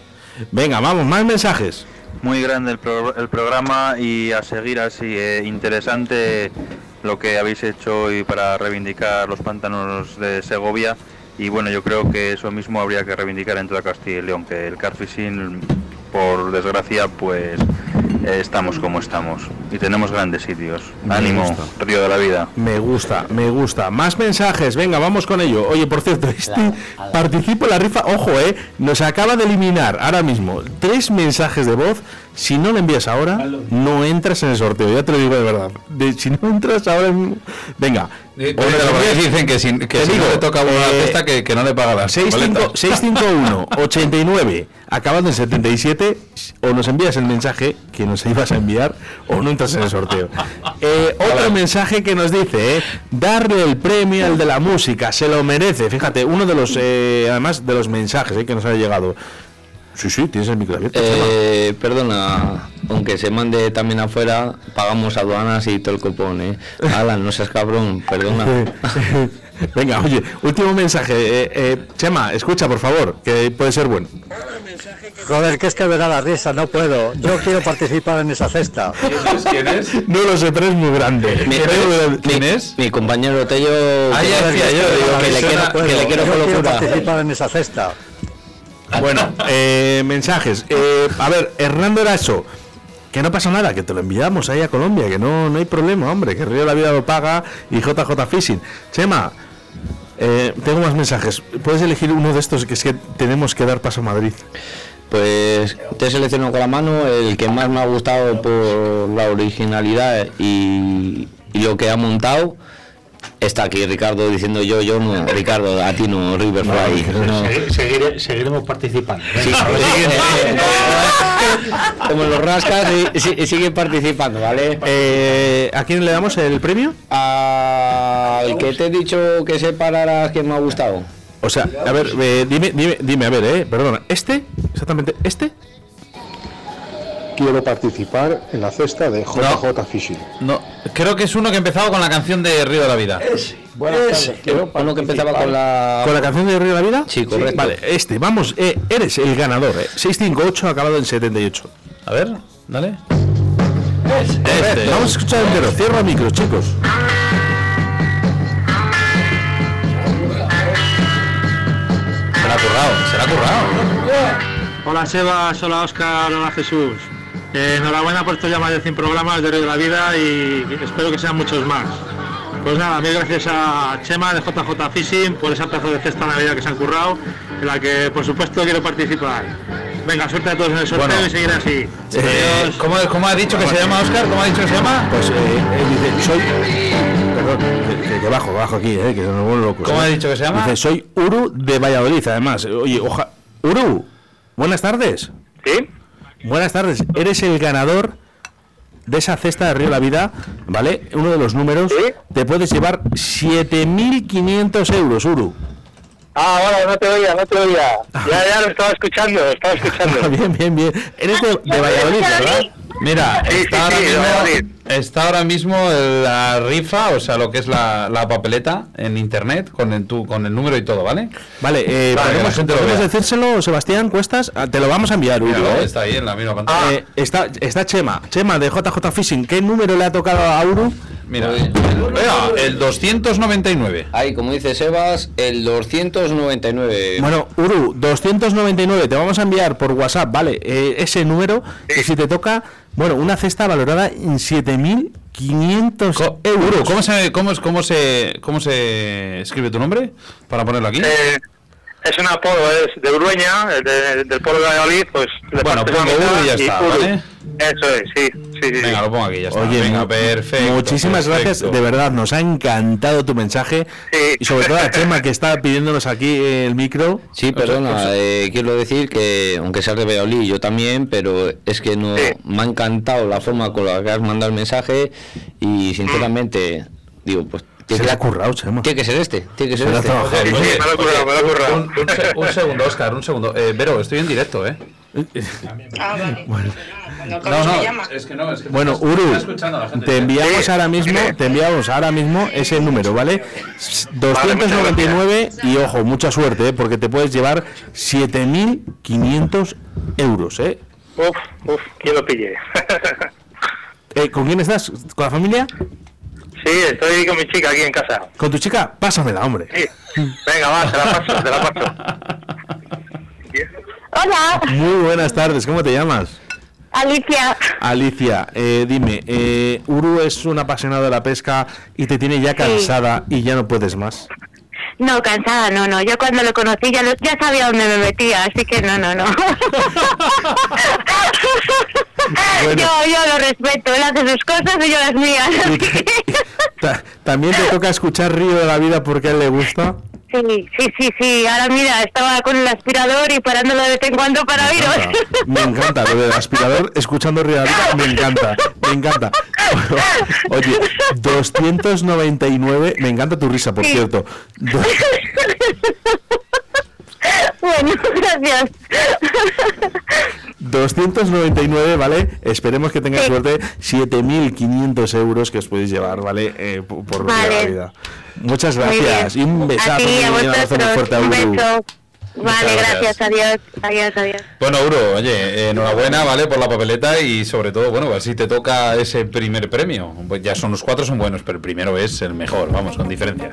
Venga, vamos, más mensajes. Muy grande el, pro- el programa y a seguir así. eh, interesante lo que habéis hecho hoy para reivindicar los pantanos de Segovia. Y bueno, yo creo que eso mismo habría que reivindicar en toda Castilla y León, que el carfishing, por desgracia, pues eh, estamos como estamos. Y tenemos grandes sitios. Me Ánimo, gusta. Río de la Vida. Me gusta, me gusta. Más mensajes, venga, vamos con ello. Oye, por cierto, este participo en la rifa. Ojo, eh, nos acaba de eliminar ahora mismo tres mensajes de voz. Si no lo envías ahora, no entras en el sorteo. Ya te lo digo de verdad. De- si no entras ahora. Venga. Eh, pero envías- dicen que si, que si digo, no le toca a uno la eh, cesta que, que no le paga las 65 boletas. 651 89 acabando en 77 o nos envías el mensaje que nos ibas a enviar o no entras en el sorteo. Eh, otro mensaje que nos dice, eh, darle el premio al de la música, se lo merece. Fíjate, uno de los, eh, además de los mensajes eh, que nos ha llegado. Sí, sí, tienes el micro abierto. Eh, perdona, aunque se mande también afuera, pagamos aduanas y todo el copón, ¿eh? Alan, no seas cabrón, perdona. Venga, oye, último mensaje. eh, eh, Chema, escucha, por favor, que puede ser bueno. Joder, que es que me da la risa, no puedo. Yo quiero participar en esa cesta. ¿Quién es? No lo sé, pero es muy grande. Mi, ¿Quién es? mi compañero Tello, Ah, que, ya decía yo, digo, que que le quiero, que le quiero Yo quiero participar en esa cesta. Bueno, eh, mensajes. Eh, a ver, Hernando Eraso. Que no pasa nada, que te lo enviamos ahí a Colombia, que no, no hay problema, hombre, que Río la Vida lo paga y JJ Fishing. Chema, eh, tengo más mensajes. Puedes elegir uno de estos que es que tenemos que dar paso a Madrid. Pues te selecciono con la mano el que más me ha gustado por la originalidad y lo que ha montado. Está aquí Ricardo diciendo yo, yo no, Ricardo, a ti no, Riverfly. no. Seguire- seguiremos participando. Sí, Como los rascas, y, sí- sigue participando, ¿vale? Eh, ¿A quién le damos el premio? Al que te he dicho que separaras que me ha gustado. O sea, a ver, eh, dime, dime, dime, a ver, eh, perdona, ¿este? ¿Exactamente este? Quiero participar en la cesta de JJ Fishing. No, creo que es uno que empezaba con la canción de Río de la Vida. Buenas tardes, quiero Uno que empezaba con la... ¿Con la canción de Río de la Vida? Sí, correcto. Vale, este, vamos, eh, eres el ganador, eh. 658 acabado en 78. A ver, dale. Este, vamos a escuchar entero. Cierra micros, chicos. Se la ha currado, se la ha currado. Hola Sebas, hola Oscar, hola Jesús. Eh, enhorabuena por estos ya más de 100 programas de Río de la Vida y espero que sean muchos más. Pues nada, mil gracias a Chema de JJ Fishing por esa pedazo de cesta navidad que se han currado, en la que por supuesto quiero participar. Venga, suerte a todos en el sorteo Bueno. y seguir así. Eh, ¿cómo, cómo ha dicho que se llama Oscar? ¿Cómo ha dicho que se llama? Pues eh, él dice, soy. Perdón, que, que- que bajo, bajo aquí, eh, que nos vuelven locos. ¿Cómo eh. ha dicho que se llama? Dice, soy Uru de Valladolid, además. Oye, oja. Uru, buenas tardes. ¿Sí? Buenas tardes. Eres el ganador de esa cesta de Río de la Vida, ¿vale? Uno de los números. Te puedes llevar 7.500 euros, Uru. Ah, bueno, no te oía, no te oía. Ya, ya lo estaba escuchando, estaba escuchando. bien, bien, bien. Eres de, de Valladolid, ¿verdad? Mira, Sí, está, sí, ahora mismo. Está ahora mismo la rifa, o sea, lo que es la, la papeleta en internet con el, tu, con el número y todo, ¿vale? Vale, eh, Para que la podemos, gente lo podemos decírselo, Sebastián Cuestas. Ah, Te lo vamos a enviar, Uru. Míralo, ¿eh? está ahí en la misma pantalla. Eh, está, está Chema, Chema de JJ Fishing. ¿Qué número le ha tocado a Uru? Mira, Mira, el 299. Ahí, como dice Sebas, el 299. Bueno, Uru, 299, te vamos a enviar por WhatsApp, ¿vale? Eh, ese número, y si te toca, bueno, una cesta valorada en 7.500 euros. Uru, ¿cómo se, cómo, es- cómo, se, ¿cómo se escribe tu nombre? Para ponerlo aquí. Eh, es un apodo, es de Urueña, de- del pueblo de Valladolid, pues... le Bueno, pongo la Uru y ya está, Uru. ¿vale? Eso es, sí, sí, sí. Venga, lo pongo aquí, ya está. Oye, Venga, perfecto. muchísimas perfecto. gracias, de verdad, nos ha encantado tu mensaje y sobre todo a Chema que está pidiéndonos aquí el micro. Sí, perdona, eh, quiero decir que aunque seas de Valladolid, yo también, pero es que no me ha encantado la forma con la que has mandado el mensaje y sinceramente digo, pues Se le ha currado, Chema. Tiene que ser este, tiene que ser Se este. Oye, me lo he currado, me lo he currado. Un, un se- un segundo, Oscar, un segundo. Eh, Vero, estoy en directo, ¿eh? Ah, vale. No, ¿cómo no, es que no, es que Bueno, Uru, te enviamos ahora mismo, te enviamos ahora mismo ese número, ¿vale? S- 299 y ojo, mucha suerte, ¿eh? porque te puedes llevar 7.500 euros, ¿eh? Uf, uf, ¿quién lo pille? Eh, ¿Con quién estás? ¿Con la familia? sí, estoy con mi chica aquí en casa. ¿Con tu chica? Pásamela, hombre. Sí. Venga, va, te la paso, te la paso. Hola, Muy buenas tardes, ¿cómo te llamas? Alicia. Alicia, eh, dime, eh, Uru es un apasionado de la pesca y te tiene ya cansada y ya no puedes más. No, cansada, no, no. Yo cuando lo conocí ya, lo- ya sabía dónde me metía, así que no, no, no. Bueno. Yo, yo lo respeto, él hace sus cosas y yo las mías. ¿También te toca escuchar Río de la Vida porque a él le gusta? Sí, sí, sí, sí. Ahora mira, estaba con el aspirador y parándolo de vez en cuando para oíros. Me encanta lo del aspirador, escuchando Vida, me encanta, me encanta. Oye, 299, me encanta tu risa, por cierto. Bueno, gracias. 299, ¿vale? Esperemos que tengas suerte. 7.500 euros que os podéis llevar, ¿vale? Eh, por la. Vida. Muchas gracias. Y un besazo ti, muy un abrazo muy vosotros. fuerte a Un beso. Vale, gracias. gracias, adiós. Adiós, adiós. Bueno, Uro, oye, enhorabuena, ¿vale? Por la papeleta y sobre todo, bueno, pues si te toca ese primer premio. Pues ya son los cuatro son buenos, pero el primero es el mejor, vamos, con diferencia.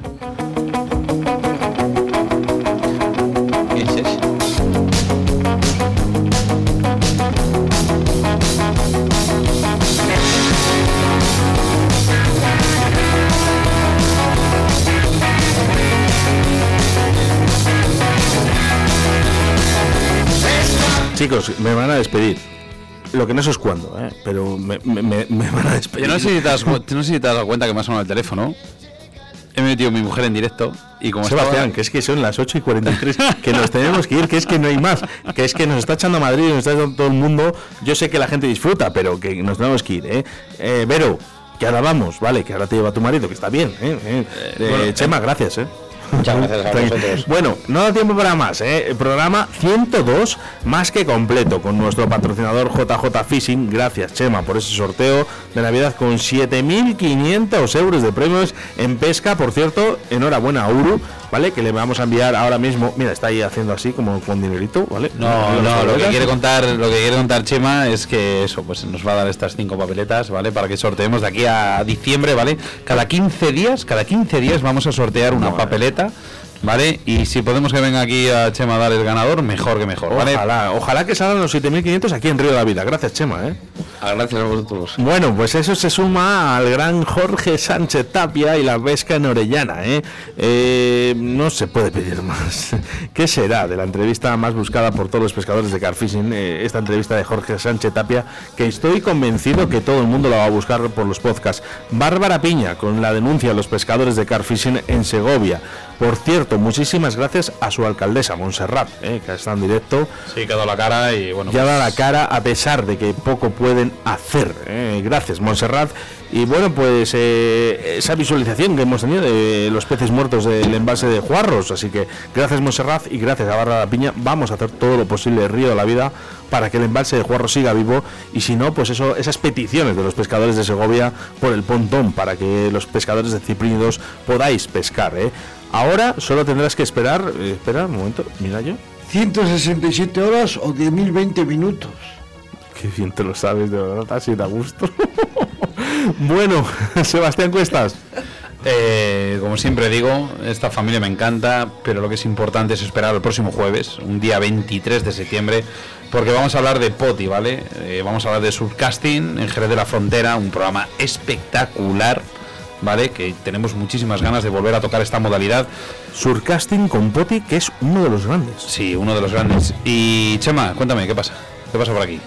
Chicos, me van a despedir. Lo que no sé es cuándo, ¿eh? pero me, me- me- me van a despedir. Yo no sé si te has, no sé si te has dado cuenta que me ha sonado el teléfono. He metido a mi mujer en directo y como Sebastián, estaba- que es que son las 8 y 43, que nos tenemos que ir, que es que no hay más, que es que nos está echando a Madrid, nos está echando todo el mundo. Yo sé que la gente disfruta, pero que nos tenemos que ir, ¿eh? Eh, Vero, que ahora vamos, ¿vale? Que ahora te lleva tu marido, que está bien, ¿eh? Eh, eh, bueno, Chema, gracias, ¿eh? Muchas gracias a Tranqui- vosotros. Bueno, no da tiempo para más, ¿eh? El programa 102 más que completo con nuestro patrocinador JJ Fishing. Gracias, Chema, por ese sorteo de Navidad con 7.500 euros de premios en pesca. Por cierto, enhorabuena a Uru, ¿vale? Que le vamos a enviar ahora mismo. Mira, está ahí haciendo así como con dinerito, ¿vale? No, no, lo que quiere contar, lo que quiere contar Chema es que eso, pues nos va a dar estas cinco papeletas, ¿vale? Para que sorteemos de aquí a diciembre, ¿vale? Cada 15 días, cada 15 días vamos a sortear una papeleta, ¿vale? Y si podemos que venga aquí a Chema a dar el ganador, mejor que mejor, ¿vale? Ojalá, ojalá que salgan los 7.500 aquí en Río de la Vida. Gracias, Chema, ¿eh? Gracias a vosotros. Bueno, pues eso se suma al gran Jorge Sánchez Tapia y la pesca en Orellana, ¿eh? Eh, no se puede pedir más. ¿Qué será de la entrevista más buscada por todos los pescadores de Carfishing? eh, esta entrevista de Jorge Sánchez Tapia, que estoy convencido que todo el mundo la va a buscar por los podcasts. Bárbara Piña, con la denuncia a los pescadores de Carfishing en Segovia. Por cierto, muchísimas gracias a su alcaldesa, Montserrat, ¿eh? que está en directo. Sí, que ha dado la cara y bueno. Ya pues- da la cara a pesar de que poco pueden hacer. ¿eh? Gracias, Montserrat. Y bueno, pues eh, esa visualización que hemos tenido de los peces muertos del embalse de Juarros. Así que gracias, Montserrat, y gracias a Barra la Piña. Vamos a hacer todo lo posible, Río de la Vida, para que el embalse de Juarros siga vivo. Y si no, pues eso, esas peticiones de los pescadores de Segovia por el pontón, para que los pescadores de Ciprínidos podáis pescar. ¿eh? Ahora solo tendrás que esperar. eh, espera un momento, mira yo. 167 horas o 10.020 minutos. Qué bien te lo sabes, de verdad, así da gusto. bueno, Sebastián Cuestas. Eh, como siempre digo, esta familia me encanta, pero lo que es importante es esperar el próximo jueves, un día 23 de septiembre, porque vamos a hablar de Poti, ¿vale? Eh, vamos a hablar de surcasting en Jerez de la Frontera, un programa espectacular, ¿vale? Que tenemos muchísimas ganas de volver a tocar esta modalidad. Surcasting con Poti, que es uno de los grandes. Sí, uno de los grandes. Y Chema, cuéntame, ¿qué pasa? ¿Qué pasa por aquí?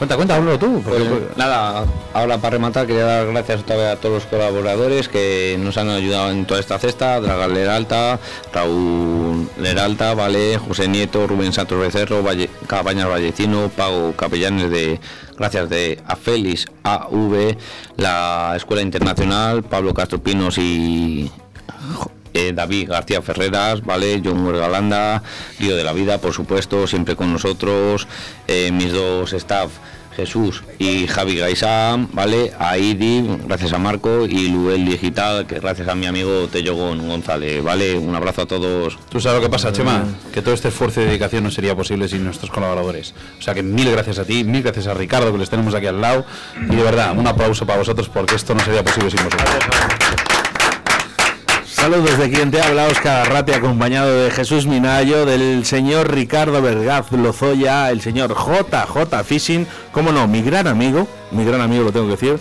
Cuenta, cuenta, háblalo tú. porque- Pues, nada, ahora para rematar quería dar gracias otra vez a todos los colaboradores que nos han ayudado en toda esta cesta, Dragan Leralta, Raúl Leralta, Vale, José Nieto, Rubén Santos Becerro, Valle, Cabañas Vallecino, Pago Capellanes de gracias de a Félix AV, la Escuela Internacional, Pablo Castro Pinos y eh, David García Ferreras, ¿vale? John Galanda, Lío de la Vida, por supuesto, siempre con nosotros, eh, mis dos staff, Jesús y Javi Gaisán, ¿vale? A Idi, gracias a Marco, y Luel Digital, que gracias a mi amigo Tello Gon- González, ¿vale? Un abrazo a todos. Tú sabes lo que pasa, Chema, que todo este esfuerzo y dedicación no sería posible sin nuestros colaboradores. O sea que mil gracias a ti, mil gracias a Ricardo, que les tenemos aquí al lado. Y de verdad, un aplauso para vosotros porque esto no sería posible sin vosotros. Saludos de quien te habla, Oscar Arrate, acompañado de Jesús Minayo, del señor Ricardo Vergaz Lozoya, el señor JJ Fishing, como no, mi gran amigo, mi gran amigo lo tengo que decir,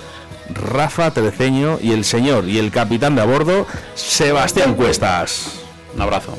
Rafa Tereceño y el señor y el capitán de a bordo, Sebastián Cuestas. Un abrazo.